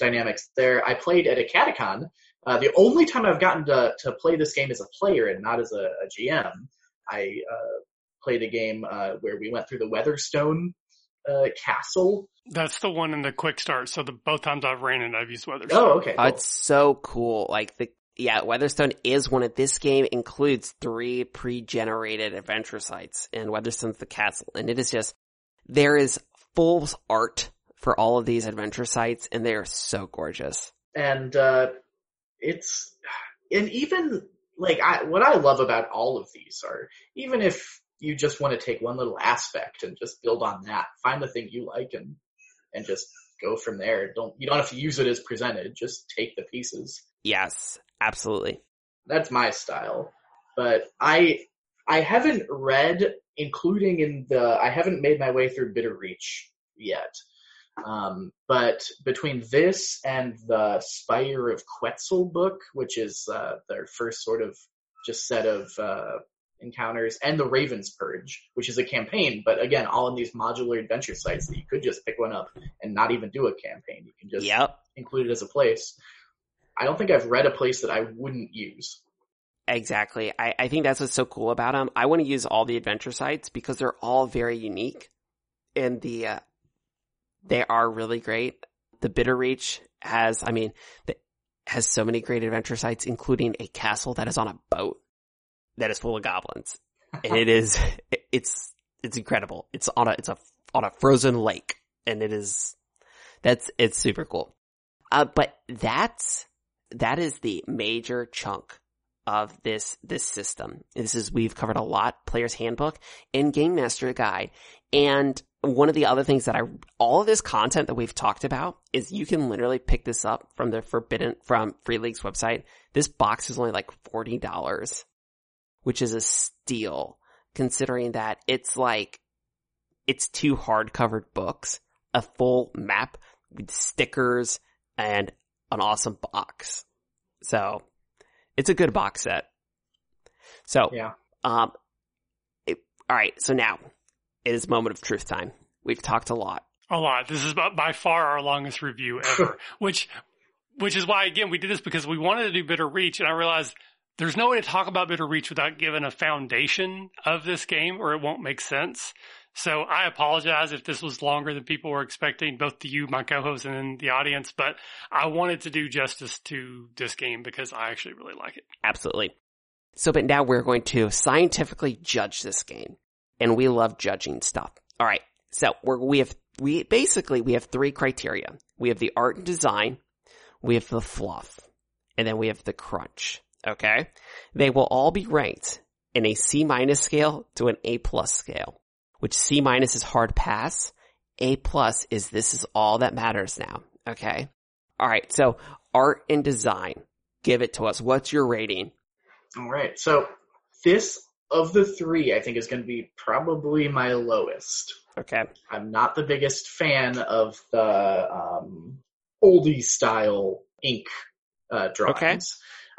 dynamics there. I played at a catacon. Uh, the only time I've gotten to to play this game as a player and not as a, a GM. I uh, played a game uh, where we went through the Weatherstone uh, castle. That's the one in the quick start. So the both times I've ran it, I've used Weatherstone. Oh, okay. Cool. it's so cool. Like the yeah, Weatherstone is one of this game includes three pre-generated adventure sites, and Weatherstone's the castle, and it is just there is full art for all of these adventure sites, and they are so gorgeous. And uh, it's and even like I, what I love about all of these are even if you just want to take one little aspect and just build on that. Find the thing you like and and just go from there. Don't you don't have to use it as presented. Just take the pieces. Yes, absolutely. That's my style. But I I haven't read, including in the I haven't made my way through Bitter Reach yet. Um, but between this and the Spire of Quetzel book, which is uh, their first sort of just set of uh, encounters and the Raven's Purge, which is a campaign, but again, all in these modular adventure sites that you could just pick one up and not even do a campaign. You can just yep. include it as a place. I don't think I've read a place that I wouldn't use. Exactly. I, I think that's what's so cool about them. I want to use all the adventure sites because they're all very unique and the, uh, they are really great. The Bitterreach has, I mean, the, has so many great adventure sites, including a castle that is on a boat that is full of goblins, and it is (laughs) it's it's incredible. It's on a it's a on a frozen lake, and it is that's it's super cool. Uh, but that's that is the major chunk of this this system. This is we've covered a lot: player's handbook and game master guide. And one of the other things that I all of this content that we've talked about is you can literally pick this up from the Forbidden from Free League's website. This box is only like forty dollars which is a steal considering that it's like, it's two hard-covered books, a full map with stickers and an awesome box. So, it's a good box set. So, yeah. um, it, all right. So now it is moment of truth time. We've talked a lot. A lot. This is by far our longest review ever, (laughs) which, which is why again we did this because we wanted to do Bitterreach, and I realized there's no way to talk about Bitterreach without giving a foundation of this game or it won't make sense. So I apologize if this was longer than people were expecting, both to you, my co-host, and the audience, but I wanted to do justice to this game because I actually really like it. Absolutely. So, but now we're going to scientifically judge this game. And we love judging stuff. Alright. So we're, we have, we basically, we have three criteria. We have the art and design, we have the fluff, and then we have the crunch. Okay. They will all be ranked in a C minus scale to an A plus scale, which C minus is hard pass, A plus is this is all that matters now. Okay. All right. So art and design, give it to us. What's your rating? All right. So this of the three, I think is going to be probably my lowest. Okay. I'm not the biggest fan of the um, oldie style ink uh, drawings. Okay.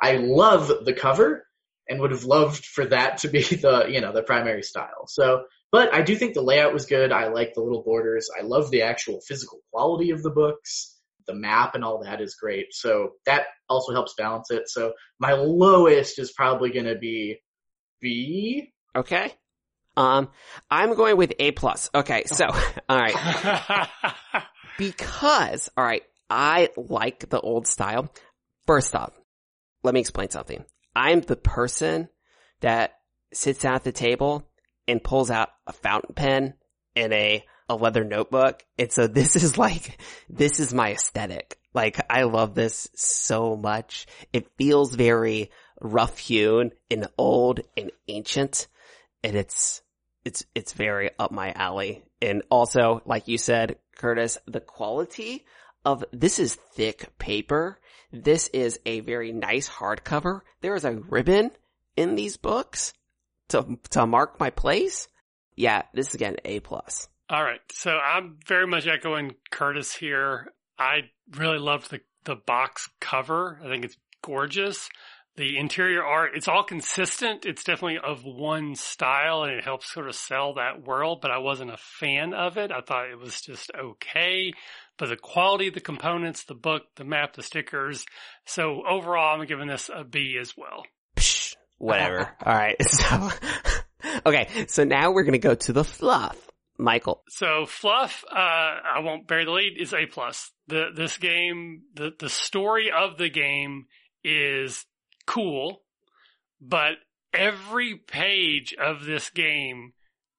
I love the cover and would have loved for that to be (laughs) the you know the primary style. So, but I do think the layout was good. I like the little borders. I love the actual physical quality of the books. The map and all that is great. So that also helps balance it. So my lowest is probably going to be B. Okay. Um, I'm going with A plus. Okay. So, (laughs) all right. (laughs) Because, all right, I like the old style. First off, let me explain something. I'm the person that sits down at the table and pulls out a fountain pen and a, a leather notebook. And so this is like, this is my aesthetic. Like, I love this so much. It feels very rough hewn and old and ancient. And it's, it's, it's very up my alley. And also, like you said, Curtis, the quality of this is thick paper. This is a very nice hardcover. There is a ribbon in these books to to mark my place. Yeah, this is again A plus. All right. So I'm very much echoing Curtis here. I really loved the, the box cover. I think it's gorgeous. The interior art, it's all consistent. It's definitely of one style and it helps sort of sell that world, but I wasn't a fan of it. I thought it was just okay. But the quality of the components, the book, the map, the stickers. So overall, I'm giving this a B as well. Psh, whatever. (laughs) All right. (laughs) So, okay. So now we're going to go to the fluff. Michael. So fluff, uh, I won't bury the lead is A plus. The, this game, the, the story of the game is cool, but every page of this game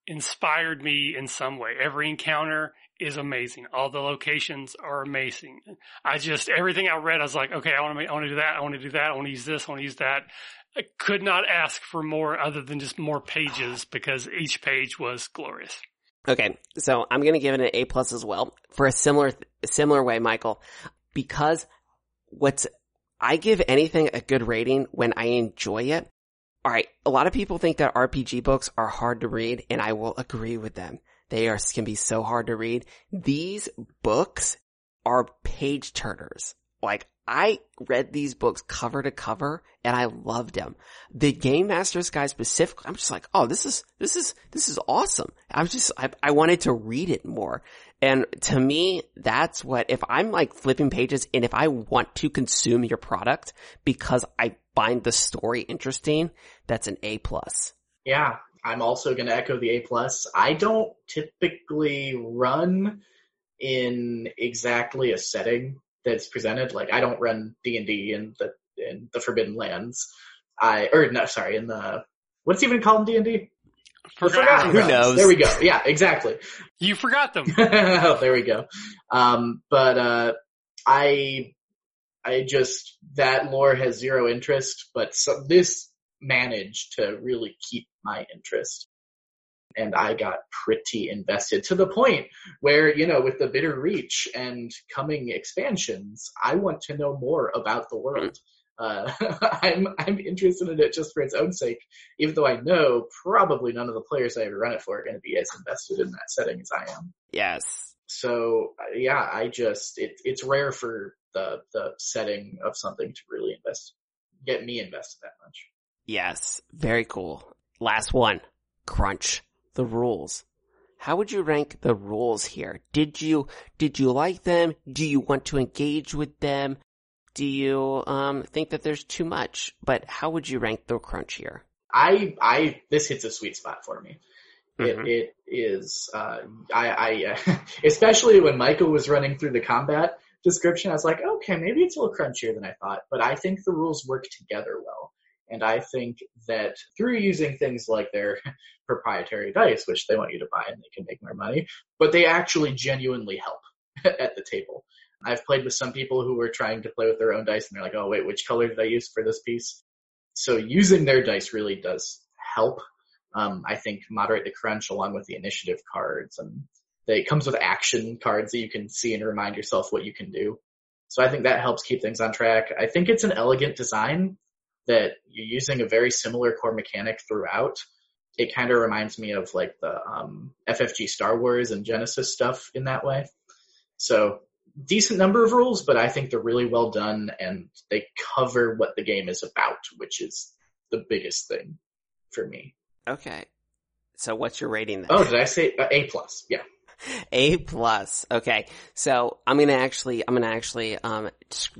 inspired me in some way. Every encounter is amazing. All the locations are amazing. I just, everything I read, I was like, okay, I want to, I want to do that. I want to do that. I want to use this. I want to use that. I could not ask for more other than just more pages because each page was glorious. Okay, so I'm gonna give it an A plus as well for a similar similar way, Michael, because what's I give anything a good rating when I enjoy it. All right, a lot of people think that RPG books are hard to read, and I will agree with them. They are can be so hard to read. These books are page turners. Like I read these books cover to cover and I loved them. The Game Master's Guide specifically, I'm just like, oh, this is, this is, this is awesome. I was just, I, I wanted to read it more. And to me, that's what, if I'm like flipping pages and if I want to consume your product because I find the story interesting, that's an A plus. Yeah, I'm also going to echo the A plus. I don't typically run in exactly a setting that's presented. Like I don't run D and D in the in the Forbidden Lands. I or no, sorry, in the what's even called in D and D? Forgotten. Who knows? There we go. Yeah, exactly. You forgot them. (laughs) oh, there we go. Um, but uh, I I just that lore has zero interest, but so, this managed to really keep my interest and I got pretty invested to the point where, you know, with the bitter reach and coming expansions, I want to know more about the world. Uh, (laughs) I'm I'm interested in it just for its own sake, even though I know probably none of the players I ever run it for are going to be as invested in that setting as I am. Yes. So yeah, I just it it's rare for the the setting of something to really invest get me invested that much. Yes. Very cool. Last one. Crunch the rules. How would you rank the rules here? Did you, did you like them? Do you want to engage with them? Do you, um, think that there's too much? But how would you rank the crunch here? I, I, this hits a sweet spot for me. Mhm. It, it is, uh, I, I, uh, (laughs) especially when Michael was running through the combat description, I was like, okay, maybe it's a little crunchier than I thought, but I think the rules work together well. And I think that through using things like their (laughs) proprietary dice, which they want you to buy and they can make more money, but they actually genuinely help (laughs) at the table. I've played with some people who were trying to play with their own dice and they're like, oh wait, which color did I use for this piece? So using their dice really does help. Um, I think moderate the crunch along with the initiative cards and That comes with action cards that you can see and remind yourself what you can do. So I think that helps keep things on track. I think it's an elegant design that you're using a very similar core mechanic throughout. It kind of reminds me of like the um, FFG Star Wars and Genesys stuff in that way. So decent number of rules, but I think they're really well done and they cover what the game is about, which is the biggest thing for me. Okay. So what's your rating then? Oh, did I say uh, A plus? Yeah. A plus. Okay. So I'm gonna actually, I'm gonna actually, um,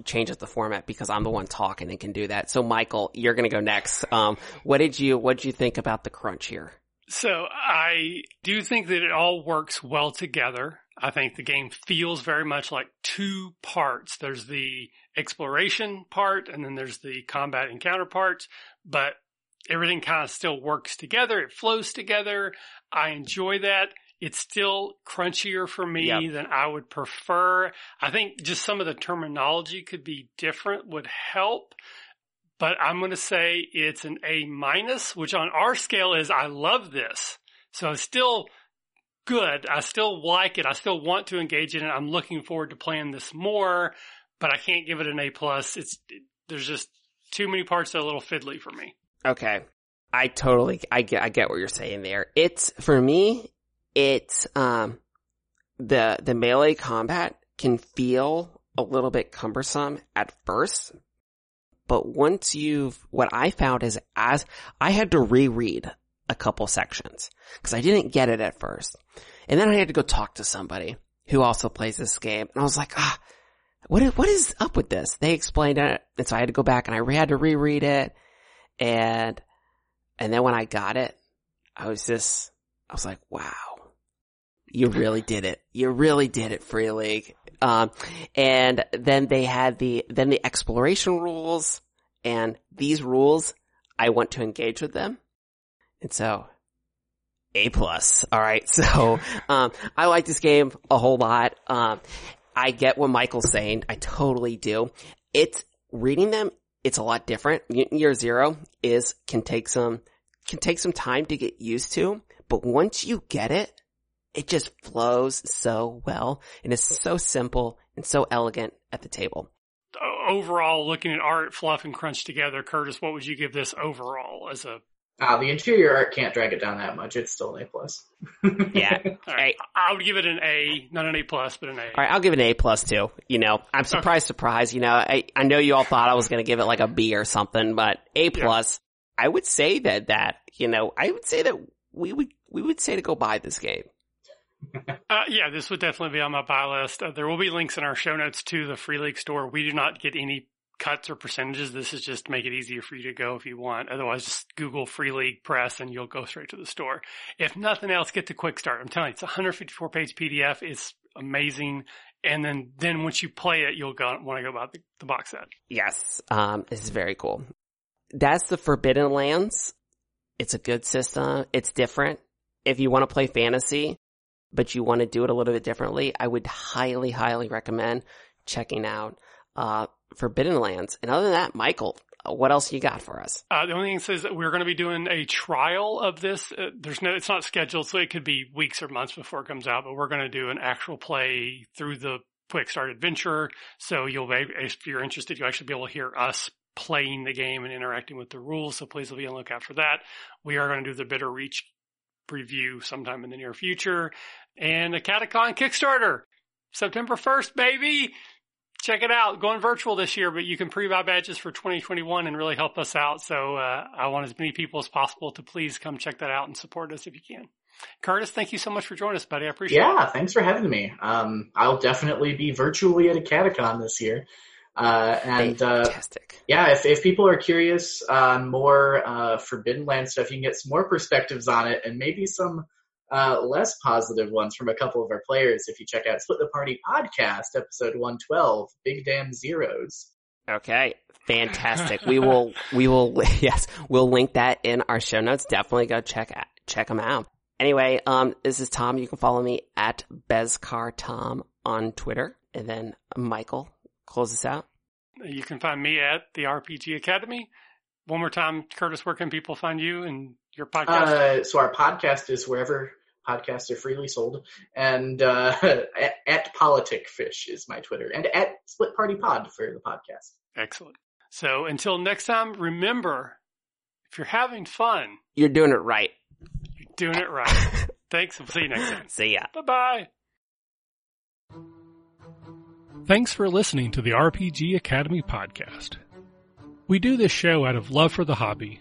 change up the format because I'm the one talking and can do that. So Michael, you're gonna go next. Um, what did you, what did you think about the crunch here? So I do think that it all works well together. I think the game feels very much like two parts. There's the exploration part and then there's the combat encounter parts, but everything kind of still works together. It flows together. I enjoy that. It's still crunchier for me yep. than I would prefer. I think just some of the terminology could be different would help, but I'm going to say it's an A minus, which on our scale is I love this. So it's still good. I still like it. I still want to engage in it. I'm looking forward to playing this more, but I can't give it an A plus. It's, there's just too many parts that are a little fiddly for me. Okay. I totally, I get, I get what you're saying there. It's, for me, it's, um, the, the melee combat can feel a little bit cumbersome at first, but once you've, what I found is as, I had to reread a couple sections because I didn't get it at first. And then I had to go talk to somebody who also plays this game. And I was like, ah, what is, what is up with this? They explained it. And so I had to go back and I had to reread it. And, and then when I got it, I was just, I was like, wow, you really did it. You really did it, Free League. Um, and then they had the, then the exploration rules and these rules, I want to engage with them. And so, A plus. All right. (laughs) So, um, I like this game a whole lot. Um, I get what Michael's saying. I totally do. It's reading them it's a lot different. Year zero is, can take some, can take some time to get used to, but once you get it, it just flows so well and is so simple and so elegant at the table. Overall, looking at art, fluff, and crunch together, Curtis, what would you give this overall as a uh, the interior art can't drag it down that much. It's still an A plus. (laughs) yeah. (laughs) Right. I would give it an A, not an A plus, but an A. All right, I'll give it an A plus too. You know, I'm surprised, okay. surprised. You know, I I know you all thought I was going to give it like a B or something, but A plus. Yeah. I would say that that you know, I would say that we would we would say to go buy this game. Uh, yeah, this would definitely be on my buy list. Uh, there will be links in our show notes to the Free League store. We do not get any cuts or percentages. This is just make it easier for you to go if you want. Otherwise, just Google Free League Press and you'll go straight to the store. If nothing else, get the quick start. I'm telling you, it's a 154 page PDF. It's amazing. And then, then once you play it, you'll go, want to go buy the, the box set. Yes. Um, this is very cool. That's the Forbidden Lands. It's a good system. It's different. If you want to play fantasy, but you want to do it a little bit differently, I would highly, highly recommend checking out uh, Forbidden Lands. And other than that, Michael, what else you got for us? Uh, the only thing says that we're going to be doing a trial of this. Uh, there's no, it's not scheduled, so it could be weeks or months before it comes out. But we're going to do an actual play through the Quick Start Adventure. So you'll be, if you're interested, you'll actually be able to hear us playing the game and interacting with the rules. So please be on the lookout for that. We are going to do the Bitter Reach review sometime in the near future, and the Catacon Kickstarter. September 1st, baby! check it out. Going virtual this year, but you can pre-buy badges for 2021 and really help us out. So uh, I want as many people as possible to please come check that out and support us if you can. Curtis, thank you so much for joining us, buddy. I appreciate yeah, it. Yeah, thanks for having me. Um, I'll definitely be virtually at a Catacon this year. Uh, and, uh, yeah, if, if people are curious on more, uh, Forbidden Land stuff, you can get some more perspectives on it and maybe some, uh, less positive ones from a couple of our players if you check out Split the Party podcast, episode 112, Big Damn Zeros. Okay. Fantastic. we will, (laughs) we will, (laughs) yes, we'll link that in our show notes. Definitely go check check them out. Anyway, um, this is Tom. You can follow me at beskarTom on Twitter. And then Michael, close us out. You can find me at the RPG Academy. One more time, Curtis, where can people find you and your podcast? Uh, so our podcast is wherever podcasts are freely sold. And uh, (laughs) at, at Politic Fish is my Twitter, and at Split Party Pod for the podcast. Excellent. So until next time, remember if you're having fun, You're doing it right. you're doing it right. (laughs) Thanks. We'll see you next time. See ya. Bye bye. Thanks for listening to the RPG Academy podcast. We do this show out of love for the hobby